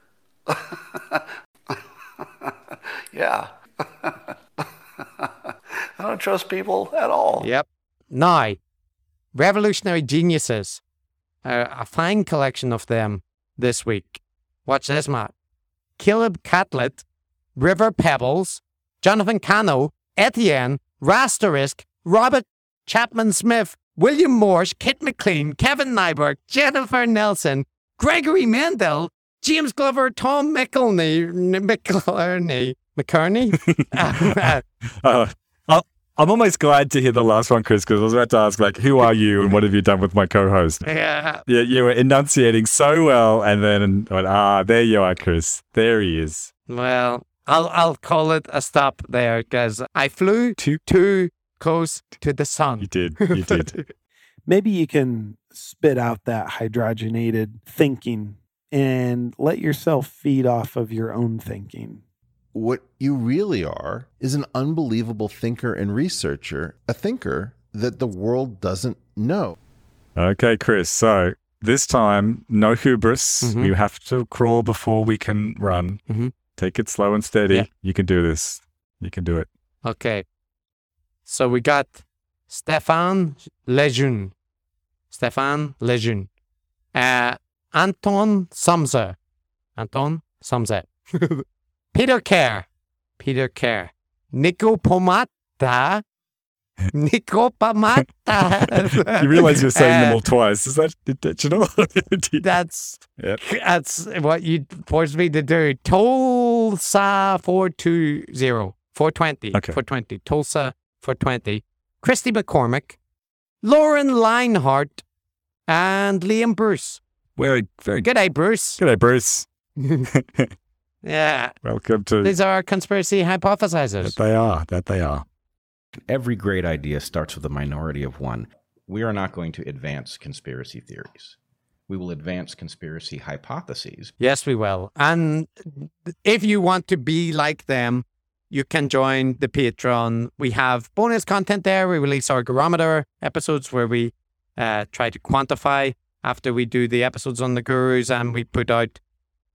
yeah. I don't trust people at all. Yep. Now, Revolutionary Geniuses. Uh, a fine collection of them this week. Watch this, Matt. Caleb Catlett, River Pebbles, Jonathan Cano, Etienne, Rasterisk, Robert Chapman Smith, William Morse, Kit McLean, Kevin Nyberg, Jennifer Nelson, Gregory Mendel, James Glover, Tom McElney, McElney, McCarney, Uh, I- I'm almost glad to hear the last one, Chris, because I was about to ask, like, who are you and what have you done with my co-host? yeah, Yeah, you were enunciating so well, and then went, ah, there you are, Chris. There he is. Well, I'll I'll call it a stop there because I flew to too close to the sun. You did. You did. maybe you can spit out that hydrogenated thinking and let yourself feed off of your own thinking. What you really are is an unbelievable thinker and researcher, a thinker that the world doesn't know. Okay, Chris. So this time, no hubris. Mhm. We have to crawl before we can run. Mhm. Take it slow and steady. Yeah. You can do this. You can do it. Okay, so we got Stefan Lejeune, Stefan Lejeune, uh, Anton Sumser, Anton Sumser, Peter Kerr, Peter Kerr, Nico Pomata, Nico Pomata. You realize you're saying them Uh, all twice. Is that intentional? That's Yep. that's what you forced me to do. Tulsa 420, 420, Okay. 420, Tulsa 420. Christy McCormick, Lauren Leinhart, and Liam Bruce. Very, very good. Good day, Bruce. G'day, Bruce. Yeah, Welcome to. these are our conspiracy That hypothesizers. they are. That they are. Every great idea starts with a minority of one. We are not going to advance conspiracy theories. We will advance conspiracy hypotheses. Yes, we will. And if you want to be like them, you can join the Patreon. We have bonus content there. We release our Gurometer episodes where we uh, try to quantify after we do the episodes on the gurus and we put out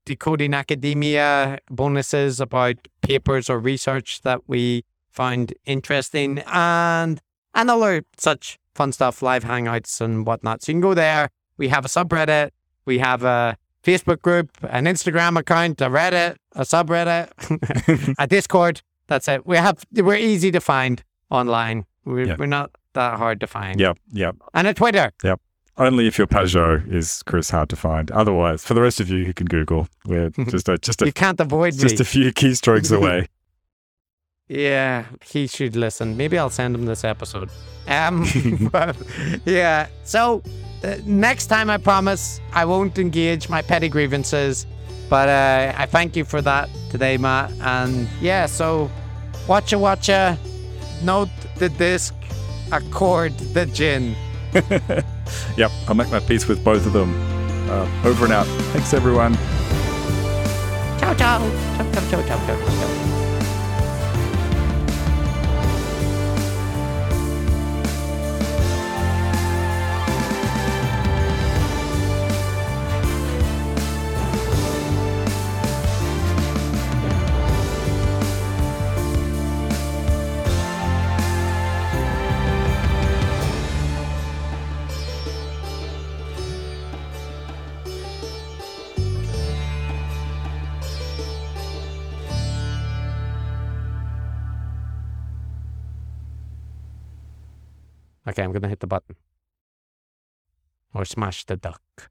decoding academia bonuses about papers or research that we find interesting and and other such fun stuff, live hangouts and whatnot. So you can go there. We have a subreddit. We have a Facebook group, an Instagram account, a Reddit, a subreddit, a Discord. That's it. We have we're easy to find online. We're, Yeah. we're not that hard to find. Yep, yep, And a Twitter. yep. Only if your Pageau is Chris hard to find. Otherwise, for the rest of you who can Google, we're just a just a You can't avoid just me. a few keystrokes away. Yeah, he should listen. Maybe I'll send him this episode. Um, yeah. So uh, next time, I promise I won't engage my petty grievances. But uh, I thank you for that today, Matt. And yeah, so watcha watcha, note the disc, accord the gin. yep, I'll make my peace with both of them. Uh, over and out. Thanks, everyone. Ciao, ciao. Ciao, ciao, ciao, ciao, ciao, ciao. Okay, I'm gonna hit the button. Or smash the duck.